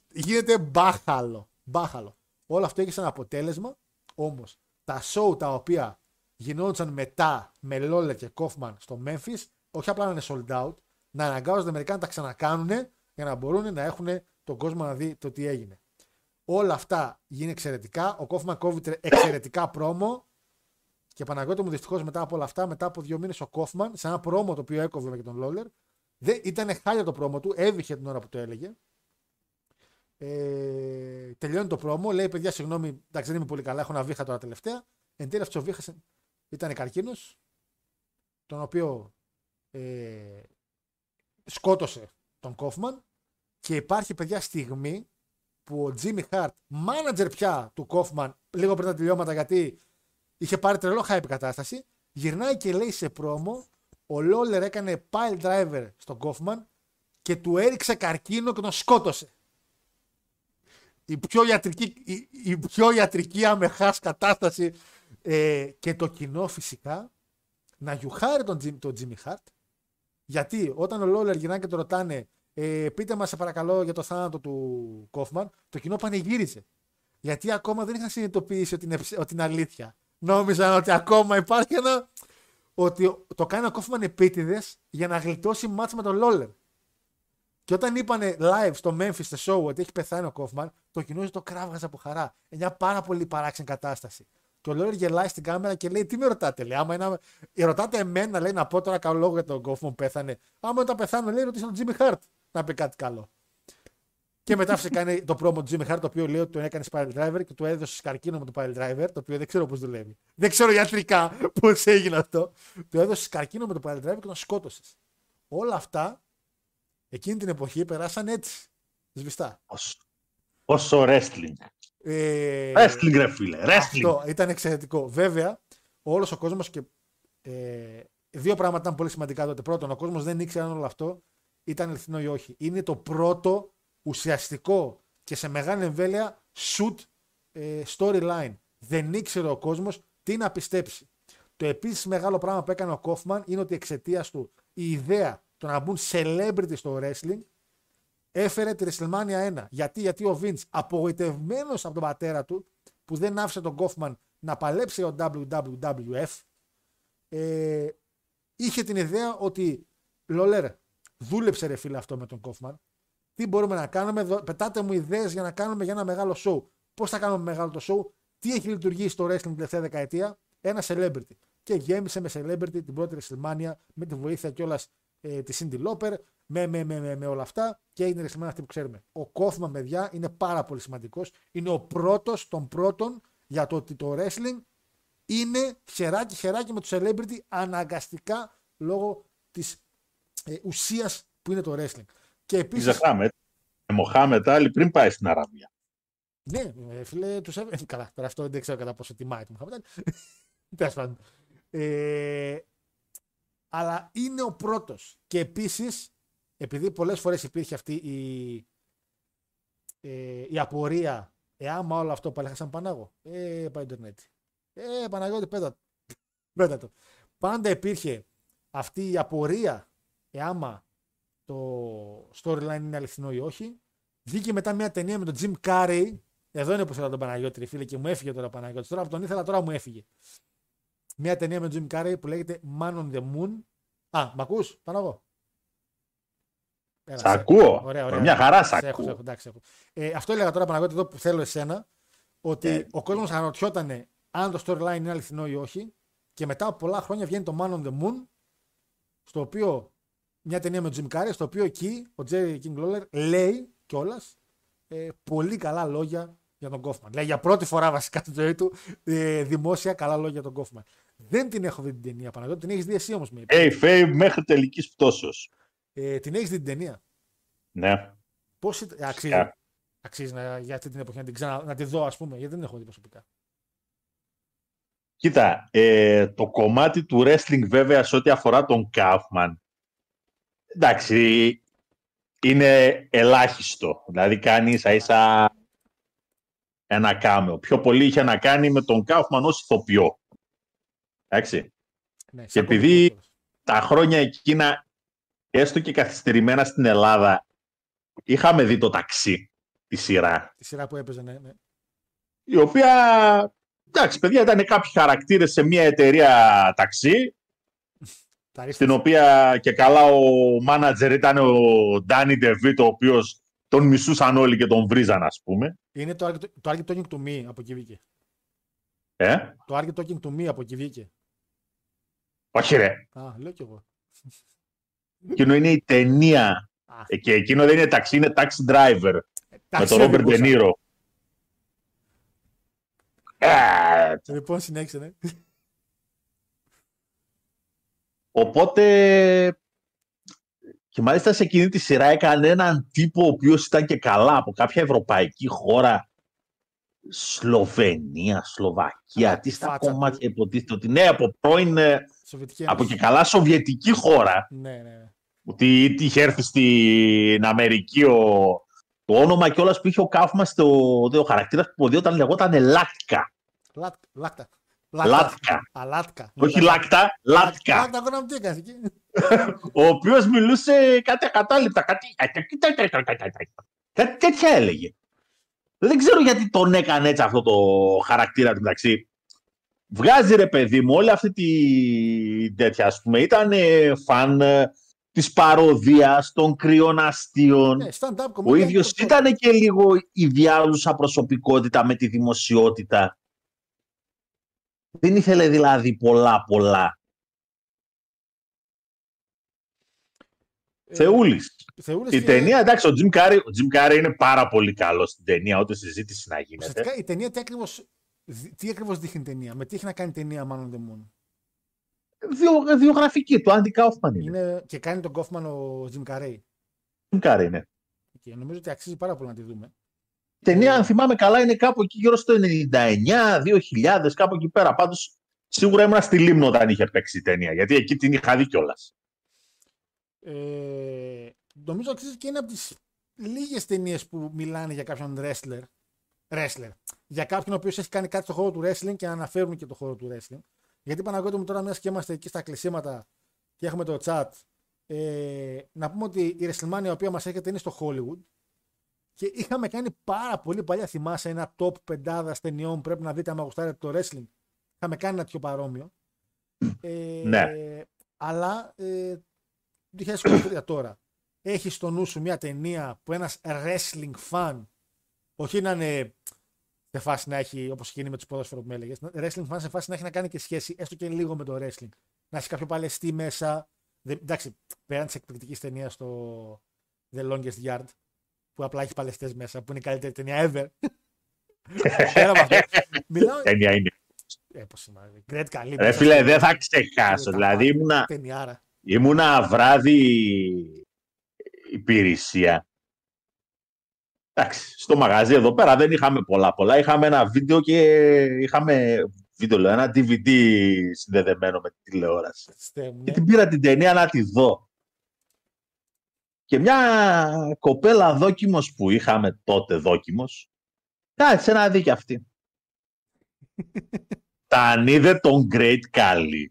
γίνεται μπάχαλο. μπάχαλο. Όλο αυτό έχει σαν αποτέλεσμα όμως τα show τα οποία γινόντουσαν μετά με Λόλερ και Κόφμαν στο Memphis, όχι απλά να είναι sold out, να αναγκάζονται μερικά να τα ξανακάνουν για να μπορούν να έχουν τον κόσμο να δει το τι έγινε. Όλα αυτά γίνεται εξαιρετικά. Ο Κόφμαν κόβει τρε- εξαιρετικά πρόμο. Και Παναγιώτη μου δυστυχώς μετά από όλα αυτά, μετά από δύο μήνες ο Κόφμαν, σε ένα πρόμο το οποίο έκοβε με τον Λόλερ, δεν, ήταν χάλια το πρόμο του, έβηχε την ώρα που το έλεγε. Ε, τελειώνει το πρόμο, λέει παιδιά, συγγνώμη, εντάξει δεν είμαι πολύ καλά, έχω ένα βήχα τώρα τελευταία. Εν τέλει αυτός ο βήχας ήταν καρκίνος, τον οποίο ε, σκότωσε τον Κόφμαν και υπάρχει παιδιά στιγμή που ο Jimmy Hart, manager πια του Κόφμαν, λίγο πριν τα τελειώματα γιατί είχε πάρει τρελό hype κατάσταση, γυρνάει και λέει σε πρόμο, ο Λόλερ έκανε pile driver στον Κόφμαν και του έριξε καρκίνο και τον σκότωσε. Η πιο ιατρική, η, η πιο ιατρική αμεχάς κατάσταση ε, και το κοινό φυσικά να γιουχάρει τον, Jim- τον Jimmy Hart γιατί όταν ο Λόλερ γυρνάει και το ρωτάνε ε, πείτε μας σε παρακαλώ για το θάνατο του Κόφμαν το κοινό πανηγύριζε γιατί ακόμα δεν είχαν συνειδητοποιήσει ότι είναι, ψ- ότι είναι αλήθεια νόμιζαν ότι ακόμα υπάρχει ένα ότι το κάνει ο Κόφμαν επίτηδες για να γλιτώσει μάτς με τον Λόλερ Και όταν είπανε live στο Memphis στο show ότι έχει πεθάνει ο Κόφμαν, το κοινό το κράβγαζε από χαρά. Μια πάρα πολύ παράξενη κατάσταση. Και ο Λόρι γελάει στην κάμερα και λέει: Τι με ρωτάτε, λέει. Άμα ένα... Ρωτάτε εμένα, λέει, να πω τώρα καλό λόγο για τον Κόφμαν που πέθανε. Άμα όταν πεθάνω, λέει, ρωτήστε τον Jimmy Hart να πει κάτι καλό. Και μετά φυσικά είναι το promo του Jimmy Hart, το οποίο λέει ότι τον έκανε Spiral Driver και του έδωσε καρκίνο με το Spiral Driver, το οποίο δεν ξέρω πώς δουλεύει. Δεν ξέρω ιατρικά πώς έγινε αυτό. Του έδωσε καρκίνο με το Spiral Driver και τον σκότωσες. Όλα αυτά εκείνη την εποχή περάσαν έτσι. Σβηστά. Πόσο, πόσο wrestling. Ε, Wrestling, ρε φίλε. Wrestling. αυτό ήταν εξαιρετικό. Βέβαια, όλος ο κόσμος και. Ε, δύο πράγματα ήταν πολύ σημαντικά τότε. Πρώτον, ο κόσμος δεν ήξερε αν όλο αυτό ήταν αληθινό ή όχι. Είναι το πρώτο ουσιαστικό και σε μεγάλη εμβέλεια shoot ε, storyline. Δεν ήξερε ο κόσμος τι να πιστέψει. Το επίσης μεγάλο πράγμα που έκανε ο Κόφμαν είναι ότι εξαιτίας του η ιδέα το να μπουν celebrity στο wrestling έφερε τη WrestleMania 1. Γιατί, γιατί ο Vince απογοητευμένος από τον πατέρα του που δεν άφησε τον Κόφμαν να παλέψει ο WWF ε, είχε την ιδέα ότι Λόλερ δούλεψε ρε φίλε αυτό με τον Κόφμαν τι μπορούμε να κάνουμε, δω- πετάτε μου ιδέες για να κάνουμε για ένα μεγάλο show. Πώς θα κάνουμε μεγάλο το show, τι έχει λειτουργήσει στο wrestling την τελευταία δεκαετία, ένα celebrity. Και γέμισε με celebrity την πρώτη WrestleMania με τη βοήθεια κιόλας ε, τη Cindy Lauper, με, με, με, με, με όλα αυτά και έγινε η WrestleMania αυτή που ξέρουμε. Ο Κόφμαν, παιδιά, είναι πάρα πολύ σημαντικός. Είναι ο πρώτος των πρώτων για το ότι το wrestling είναι χεράκι χεράκι με το celebrity αναγκαστικά λόγω της ε, ουσίας που είναι το wrestling. Και Μην επίσης, ξεχνάμε. Ε, Μοχάμετ άλλη πριν πάει στην Αραβία. ναι, ε, φίλε, τους έβγαλε. Καλά, τώρα αυτό δεν ξέρω κατά πόσο τιμάει το Μοχάμετ. Τέλος πάντων. Ε, αλλά είναι ο πρώτος. Και επίσης, επειδή πολλές φορές υπήρχε αυτή η, ε, η απορία, ε, άμα όλο αυτό πάλι σαν Πανάγο. Ε, πάει Ιντερνετ. Ε, Παναγιώτη, πέτα, πέτα το. Πάντα υπήρχε αυτή η απορία, ε, άμα το storyline είναι αληθινό ή όχι. Βγήκε μετά μια ταινία με τον Jim Carrey. Εδώ είναι που ήθελα τον Παναγιώτη, ρε φίλε, και μου έφυγε τώρα ο Παναγιώτης. Τώρα που τον ήθελα, τώρα μου έφυγε. Μια ταινία με τον Jim Carrey που λέγεται Man on the Moon. Α, μ' ακούς, πάνω εγώ. Έλα, Σ' σε- ακούω. Ωραία, Με ωραία. μια χαρά σ' Σε έχω, ακούω. σε έχω, εντάξει, έχω. Ε, αυτό έλεγα τώρα Παναγιώτη εδώ που θέλω εσένα. Ότι Ε. ο κόσμος αναρωτιόταν αν το storyline είναι αληθινό ή όχι. Και μετά από πολλά χρόνια βγαίνει το Man on the Moon. Στο οποίο μια ταινία με τον Jim Carrey. Στο οποίο εκεί ο Jerry King Lawler λέει κιόλας ε, πολύ καλά λόγια για τον Κόφμαν. Λέει για πρώτη φορά βασικά στη ζωή του ε, δημόσια καλά λόγια για τον Κόφμαν. Δεν την έχω δει την ταινία Παναγιώτη. Την έχεις δει εσύ όμως με. Hey, fame μέχρι τελικής πτώσεως. Ε, την έχεις δει την ταινία; Ναι. Πώς αξίζει, Φυσικά. αξίζει να, για αυτή την εποχή να την, ξανα, να τη δω, ας πούμε, γιατί δεν την έχω δει προσωπικά. Κοίτα, ε, το κομμάτι του wrestling βέβαια σε ό,τι αφορά τον Κάουφμαν, εντάξει, είναι ελάχιστο. Δηλαδή κάνεις ίσα ίσα ένα κάμεο. Πιο πολύ είχε να κάνει με τον Κάουφμαν ως ηθοποιό. Εντάξει. Ναι, σε Και ακούω επειδή- λίγο. Τα χρόνια εκείνα, έστω και καθυστερημένα στην Ελλάδα, είχαμε δει το ταξί, τη σειρά. Τη σειρά που έπαιζε, ναι. ναι. η οποία, εντάξει παιδιά, ήταν κάποιοι χαρακτήρες σε μια εταιρεία ταξί, Τα ρίχνεις. Στην οποία και καλά ο μάνατζερ ήταν ο Ντάνι Ντεβίτ, ο οποίος τον μισούσαν όλοι και τον βρίζαν, ας πούμε. Είναι το Argue- το Argue Talking to Me από εκεί βγήκε. Ε; Το Argue Talking to Me από εκεί βγήκε. Όχι ρε, Α, λέω κι εγώ. εκείνο είναι η ταινία. Α, Ε, Και εκείνο δεν είναι ταξί, είναι taxi driver. με εντάξει, τον δεν Ρόμπερ μπορούσα. Ντενίρο. Ε, Λοιπόν, συνέχισε, ναι. Οπότε και μάλιστα σε εκείνη τη σειρά έκανε έναν τύπο ο οποίος ήταν και καλά από κάποια ευρωπαϊκή χώρα Σλοβενία, Σλοβακία, Α, τι τη στα φάτσα κομμάτια υποτίθεται ότι ναι, από πρώην, ε, Σοβιετική από Ένωση. και καλά σοβιετική χώρα, Ναι, ναι, ναι. ότι είχε έρθει στην Αμερική ο, το όνομα κιόλας που είχε ο Κάφμας στο ο χαρακτήρας που όταν λεγόταν Λάτκα. Λάτ- Λάκτα. Λάτκα. Α, Λάτκα. Όχι Ναι, Λάκτα, Λάτκα. Λάκτα, εγώ να μου τι έκανες εκεί. ο οποίος μιλούσε κάτι ακατάληπτα. Κάτι... κάτι τέτοια έλεγε. Δεν ξέρω γιατί τον έκανε έτσι αυτό το χαρακτήρα του μεταξύ. Βγάζει ρε παιδί μου όλη αυτή τη τέτοια, ας πούμε, ήταν ε, φαν, ε, της παροδίας, των κρυών αστείων. Ναι, stand-up comedy. Ο ίδιος το- το- ήταν και λίγο η διάλουσα προσωπικότητα με τη δημοσιότητα. Δεν ήθελε δηλαδή πολλά πολλά. ε, Θεούλης. Θεούλης Η και- ταινία, εντάξει, ο Jim Carrey, ο Jim Carrey είναι πάρα πολύ καλός στην ταινία, ό,τι συζήτηση να γίνεται. Ουσιαστικά η ταινία τι ακριβώς, τι ακριβώς δείχνει η ταινία. Με τι έχει να κάνει η ταινία Man on the Moon; Βιο, βιογραφική του, Andy Kaufman είναι. Είναι, και κάνει τον Kaufman ο Jim Carrey. Jim Carrey είναι. Και νομίζω ότι αξίζει πάρα πολύ να τη δούμε. Η ταινία, αν θυμάμαι καλά, είναι κάπου εκεί γύρω στο 99, 2000, κάπου εκεί πέρα. Πάντως, σίγουρα ήμουν στη Λίμνο όταν είχε παίξει η ταινία, γιατί εκεί την είχα δει κιόλας. Ε, νομίζω αξίζει και είναι από τις λίγες ταινίες που μιλάνε για κάποιον wrestler. wrestler. Για κάποιον ο οποίος έχει κάνει κάτι στο χώρο του wrestling και αναφέρουν και το χώρο του wrestling. Γιατί Παναγιώτη μου τώρα, μιας και είμαστε εκεί στα κλεισίματα και έχουμε το chat, ε, να πούμε ότι η WrestleMania η οποία μας έρχεται είναι στο Hollywood και είχαμε κάνει πάρα πολύ παλιά. Θυμάσαι ένα top πεντάδα ταινιών που πρέπει να δείτε άμα γουστάρετε το wrestling. Είχαμε κάνει ένα τέτοιο παρόμοιο. Ε, Ναι. Αλλά ε, 2023 τώρα έχεις στο νου σου μια ταινία που ένας wrestling fan όχι να είναι σε φάση να έχει, όπως γίνει με τους ποδόσφαιρο που με έλεγες, wrestling fan σε φάση να έχει να κάνει και σχέση έστω και λίγο με το wrestling. Να έχει κάποιο παλαιστή μέσα. Δεν, εντάξει, πέραν της εκπληκτικής ταινίας στο The Longest Yard, που απλά έχεις παλαιστές μέσα, που είναι η καλύτερη ταινία ever. Πέρα από αυτό. Μιλάω. Ταινία είναι. Ε, πώς σημαίνει. Great καλή. Ρε φίλε, δεν θα ξεχάσω. Δηλαδή, ήμουνα, Ταινιάρα. ήμουνα βράδυ υπηρεσία. Εντάξει, στο μαγαζί εδώ πέρα δεν είχαμε πολλά πολλά. Είχαμε ένα βίντεο και είχαμε βίντεο, λέω, ένα DVD συνδεδεμένο με τη τηλεόραση. Χριστέ μου, Και ναι. την πήρα την ταινία να τη δω. Και μια κοπέλα δόκιμος που είχαμε τότε δόκιμος, κάτσε να δει κι αυτή. Τα είδε τον Great Kali.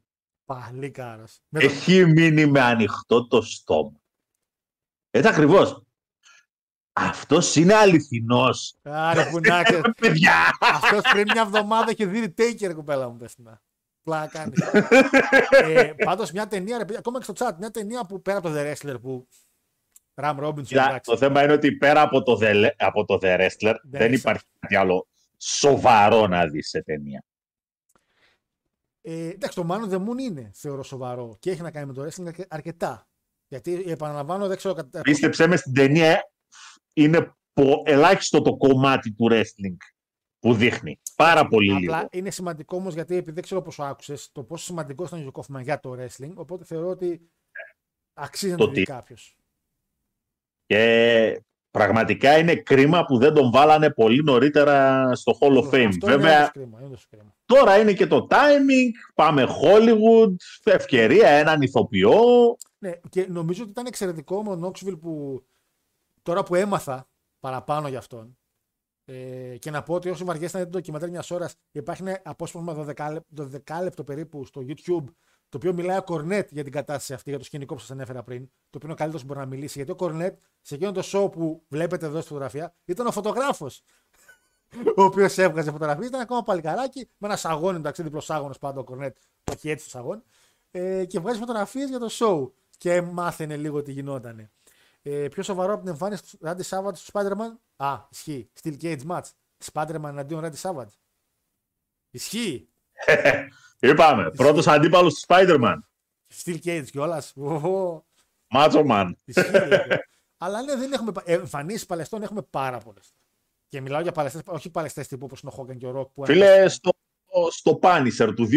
Πάλι κάρος. Με το- Έχει μείνει με ανοιχτό το στόμα. Έτσι ακριβώς. Αυτός είναι αληθινός. Άρε που να ξέρεις. Παιδιά! Αυτός πριν μια εβδομάδα είχε δει Taker κοπέλα μου πες να. Πλάκα κάνει. ε, πάντως μια ταινία, ρε, παιδιά, ακόμα και στο chat, μια ταινία που πέρα από το The Wrestler που Ραμ Ρόμπινσον, Κοίτα, εντάξει. το θέμα είναι ότι πέρα από το The, από το The Wrestler δεν έχεις- υπάρχει κάτι άλλο σοβαρό να δεις σε ταινία. Ε, εντάξει, το Man of the Moon είναι, θεωρώ, σοβαρό και έχει να κάνει με το wrestling αρκε- αρκετά. Γιατί, επαναλαμβάνω, δεν ξέρω. κατά- Πίστεψέ με στην ταινία είναι πο- ελάχιστο το κομμάτι του wrestling που δείχνει. Πάρα πολύ Απλά λίγο. είναι σημαντικό όμως γιατί επειδή δεν ξέρω πόσο άκουσες το πόσο σημαντικό ήταν ο Γιώργος Κόφμαν για το wrestling. Οπότε θεωρώ ότι αξίζει να Το το δει τι; κάποιος. Και πραγματικά είναι κρίμα που δεν τον βάλανε πολύ νωρίτερα στο Hall of Fame. Αυτό είναι Βέβαια, όντως κρίμα, είναι όντως κρίμα. τώρα είναι και το timing. Πάμε Hollywood, ευκαιρία, έναν ηθοποιό. Ναι, και νομίζω ότι ήταν εξαιρετικό με ο Νόξβιλ που τώρα που έμαθα παραπάνω για αυτόν. Ε, και να πω ότι όσοι βαριέστε να δείτε το ντοκιμαντέρ μιας ώρας, υπάρχει ένα απόσπασμα 12 λεπτό, 12 λεπτό περίπου στο YouTube, το οποίο μιλάει ο Κορνέτ για την κατάσταση αυτή, για το σκηνικό που σας ανέφερα πριν. Το οποίο είναι ο καλύτερος που μπορεί να μιλήσει. Γιατί ο Κορνέτ σε εκείνο το show που βλέπετε εδώ στη φωτογραφία ήταν ο φωτογράφος. ο οποίος έβγαζε φωτογραφίες. Ήταν ακόμα παλικαράκι με ένα σαγόνι, εντάξει, διπλό σάγονο πάντα ο Κορνέτ, που έχει έτσι το σαγόνι. Ε, και βγάζει φωτογραφίες για το show. Και μάθαινε λίγο τι γινότανε. Ε, πιο σοβαρό από την εμφάνιση του Randy Savage του Spider-Man; Α, ισχύει. Steel Cage match. Spider-Man εναντίον Randy Savage. Ισχύει. Είπαμε, πρώτος αντίπαλος του Spider-Man. Steel Cage κιόλας. Macho Man. Ισχύει. ρε. Αλλά ναι, δεν έχουμε. Εμφανίσεις παλαιστών έχουμε πάρα πολλές. Και μιλάω για παλαιστές, όχι παλαιστές τύπου όπως είναι ο Hogan και ο Rock. Που Φίλε, στο, στο Punisher του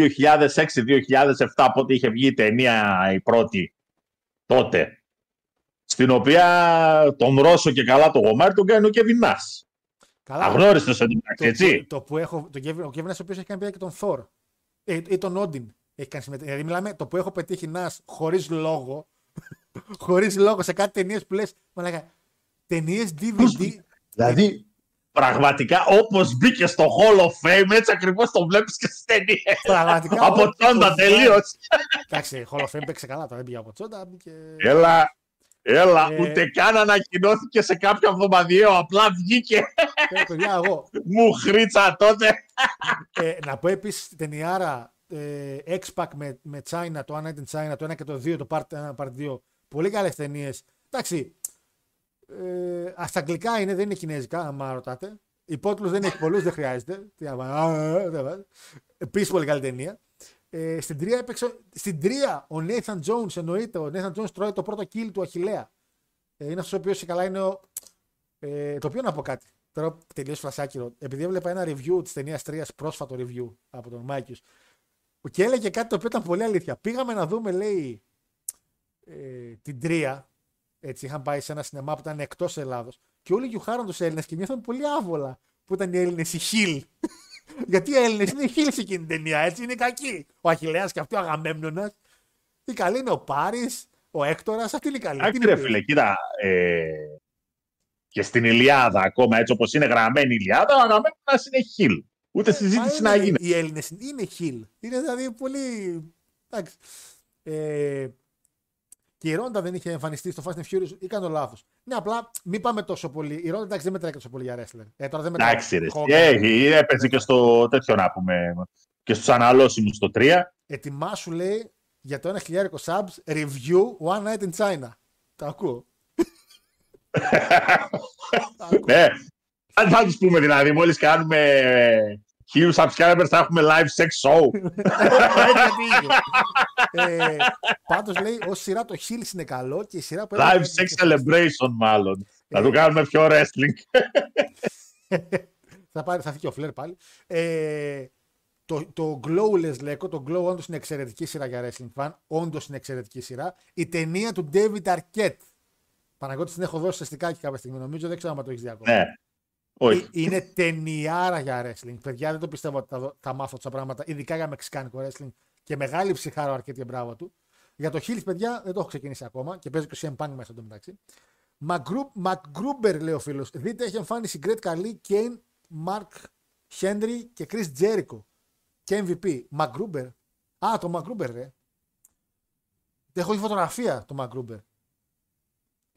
2006-2007, πότε είχε βγει η ταινία η πρώτη τότε, στην οποία τον Ρώσο και καλά το γομάρι τον κάνει ο Κεβινάς. Καλά. Αγνώριστος εντωμεταξύ, το, έτσι. το, το που έχω. Το Kevin, ο Kevin ο οποίος έχει κάνει παιδιά και τον Thor. Ε, ή τον Odin. Έχει κάνει συμμετοχή. Δηλαδή, μιλάμε το που έχω πετύχει να χωρίς λόγο. χωρίς λόγο σε κάτι ταινίες που λες. Μαλάκα. Ταινίες DVD. Δηλαδή, πραγματικά όπως μπήκε στο Hall of Fame, έτσι ακριβώς το βλέπεις και στις ταινίες. Πραγματικά. Από ό,τι τσόντα το τελείως. Εντάξει, Hall of Fame παίξε καλά τώρα. Δεν πήγε από τσόντα. Μπήκε... Έλα, έλα, Ε. ούτε καν ανακοινώθηκε σε κάποιο εβδομαδιαίο, απλά βγήκε. Ε, παιδιά, εγώ. Μου χρήτσα τότε. Ε, να πω επίσης την ταινιάρα ε, X-Pac με, με China, το One Night in China, το 1 και το 2, το Part 1, Part 2, Πολύ καλές ταινίες. Εντάξει. Ε, α, στα αγγλικά είναι, δεν είναι κινέζικα, άμα ρωτάτε. Υπότιτλους δεν έχει πολλούς, δεν χρειάζεται. Τι να βάλω, α, α, α, δεν βάζω. Επίσης πολύ καλή ταινία. Ε, στην τρία έπαιξε. Στην τρία ο Nathan Jones εννοείται. Ο Nathan Jones τρώει το πρώτο kill του Αχηλέα. Ε, είναι αυτός ο οποίος καλά είναι ο. Ε, το οποίο να πω κάτι. Τώρα τελείως φλας άκυρο. Επειδή έβλεπα ένα review της ταινίας 3, πρόσφατο review από τον Μάικιου. Και έλεγε κάτι το οποίο ήταν πολύ αλήθεια. Πήγαμε να δούμε, λέει, ε, την Τροία. Έτσι, είχαν πάει σε ένα σινεμά που ήταν εκτός Ελλάδος. Και όλοι γιουχάραν τους Έλληνες και νιώθαν πολύ άβολα που ήταν οι Έλληνες οι heel. Γιατί οι Έλληνες είναι heel σε εκείνη την ταινία, έτσι είναι κακοί. Ο Αχιλλέας και αυτό ο Αγαμέμνονα. Η καλή είναι ο Πάρης, ο Έκτορας, αυτή είναι η καλή. Τι Εντάξει, είναι ρε φίλε, κοίτα. Ε, και στην Ηλιάδα, ακόμα έτσι όπως είναι γραμμένη η Ηλιάδα, ο Αγαμέμνονας είναι χιλ. Ούτε συζήτηση Μα να είναι- γίνει. Οι Έλληνες είναι χιλ. Είναι δηλαδή πολύ. Εντάξει. Ε, και η Ρόντα δεν είχε εμφανιστεί στο Fast and Furious ή κάνω λάθος. Ναι, απλά μην πάμε τόσο πολύ. Η Ρόντα εντάξει δεν μετράει και τόσο πολύ για wrestler. Ε, τώρα δεν μετράει. Εντάξει, ρε. Hogan. Έχει, έπαιζε και στο τέτοιο να πούμε. Και στους αναλώσιμους στο 3. Ετοιμάσου λέει για το ένα χιλιάρικο subs review One Night in China. Το ακούω. Το ακούω. Ναι. Αν θα τους πούμε δηλαδή, μόλις κάνουμε χίλιους subscribers, θα έχουμε live sex show. Έτσι γιατί είχε. ε, Πάντως λέει ως σειρά το Hills είναι καλό και η σειρά που live έπαιζε- sex celebration, μάλλον. Θα Ε. το κάνουμε πιο wrestling. θα, πάρει, θα έρθει και ο Φλερ πάλι. Ε, το, το Glowless λέγω, το Glow όντως είναι εξαιρετική σειρά για wrestling fan. Όντως είναι εξαιρετική σειρά. Η ταινία του David Arquette. Παναγώτη την έχω δώσει σε στικάκι κάποια στιγμή, νομίζω. Δεν ξέρω αν το έχεις δει ακόμα. ναι. Όχι. Ε, Είναι ταινιάρα για wrestling. Παιδιά, δεν το πιστεύω ότι θα, δω- θα μάθω τόσα πράγματα, ειδικά για μεξικάνικο wrestling. Και μεγάλη ψυχάρα ο Αρκέτ και μπράβο του. Για το Hills, παιδιά, δεν το έχω ξεκινήσει ακόμα και παίζει και ο CM Punk μέσα στο μεταξύ. McGruber, λέει ο φίλος. Δείτε, έχει εμφάνιση Great καλή, Kane, Mark Henry και Chris Jericho. Και MVP. McGruber. Α, το McGruber, ρε. Έχω δει φωτογραφία το McGruber.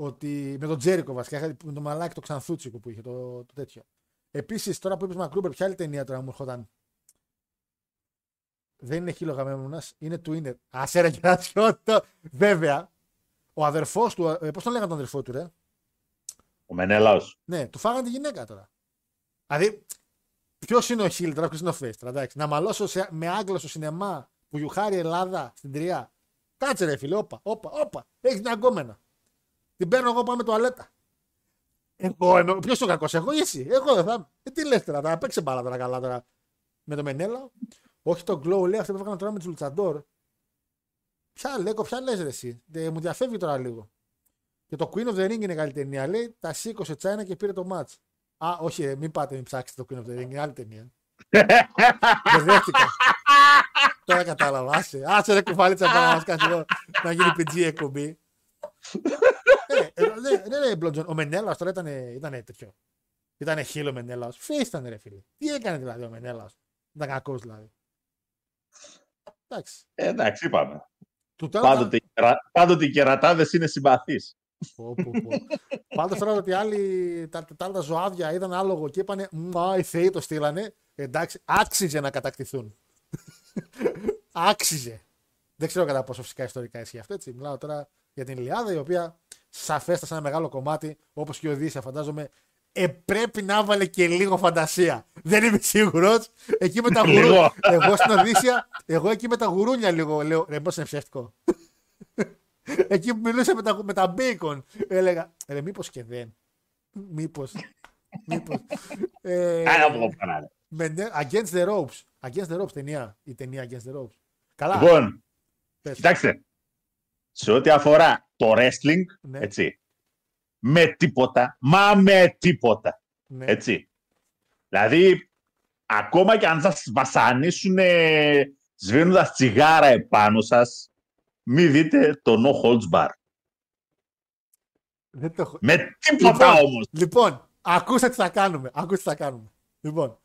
Ότι με τον Τζέρικο βασικά, είχα- με τον μαλάκι το ξανθούτσικο που είχε το, το τέτοιο. Επίσης, τώρα που είπες Μακρούμπερ, ποια άλλη ταινία τώρα μου έρχονταν; Δεν είναι χίλο γαμέμουνας, είναι Twinner. Άσε ρε κερατσιότο. Βέβαια, ο αδερφός του, ε, πώς τον λέγανε τον αδερφό του, ρε; Ο Μενέλαος. Ναι, του φάγανε τη γυναίκα τώρα. Δηλαδή, ποιος είναι ο Χίλ τώρα, ποιος είναι ο Face τώρα, εντάξει. Να μαλώσω σε, με Άγγλο στο σινεμά που γιουχάρει Ελλάδα στην Τριά. Κάτσε ρε φίλε, όπα, όπα, όπα. Έχεις μια γκόμενα. Την παίρνω εγώ πάμε τουαλέτα. Εγώ είμαι. Ποιος είναι ο κακός, εγώ ή εσύ; Εγώ δεν θα. είμαι. Ε, τι λες τώρα, θα παίξει μπάλα τώρα καλά τώρα. Με το Μενέλα. Όχι το Glow, λέει αυτό που έκανα τώρα με τους Λουτσαντόρ. Ποια λέγω, ποια λες ρε εσύ. Ε, μου διαφεύγει τώρα λίγο. Και το Queen of the Ring είναι καλή ταινία. Λέει τα σήκωσε Τσάινα και πήρε το match. Α, όχι, ρε, μην πάτε, μην ψάξετε το Queen of the Ring. Είναι άλλη ταινία. Μπερδεύτηκα. Τώρα κατάλαβα. Άσε, άσε ρε κουφαλίτσα πάνω να μας κάνεις εδώ να γίνει PG εκπομπή. Ε, ε, ναι, ναι, ναι, Μπλοντζον. Ο Μενέλας τώρα ήταν, ήταν τέτοιο. Ήταν χείλο ο Μενέλας. Φύση ήταν ρε φίλε. Τι έκανε δηλαδή ο Μενέλας. Ήταν κακός δηλαδή. Εντάξει. Ε, εντάξει, είπαμε. Του τώρα. Πάντοτε, οι κερα- πάντοτε οι κερατάδες είναι συμπαθείς. Πω, πω, πω. Πάντως τώρα ότι άλλοι τα, τα άλλα ζωάδια είδαν άλογο και είπανε Μα οι θεοί το στείλανε. Εντάξει, άξιζε να κατακτηθούν. άξιζε. Δεν ξέρω κατά πόσο φυσικά ιστορικά ισχύει αυτό. Έτσι. Μιλάω τώρα για την Ιλιάδα η οποία σαφέστα σε ένα μεγάλο κομμάτι, όπως και η Οδύσσια, φαντάζομαι, ε, πρέπει να βάλε και λίγο φαντασία. Δεν είμαι σίγουρος. Εκεί με τα γουρούνια. Λίγο. εγώ στην Οδύσσια, εγώ εκεί με τα γουρούνια λίγο λέω. Ρε, πώ είναι ψεύτικο. Εκεί που μιλούσα με τα, με τα bacon, έλεγα, ρε μήπως και δεν. Μήπως. μήπως. ε, Κάνα από εδώ πέρα. ρε. με, ναι, against the ropes. Against the ropes ταινία. Η ταινία Against the ropes. Καλά. Λοιπόν, πες. κοιτάξτε. Σε ό,τι αφορά το wrestling, Ναι. έτσι. Με τίποτα, μα με τίποτα. ναι. Έτσι. Δηλαδή, ακόμα και αν σας βασανίσουν σβήνοντας τσιγάρα επάνω σας, μην δείτε το No Holds Bar. Δεν το έχω. Με τίποτα Λοιπόν, όμως. Λοιπόν, ακούστε τι θα κάνουμε. Ακούστε τι θα κάνουμε. Λοιπόν,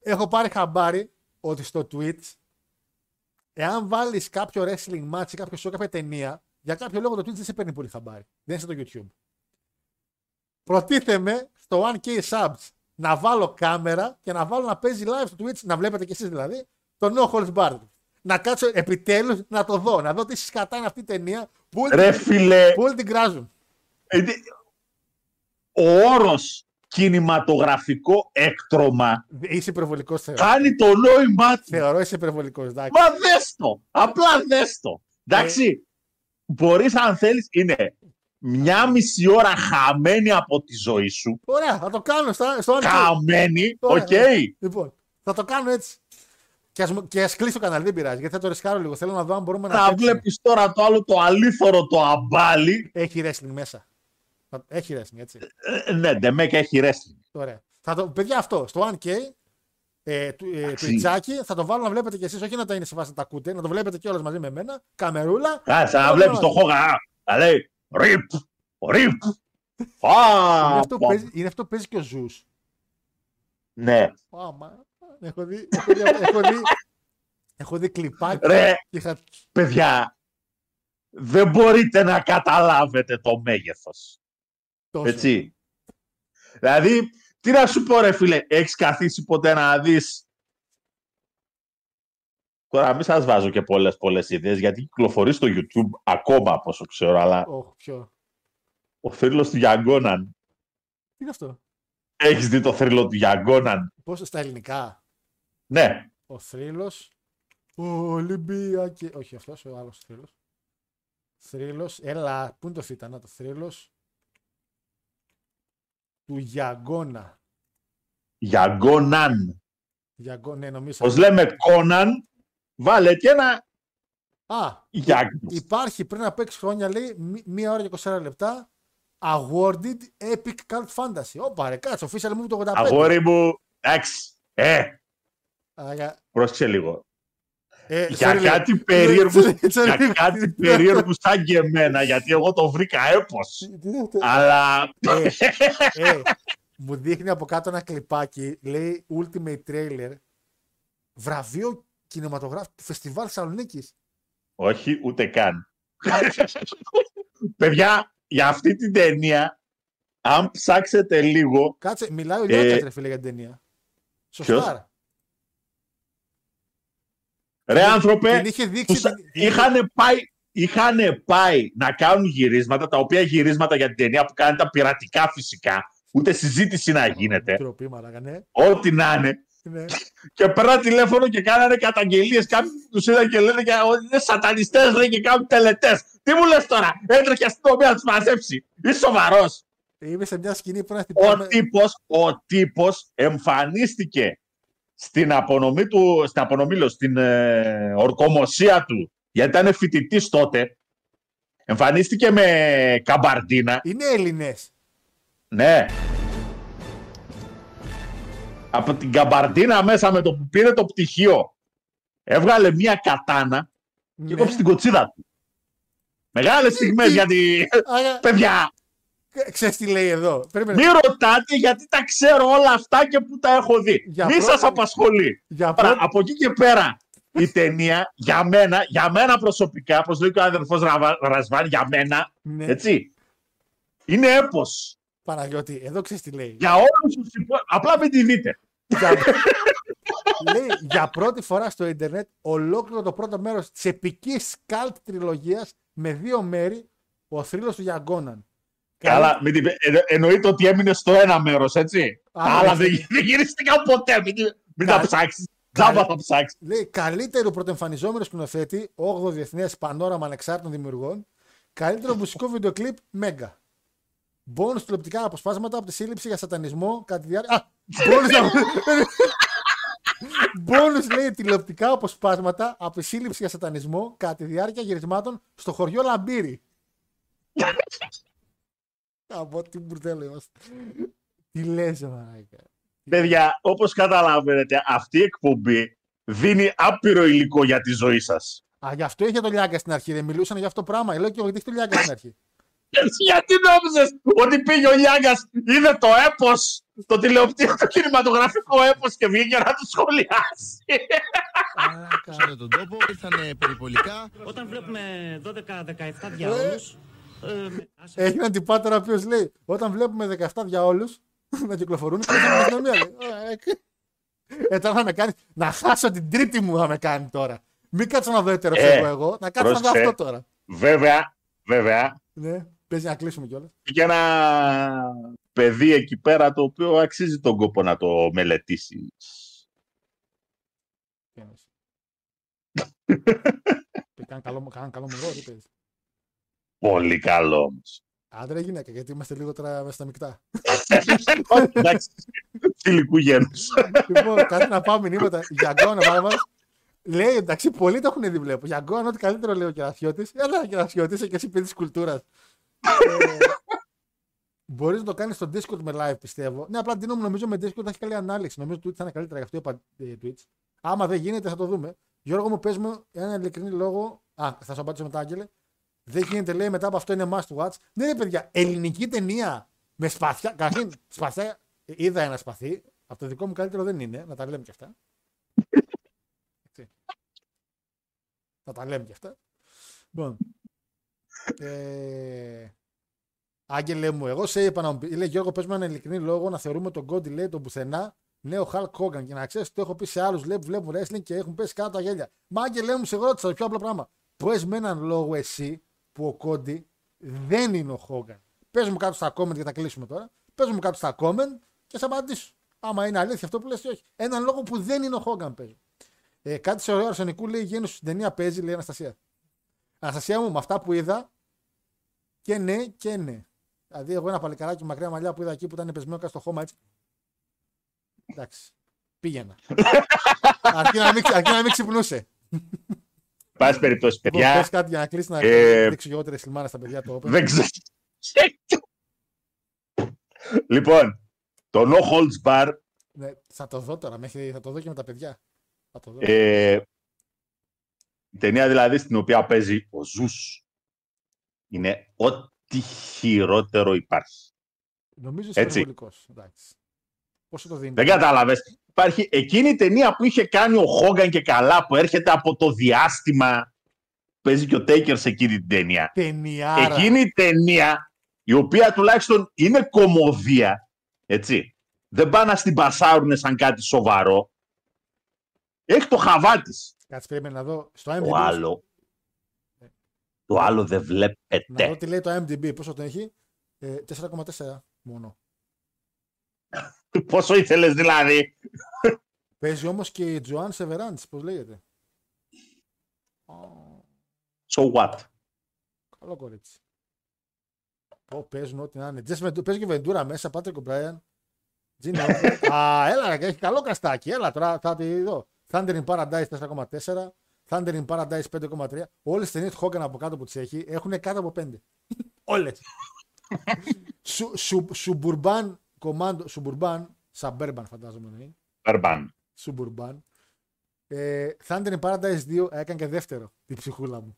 έχω πάρει χαμπάρι ότι στο Twitch, εάν βάλεις κάποιο wrestling match ή κάποιο show, κάποια ταινία, για κάποιο λόγο το Twitch δεν σε παίρνει πολύ χαμπάρι. Δεν είναι στο YouTube. Προτίθεμαι στο 1K subs να βάλω κάμερα και να βάλω να παίζει live στο Twitch, να βλέπετε κι εσείς δηλαδή, το No Holds Barred. Να κάτσω επιτέλους να το δω, να δω τι σκατά είναι αυτή η ταινία Πού Ρε φίλε, Πού την κράζουν. ε, ο όρος κινηματογραφικό έκτρωμα Είσαι υπερβολικός θεωρώ. κάνει το νόημά του. Θεωρώ είσαι υπερβολικός. Εντάξει. Μα δες το. Απλά δες το. Εντάξει. Μπορείς αν θέλεις, είναι μια μισή ώρα χαμένη από τη ζωή σου. Ωραία, θα το κάνω στα, στο Uncaged. Χαμένη, Ωραία, οκ. ωραία. Λοιπόν, θα το κάνω έτσι. Και ας, μου- και ας κλείσει το κανάλι, δεν πειράζει, γιατί θα το ρισκάρω λίγο. Θέλω να δω αν μπορούμε να Να παίξουμε. βλέπεις τώρα το άλλο το αλήθωρο το αμπάλι. Έχει wrestling μέσα. Θα- Έχει wrestling, έτσι. Ε, Ναι, ντεμέκα έχει wrestling. Ωραία. Θα το, παιδιά, αυτό στο 1K ε, του, ε, του Εντάξει. Ιτσάκη θα το βάλω να βλέπετε κι εσείς. Όχι να τα είναι σε βάση να τα ακούτε, να το βλέπετε κιόλα μαζί με μένα. Καμερούλα. Κάτσε να Όλα βλέπεις μαζί. το χόγα. Θα λέει ρίπ, ρίπ. Είναι Α, αυτό, που παίζει, είναι αυτό που παίζει και ο Ζου. Ναι, Άμα. Έχω δει, έχω δει, έχω δει, έχω δει κλιπάκι. ρε, και είχα- παιδιά, δεν μπορείτε να καταλάβετε το μέγεθος. Τόσο. Έτσι. Δηλαδή, τι να σου πω ρε φίλε, έχεις καθίσει ποτέ να δεις... Τώρα μην σας βάζω και πολλές πολλές ιδέες, γιατί κυκλοφορεί στο YouTube ακόμα από όσο ξέρω, αλλά Ωχ, ποιο. ο θρύλος του Γιαγκόναν. Τι είναι αυτό; Έχεις δει το θρύλο του Γιαγκόναν; Πώς στα ελληνικά; Ναι, Ο θρύλος. Ο Ολυμπιακή. Όχι αυτός, ο άλλος θρύλος. Θρύλος. Έλα, πού είναι το θήτα, να το θρύλος. Του Γιαγκώνα. Γιαγκόναν. Γιαγκώ, ναι, νομίζω. Πώς λέμε Κόναν, βάλε και ένα Α, Γιάγκος. υπάρχει πριν από 6 χρόνια, λέει, μ- μία ώρα και 24 λεπτά. Awarded Epic Cult Fantasy. Ωπα ρε, κάτσε, official movie το 85. Αγόρι μου, εντάξει, ε, Α, για- πρόσεξε λίγο. Ε, Για sorry, κάτι λέει. περίεργο, Sorry, sorry, για λέει. κάτι περίεργο σαν και εμένα, γιατί εγώ το βρήκα έπος. Τι είναι αυτό; Αλλά Ε, ε, μου δείχνει από κάτω ένα κλιπάκι, λέει Ultimate Trailer, βραβείο κινηματογράφου του Φεστιβάλ Θεσσαλονίκης. όχι ούτε καν. Παιδιά, για αυτή την ταινία, αν ψάξετε λίγο, Κάτσε, μιλάει ο Ε, Λιάκας, ρε φίλε, για την ταινία. Σωστά. Ρε άνθρωπε, Την είχε δείξει. τους την- είχαν πάει, είχαν πάει να κάνουν γυρίσματα, τα οποία γυρίσματα για την ταινία που κάνουν τα πειρατικά φυσικά, ούτε συζήτηση να γίνεται, Τροπή, μαλάκα, ναι. ό,τι να είναι. ναι. Και πέρα τηλέφωνο και κάνανε καταγγελίες. Κάποιοι τους είδαν και λένε και ότι είναι σατανιστές, λέει και κάνουν τελετές. Τι μου λες τώρα, έτρεχε η αστυνομία να του μαζέψει. Είσαι σοβαρός. Είμαι σε μια σκηνή που να Ο χτυπάμε. τύπος, ο τύπος εμφανίστηκε στην απονομή του, στην απονομή, λέω, στην ε, ορκομοσία του, γιατί ήταν φοιτητής τότε. Εμφανίστηκε με καμπαρντίνα. Είναι Έλληνες. Ναι. Από την καμπαρντίνα μέσα με το που πήρε το πτυχίο. Έβγαλε μία κατάνα και Ναι. κόψε την κοτσίδα του. Μεγάλες στιγμές γιατί... Παιδιά, Ξέρεις τι λέει εδώ; Περίμενε. Μην ρωτάτε γιατί τα ξέρω όλα αυτά και που τα έχω δει. Για Μην πρώτη- σας απασχολεί. Για Τώρα, πρώτη- από εκεί και πέρα η ταινία για μένα, για μένα προσωπικά, όπως λέει και ο αδερφός Ραβα- Ρασβάν, για μένα, Ναι. έτσι, είναι έπος. Παναγιώτη, εδώ ξέρεις τι λέει. Για όλους τους υπο... Απλά μην τη δείτε. Για... λέει για πρώτη φορά στο ίντερνετ ολόκληρο το πρώτο μέρος της επικής καλτ τριλογίας με δύο μέρη ο θρύλος του Γιαγκόναν. Καλά, μην την... εννο- εννοείται ότι έμεινε στο ένα μέρος, έτσι. Α, Τα άλλα ναι. δεν, δεν γυρίστηκαν ποτέ. Μην, τη- μην τα Καλά. ψάξεις. Καλά. Τζάμπα θα ψάξεις. Λέει καλύτερο πρωτοεμφανιζόμενο σκηνοθέτη, 8ο Διεθνές Πανόραμα Ανεξάρτητων Δημιουργών. Καλύτερο μουσικό βίντεο κλιπ, Μέγκα. Μπόνους τηλεοπτικά αποσπάσματα από τη σύλληψη για σατανισμό κατά τη διάρκεια. Α! Μπόνους, Μπόνους λέει τηλεοπτικά αποσπάσματα από τη σύλληψη για σατανισμό κατά τη διάρκεια γυρισμάτων στο χωριό Λαμπύρι. Από τι μπουρδέλο είμαστε. Τι λες, μαλάκα. Παιδιά, όπως καταλαβαίνετε, αυτή η εκπομπή δίνει άπειρο υλικό για τη ζωή σας. Α, γι' αυτό είχε το Λιάγκα στην αρχή. Δεν μιλούσαν για αυτό το πράγμα. Λέω και εγώ γιατί έχει το Λιάγκα στην αρχή. Γιατί νόμιζες ότι πήγε ο Λιάγκας, είδε το έπος, το τηλεοπτικό, το κινηματογραφικό έπος και βγήκε να το σχολιάσει. Ξέρετε τον τόπο, ήρθανε περιπολικά. Όταν βλέπουμε 12-17 διαόλους, ε, με- ας- Έχει έναν τυπάτορα ο οποίος λέει: Όταν βλέπουμε 17 διαόλου να κυκλοφορούν, και την αστυνομία λέει. «Ε, ε, Ε, τώρα θα με κάνει. Να χάσω την τρίτη μου θα με κάνει τώρα. Μην κάτσω να δω ετεροφεύγω Ε, εγώ, να κάτσω να δω πρόσεξε. αυτό τώρα. Βέβαια, βέβαια, Ναι, παίζει να κλείσουμε κιόλας. και ένα παιδί εκεί πέρα το οποίο αξίζει τον κόπο να το μελετήσεις. Κάνει καλό, κάνει καλό μωρό, τι παίζει. Πολύ καλό όμως. Άντρα ή γυναίκα, γιατί είμαστε λίγο τώρα μέσα στα μεικτά. Όχι, εντάξει, θηλυκού γένους. λοιπόν, κάτι να πάω μηνύματα. Για γκόνα, πάρα μας. Λέει, εντάξει, πολλοί το έχουν δει, βλέπω. Για γκόνα, ό,τι καλύτερο λέει ο Κερασιώτη. Έλα, Κερασιώτη, είσαι και εσύ παιδί της κουλτούρας. ε, Μπορείς να το κάνεις στο Discord με live, πιστεύω. Ναι, απλά Ντίνο μου νομίζω με Discord θα έχει καλή ανάλυση. Νομίζω ότι Twitch θα είναι καλύτερα, γι' αυτό είπα ε, Twitch. Άμα δεν γίνεται, θα το δούμε. Γιώργο μου, πες μου ένα ειλικρινή λόγο. Α, θα σου απαντήσω μετά, Άγγελε. Δεν γίνεται, λέει, μετά από αυτό είναι must watch. Ναι, ρε παιδιά, ελληνική ταινία με σπαθιά. Καταρχήν, σπαθιά, ε, είδα ένα σπαθί. Από το δικό μου καλύτερο δεν είναι, να τα λέμε κι αυτά. Έτσι. Να τα λέμε κι αυτά. Λοιπόν. Ε, Άγγελε μου, εγώ σε είπα να μου πει, λέει Γιώργο, πες με έναν ειλικρινή λόγο να θεωρούμε τον Κόντι, λέει, τον πουθενά νέο Hulk Hogan. Και να ξέρεις, το έχω πει σε άλλους, λέει, που βλέπουν wrestling και έχουν πέσει κάτω τα γέλια. Μα Άγγελε μου, σε εγώ ρώτησα το πιο απλό πράγμα. Πες με έναν λόγο εσύ που ο Κόντι δεν είναι ο Hogan. Πες μου κάτω στα comment και θα κλείσουμε τώρα. Πες μου κάτω στα comment και θα απαντήσω. Άμα είναι αλήθεια αυτό που λες ή όχι. Έναν λόγο που δεν είναι ο Hogan παίζει. Ε, κάτι σε ωραίο αρσενικού λέει γέννη στην ταινία παίζει, λέει Αναστασία. Αναστασία μου, με αυτά που είδα και ναι και ναι. Δηλαδή, εγώ ένα παλικαράκι με μακριά μαλλιά που είδα εκεί που ήταν πεσμένο κάτω στο χώμα έτσι. Εντάξει. Πήγαινα. αρκεί, να μην, αρκεί να μην ξυπνούσε. Πάση περιπτώσει, Λοιπόν, παιδιά. πες κάτι για να κλείσει να ε, δείξω και εγώ τη ρεσιλμάνα στα παιδιά το Open. Δεν ξέρω. λοιπόν, το No Holds Bar Ναι, θα το δω τώρα, μέχρι, θα το δω και με τα παιδιά. Θα το δω. Ε, η ταινία δηλαδή στην οποία παίζει ο Ζους είναι ό,τι χειρότερο υπάρχει. Νομίζω είσαι έτσι. υπερβολικός. Εντάξει. Πόσο το δίνει; Δεν κατάλαβες. Υπάρχει εκείνη η ταινία που είχε κάνει ο Χόγκαν και καλά που έρχεται από το διάστημα. Παίζει και ο Τέικερ σε εκείνη την ταινία. Ταινιάρα. Εκείνη η ταινία η οποία τουλάχιστον είναι κομμωδία. Έτσι. Δεν πάνε να στην πασάρουνε σαν κάτι σοβαρό. Έχει το χαβά της. Κάτσε περίμενε να δω. Στο Το IMDb. άλλο. Το άλλο δεν Να βλέπετε. δω τι λέει το IMDb. Πόσο το έχει; Ε, 4,4 μόνο. Πόσο ήθελες δηλαδή; Παίζει όμως και η Τζοάν Σεβεράντς, πώς λέγεται. So what; Καλό κορίτσι. Πω, παίζουν ό,τι να είναι. Τζες Βεντου- Παίζει και Βεντούρα μέσα, Πάτρικ Ομπράιαν. Τζίνι Όφερ. Α, έλα, ρε, έχει καλό καστάκι. Έλα τώρα, θα τη δω. Thunder in Paradise 4,4. Thunder in Paradise 5,3. Όλες τι ταινίες Hogan από κάτω που τις έχει έχουν κάτω από 5. Όλες. Suburban Commando. Suburban. Suburban φαντάζομαι να είναι. Urban. Suburban. Ε, Thunder in Paradise 2 έκανε και δεύτερο την ψυχούλα μου.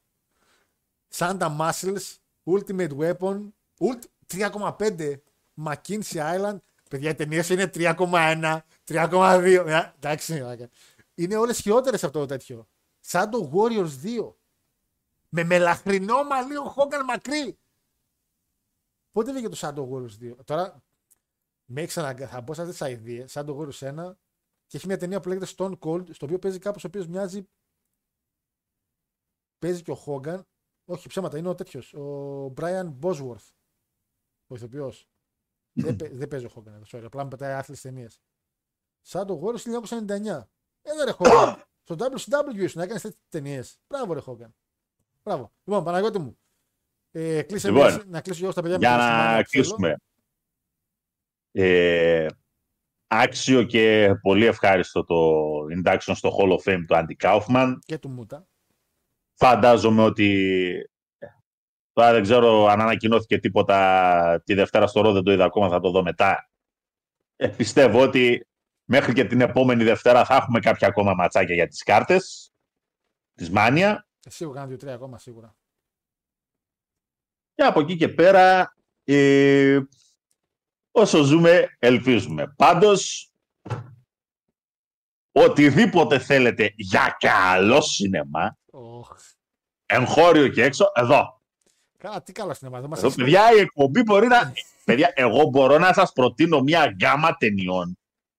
Santa Muscles, Ultimate Weapon, Ult 3,5 McKinsey Island. Παιδιά, οι ταινίες είναι 3,1, 3,2. Ε, εντάξει, μαλάκα. είναι όλες χειρότερες αυτό το τέτοιο. Σαν το Warriors 2. Με μελαχρινό μαλλί ο Χόγκαν μακρύ. Πότε βγήκε το Shadow Warriors 2. Τώρα με έχει αναγκάσει. Θα μπω σε αυτέ τι αειδίε. Shadow Warriors 1 και έχει μια ταινία που λέγεται Stone Cold, στο οποίο παίζει κάποιος ο οποίος μοιάζει. Παίζει και ο Χόγκαν. Όχι, ψέματα, είναι ο τέτοιος. Ο Brian Bosworth. Ο ηθοποιός. δεν, παί- δεν παίζει ο Χόγκαν εδώ, sorry. Απλά με πετάει άθλιες ταινίες. Σαν το Warriors 1999. Έλα ρε Χόγκαν. Στο WCW ήσουν, έκανες τέτοιες ταινίες. Μπράβο ρε Χόγκαν. Μπράβο. Λοιπόν, Παναγιώτη μου. Ε, κλείσε Λοιπόν, μια- να κλείσω εγώ στα παιδιά Για με το να σημάδι που θέλω. κλείσουμε. Ε, άξιο και πολύ ευχάριστο το induction στο Hall of Fame του Andy Kaufman. Και του Μούτα. Φαντάζομαι ότι τώρα δεν ξέρω αν ανακοινώθηκε τίποτα τη Δευτέρα στο Ρο, δεν το είδα ακόμα, θα το δω μετά. Ε, πιστεύω ότι μέχρι και την επόμενη Δευτέρα θα έχουμε κάποια ακόμα ματσάκια για τις κάρτες της Μάνια. Ε, Σίγουρα κάνα δύο-τρία ακόμα σίγουρα. Και από εκεί και πέρα, ε, όσο ζούμε, ελπίζουμε. Πάντως, οτιδήποτε θέλετε για καλό σινεμά, Οχ. εγχώριο και έξω, εδώ. Καλά, τι καλό σινεμά. Δεν μας Εδώ, έχει- παιδιά, η εκπομπή μπορεί να... παιδιά, εγώ μπορώ να σας προτείνω μια γκάμα ταινιών, η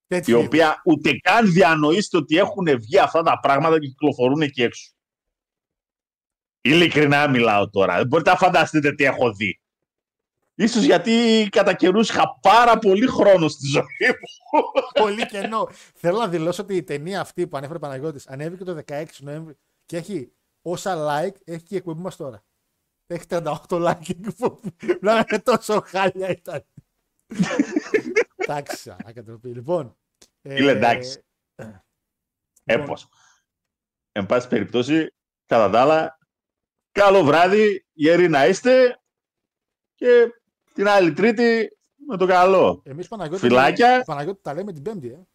τέτοιο είδους. οποία ούτε καν διανοείστε ότι έχουν βγει αυτά τα πράγματα και κυκλοφορούν εκεί έξω. Ειλικρινά μιλάω τώρα. Δεν μπορείτε να φανταστείτε τι έχω δει. Ίσως γιατί κατά καιρούς είχα πάρα πολύ χρόνο στη ζωή μου. Πολύ κενό. Θέλω να δηλώσω ότι η ταινία αυτή που ανέφερε ο Παναγιώτης ανέβηκε το 16 Νοέμβρη και έχει όσα like έχει και η εκπομπή μας τώρα. Έχει 38 like η εκπομπή. Βλέπετε τόσο χάλια ήταν. Εντάξει, ακατροπή. Λοιπόν. ε, Φίλε, εντάξει. Έπος. Εν πάση περιπτώσει, κατά τα άλλα, καλό βράδυ, γεροί να είστε και την άλλη τρίτη με το καλό. Εμείς Παναγιώτη, Φιλάκια. Παναγιώτη τα λέμε την Πέμπτη, ε.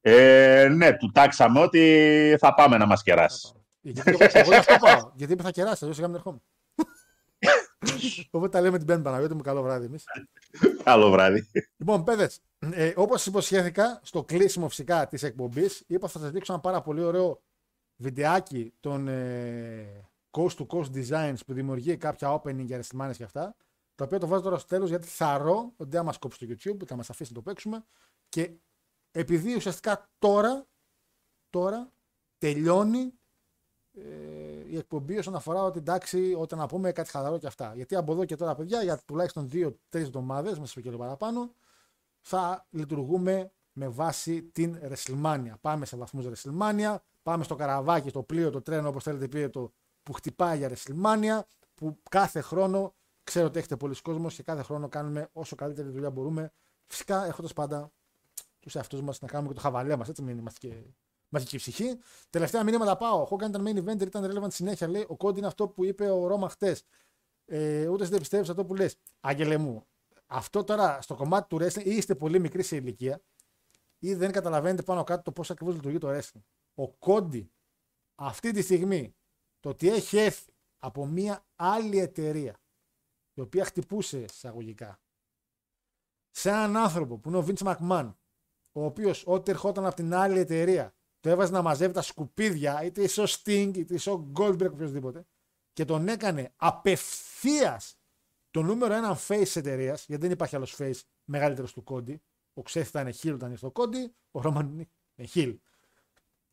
Ε, ναι, του τάξαμε ότι θα πάμε να μας κεράσει. Γιατί εγώ, εγώ γι' αυτό πάω. Γιατί είπε θα κεράσει, αλλιώς σιγά μην ερχόμαι. Οπότε τα λέμε την Πέμπτη Παναγιώτη μου. Καλό βράδυ εμείς. Καλό βράδυ. Λοιπόν, παιδες, ε, όπως υποσχέθηκα στο κλείσιμο φυσικά της εκπομπής, είπα θα σας δείξω ένα πάρα πολύ ωραίο βιντεάκι των ε, Coast to Coast Designs που δημιουργεί κάποια opening για WrestleMania και αυτά. Το οποίο το βάζω τώρα στο τέλος γιατί θαρώ ότι δεν θα μα κόψει το YouTube, θα μας αφήσει να το παίξουμε. Και επειδή ουσιαστικά τώρα, τώρα τελειώνει ε, η εκπομπή όσον αφορά ότι εντάξει, όταν να πούμε κάτι χαλαρό και αυτά. Γιατί από εδώ και τώρα, παιδιά, για τουλάχιστον δύο-τρει εβδομάδες, μέσα και λίγο παραπάνω, θα λειτουργούμε με βάση την WrestleMania. Πάμε σε βαθμούς WrestleMania, πάμε στο καραβάκι, το πλοίο, το τρένο, όπως θέλετε πείτε το, που χτυπάει για WrestleMania, που κάθε χρόνο ξέρω ότι έχετε πολλοί κόσμος και κάθε χρόνο κάνουμε όσο καλύτερη δουλειά μπορούμε. Φυσικά έχοντας πάντα τους εαυτούς μας να κάνουμε και το χαβαλέ μας, έτσι μην είμαστε και μαζική ψυχή. Τελευταία μηνύματα πάω. Ο Hogan ήταν main event, ήταν relevant συνέχεια. Λέει ο Κόντι είναι αυτό που είπε ο Ρώμα χτες. Ε, ούτε δεν πιστεύεις αυτό που λες. Άγγελε μου, αυτό τώρα στο κομμάτι του wrestling ή είστε πολύ μικροί σε ηλικία ή δεν καταλαβαίνετε πάνω κάτω το πώς ακριβώς λειτουργεί το wrestling. Ο Κόντι αυτή τη στιγμή το ότι έχει έρθει από μια άλλη εταιρεία η οποία χτυπούσε εισαγωγικά σε έναν άνθρωπο που είναι ο Vince McMahon ο οποίος ό,τι ερχόταν από την άλλη εταιρεία το έβαζε να μαζεύει τα σκουπίδια, είτε είσαι ο Sting, είτε είσαι ο Goldberg, οποιοδήποτε, και τον έκανε απευθείας το νούμερο ένα face της εταιρείας, γιατί δεν υπάρχει άλλος face μεγαλύτερος του Κόντι. Ο Ξέθ ήταν χιλ όταν ήρθε ο Κόντι, ο Ρόμαν είναι χιλ.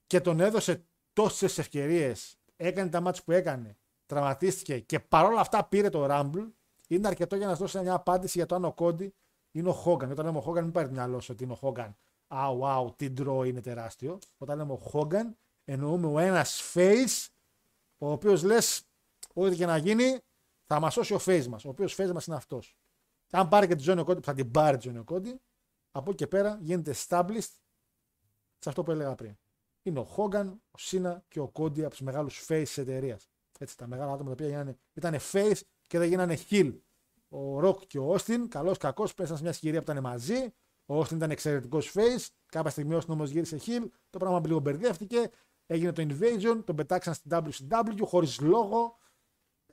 Και τον έδωσε τόσες ευκαιρίες, έκανε τα μάτια που έκανε, τραυματίστηκε και παρόλα αυτά πήρε το Rumble. Είναι αρκετό για να σα δώσει μια απάντηση για το αν ο Κόντι είναι ο Χόγκαν. Όταν λέμε ο Χόγκαν, μην πάρει το μυαλό σου ότι είναι ο Χόγκαν Α, wow, τι ντρό είναι τεράστιο. Όταν λέμε ο Χόγκαν, εννοούμε ο ένας face, ο οποίος λες, ό,τι και να γίνει, θα μας σώσει ο face μας. Ο οποίος face μας είναι αυτός. Αν πάρει και τη ζώνη ο Κόντι, που θα την πάρει τη ζώνη ο Κόντι, από εκεί και πέρα γίνεται established σε αυτό που έλεγα πριν. Είναι ο Χόγκαν, ο Σίνα και ο Κόντι από τους μεγάλους face τη εταιρεία. Έτσι, τα μεγάλα άτομα τα οποία ήταν face και δεν γίνανε heel. Ο Ροκ και ο Όστιν, καλός κακός, πέσαν σε μια σκυρία που ήταν μαζί. Ο Όστιν ήταν εξαιρετικός face. Κάποια στιγμή ο Όστιν όμως γύρισε heel. Το πράγμα λίγο μπερδεύτηκε. Έγινε το invasion. Τον πετάξαν στην WCW χωρίς λόγο.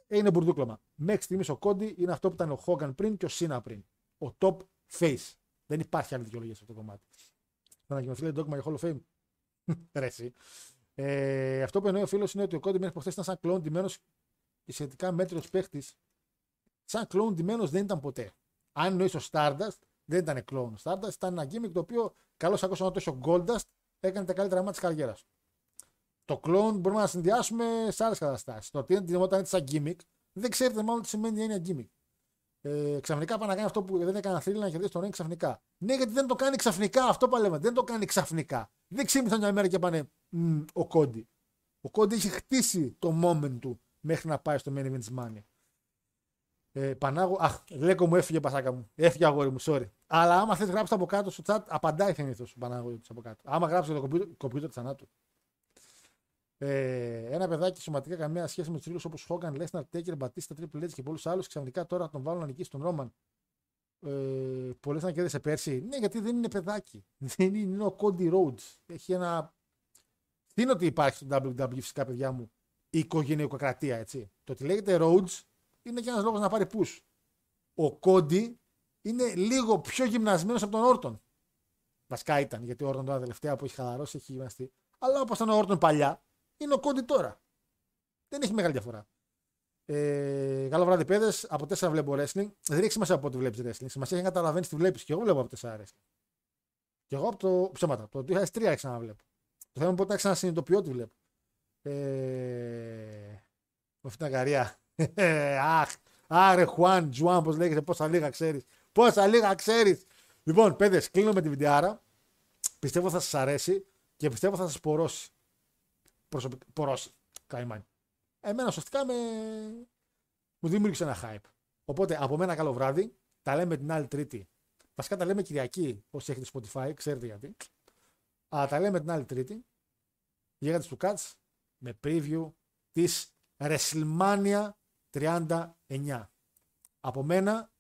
Είναι μπουρδούκλωμα. Μέχρι στιγμής ο Κόντι είναι αυτό που ήταν ο Χόγκαν πριν και ο Σίνα πριν. Ο top face. Δεν υπάρχει άλλη δικαιολογία σε αυτό το κομμάτι. Θα ανακοινωθεί λέει ντόγμα για Hall of Fame. Ρε εσύ. Ε, αυτό που εννοεί ο φίλος είναι ότι ο Κόντι μέχρι προχθές ήταν σαν κλόν ντυμένος και σχετικά μέτριος παίχτης. Σαν κλόν ντυμένος δεν ήταν ποτέ. Αν εννοείς ο Stardust, δεν ήταν κλόν Stardust, ήταν ένα gimmick το οποίο καλώς άκουσα ότι ο Goldust έκανε τα καλύτερα μάτια της καριέρας. Το κλόν μπορούμε να συνδυάσουμε σε άλλες καταστάσεις. Το ότι είναι όταν είναι σαν gimmick, δεν ξέρετε μάλλον τι σημαίνει η έννοια gimmick. Ε, ξαφνικά πάει να κάνει αυτό που δεν έκανε θρύλα να κερδίσει τον ring ξαφνικά. Ναι, γιατί δεν το κάνει ξαφνικά. Αυτό που λέμε. Δεν το κάνει ξαφνικά. Δεν ξύπνησαν μια μέρα και πάνε ο Κόντι. Ο Κόντι έχει χτίσει το moment του μέχρι να πάει στο main event της Money. Ε, Πανάγο, αχ, λέκο μου έφυγε πασάκα μου. Έφυγε αγόρι μου, sorry. Αλλά άμα θες γράψεις από κάτω στο chat, απαντάει συνήθω ο Πανάγο από κάτω. Άμα γράψεις το κομπιούτερ, κομπιούτερ της θανάτου. Ε, ένα παιδάκι σωματικά καμία σχέση με τους τρίλου όπως Χόγκαν, Λέσναρ, Τέκερ, Μπατίστα, Τρίπλ και πολλούς άλλους. Ξαφνικά τώρα τον βάλουν να νικήσει τον Ρόμαν. Ε, Πολλές να κέρδισε πέρσι. Ναι, γιατί δεν είναι παιδάκι. Δεν είναι, είναι ο Κόντι Rhodes. Έχει ένα. Τι είναι ότι υπάρχει στο WWE φυσικά, παιδιά μου, η οικογενειοκρατία, έτσι. Το ότι λέγεται Rhodes είναι και ένας λόγος να πάρει push. Ο Κόντι είναι λίγο πιο γυμνασμένος από τον Όρτον. Βασικά ήταν, γιατί ο Όρτον τώρα τελευταία που έχει χαλαρώσει έχει γυμναστεί. Αλλά όπως ήταν ο Όρτον παλιά, είναι ο Κόντι τώρα. Δεν έχει μεγάλη διαφορά. Ε, καλό βράδυ, παιδες. Από 4 βλέπω wrestling. Δεν έχει σημασία από ό,τι βλέπεις wrestling. Σημασία έχει να καταλαβαίνεις τι βλέπεις. Και εγώ βλέπω από 4 wrestling. Και εγώ από το. ψέματα. Το 2003 ξαναβλέπω. Το θέμα είναι πότε ξανασυνειδητοποιώ τι βλέπω. Ε, με αυτήν την αγκαρία. Ε, Αχ, άρε Χουάν, Τζουάν, πώς λέγεται, πόσα λίγα ξέρεις. Πόσα λίγα ξέρεις. Λοιπόν, παιδες, κλείνω με τη βιντεάρα. Πιστεύω θα σας αρέσει και πιστεύω θα σας πορώσει. Προσωπικά, πορώσει. Καημάνι. Εμένα ουσιαστικά με... μου δημιούργησε ένα hype. Οπότε από μένα καλό βράδυ. Τα λέμε την άλλη Τρίτη. Βασικά τα λέμε Κυριακή όσοι έχετε Spotify, ξέρετε γιατί. Αλλά τα λέμε την άλλη Τρίτη. Γίγαντες του Cats με preview της WrestleMania 39. Από μένα,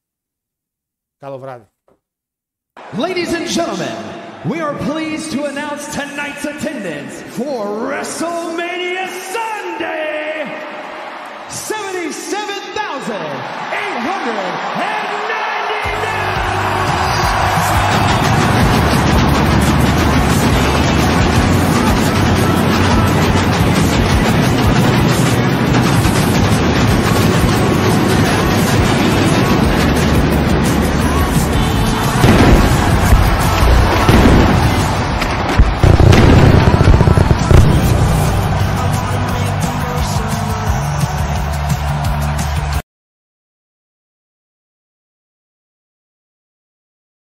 καλό βράδυ. Ladies and gentlemen, we are pleased to announce tonight's attendance for WrestleMania Sunday. 77,800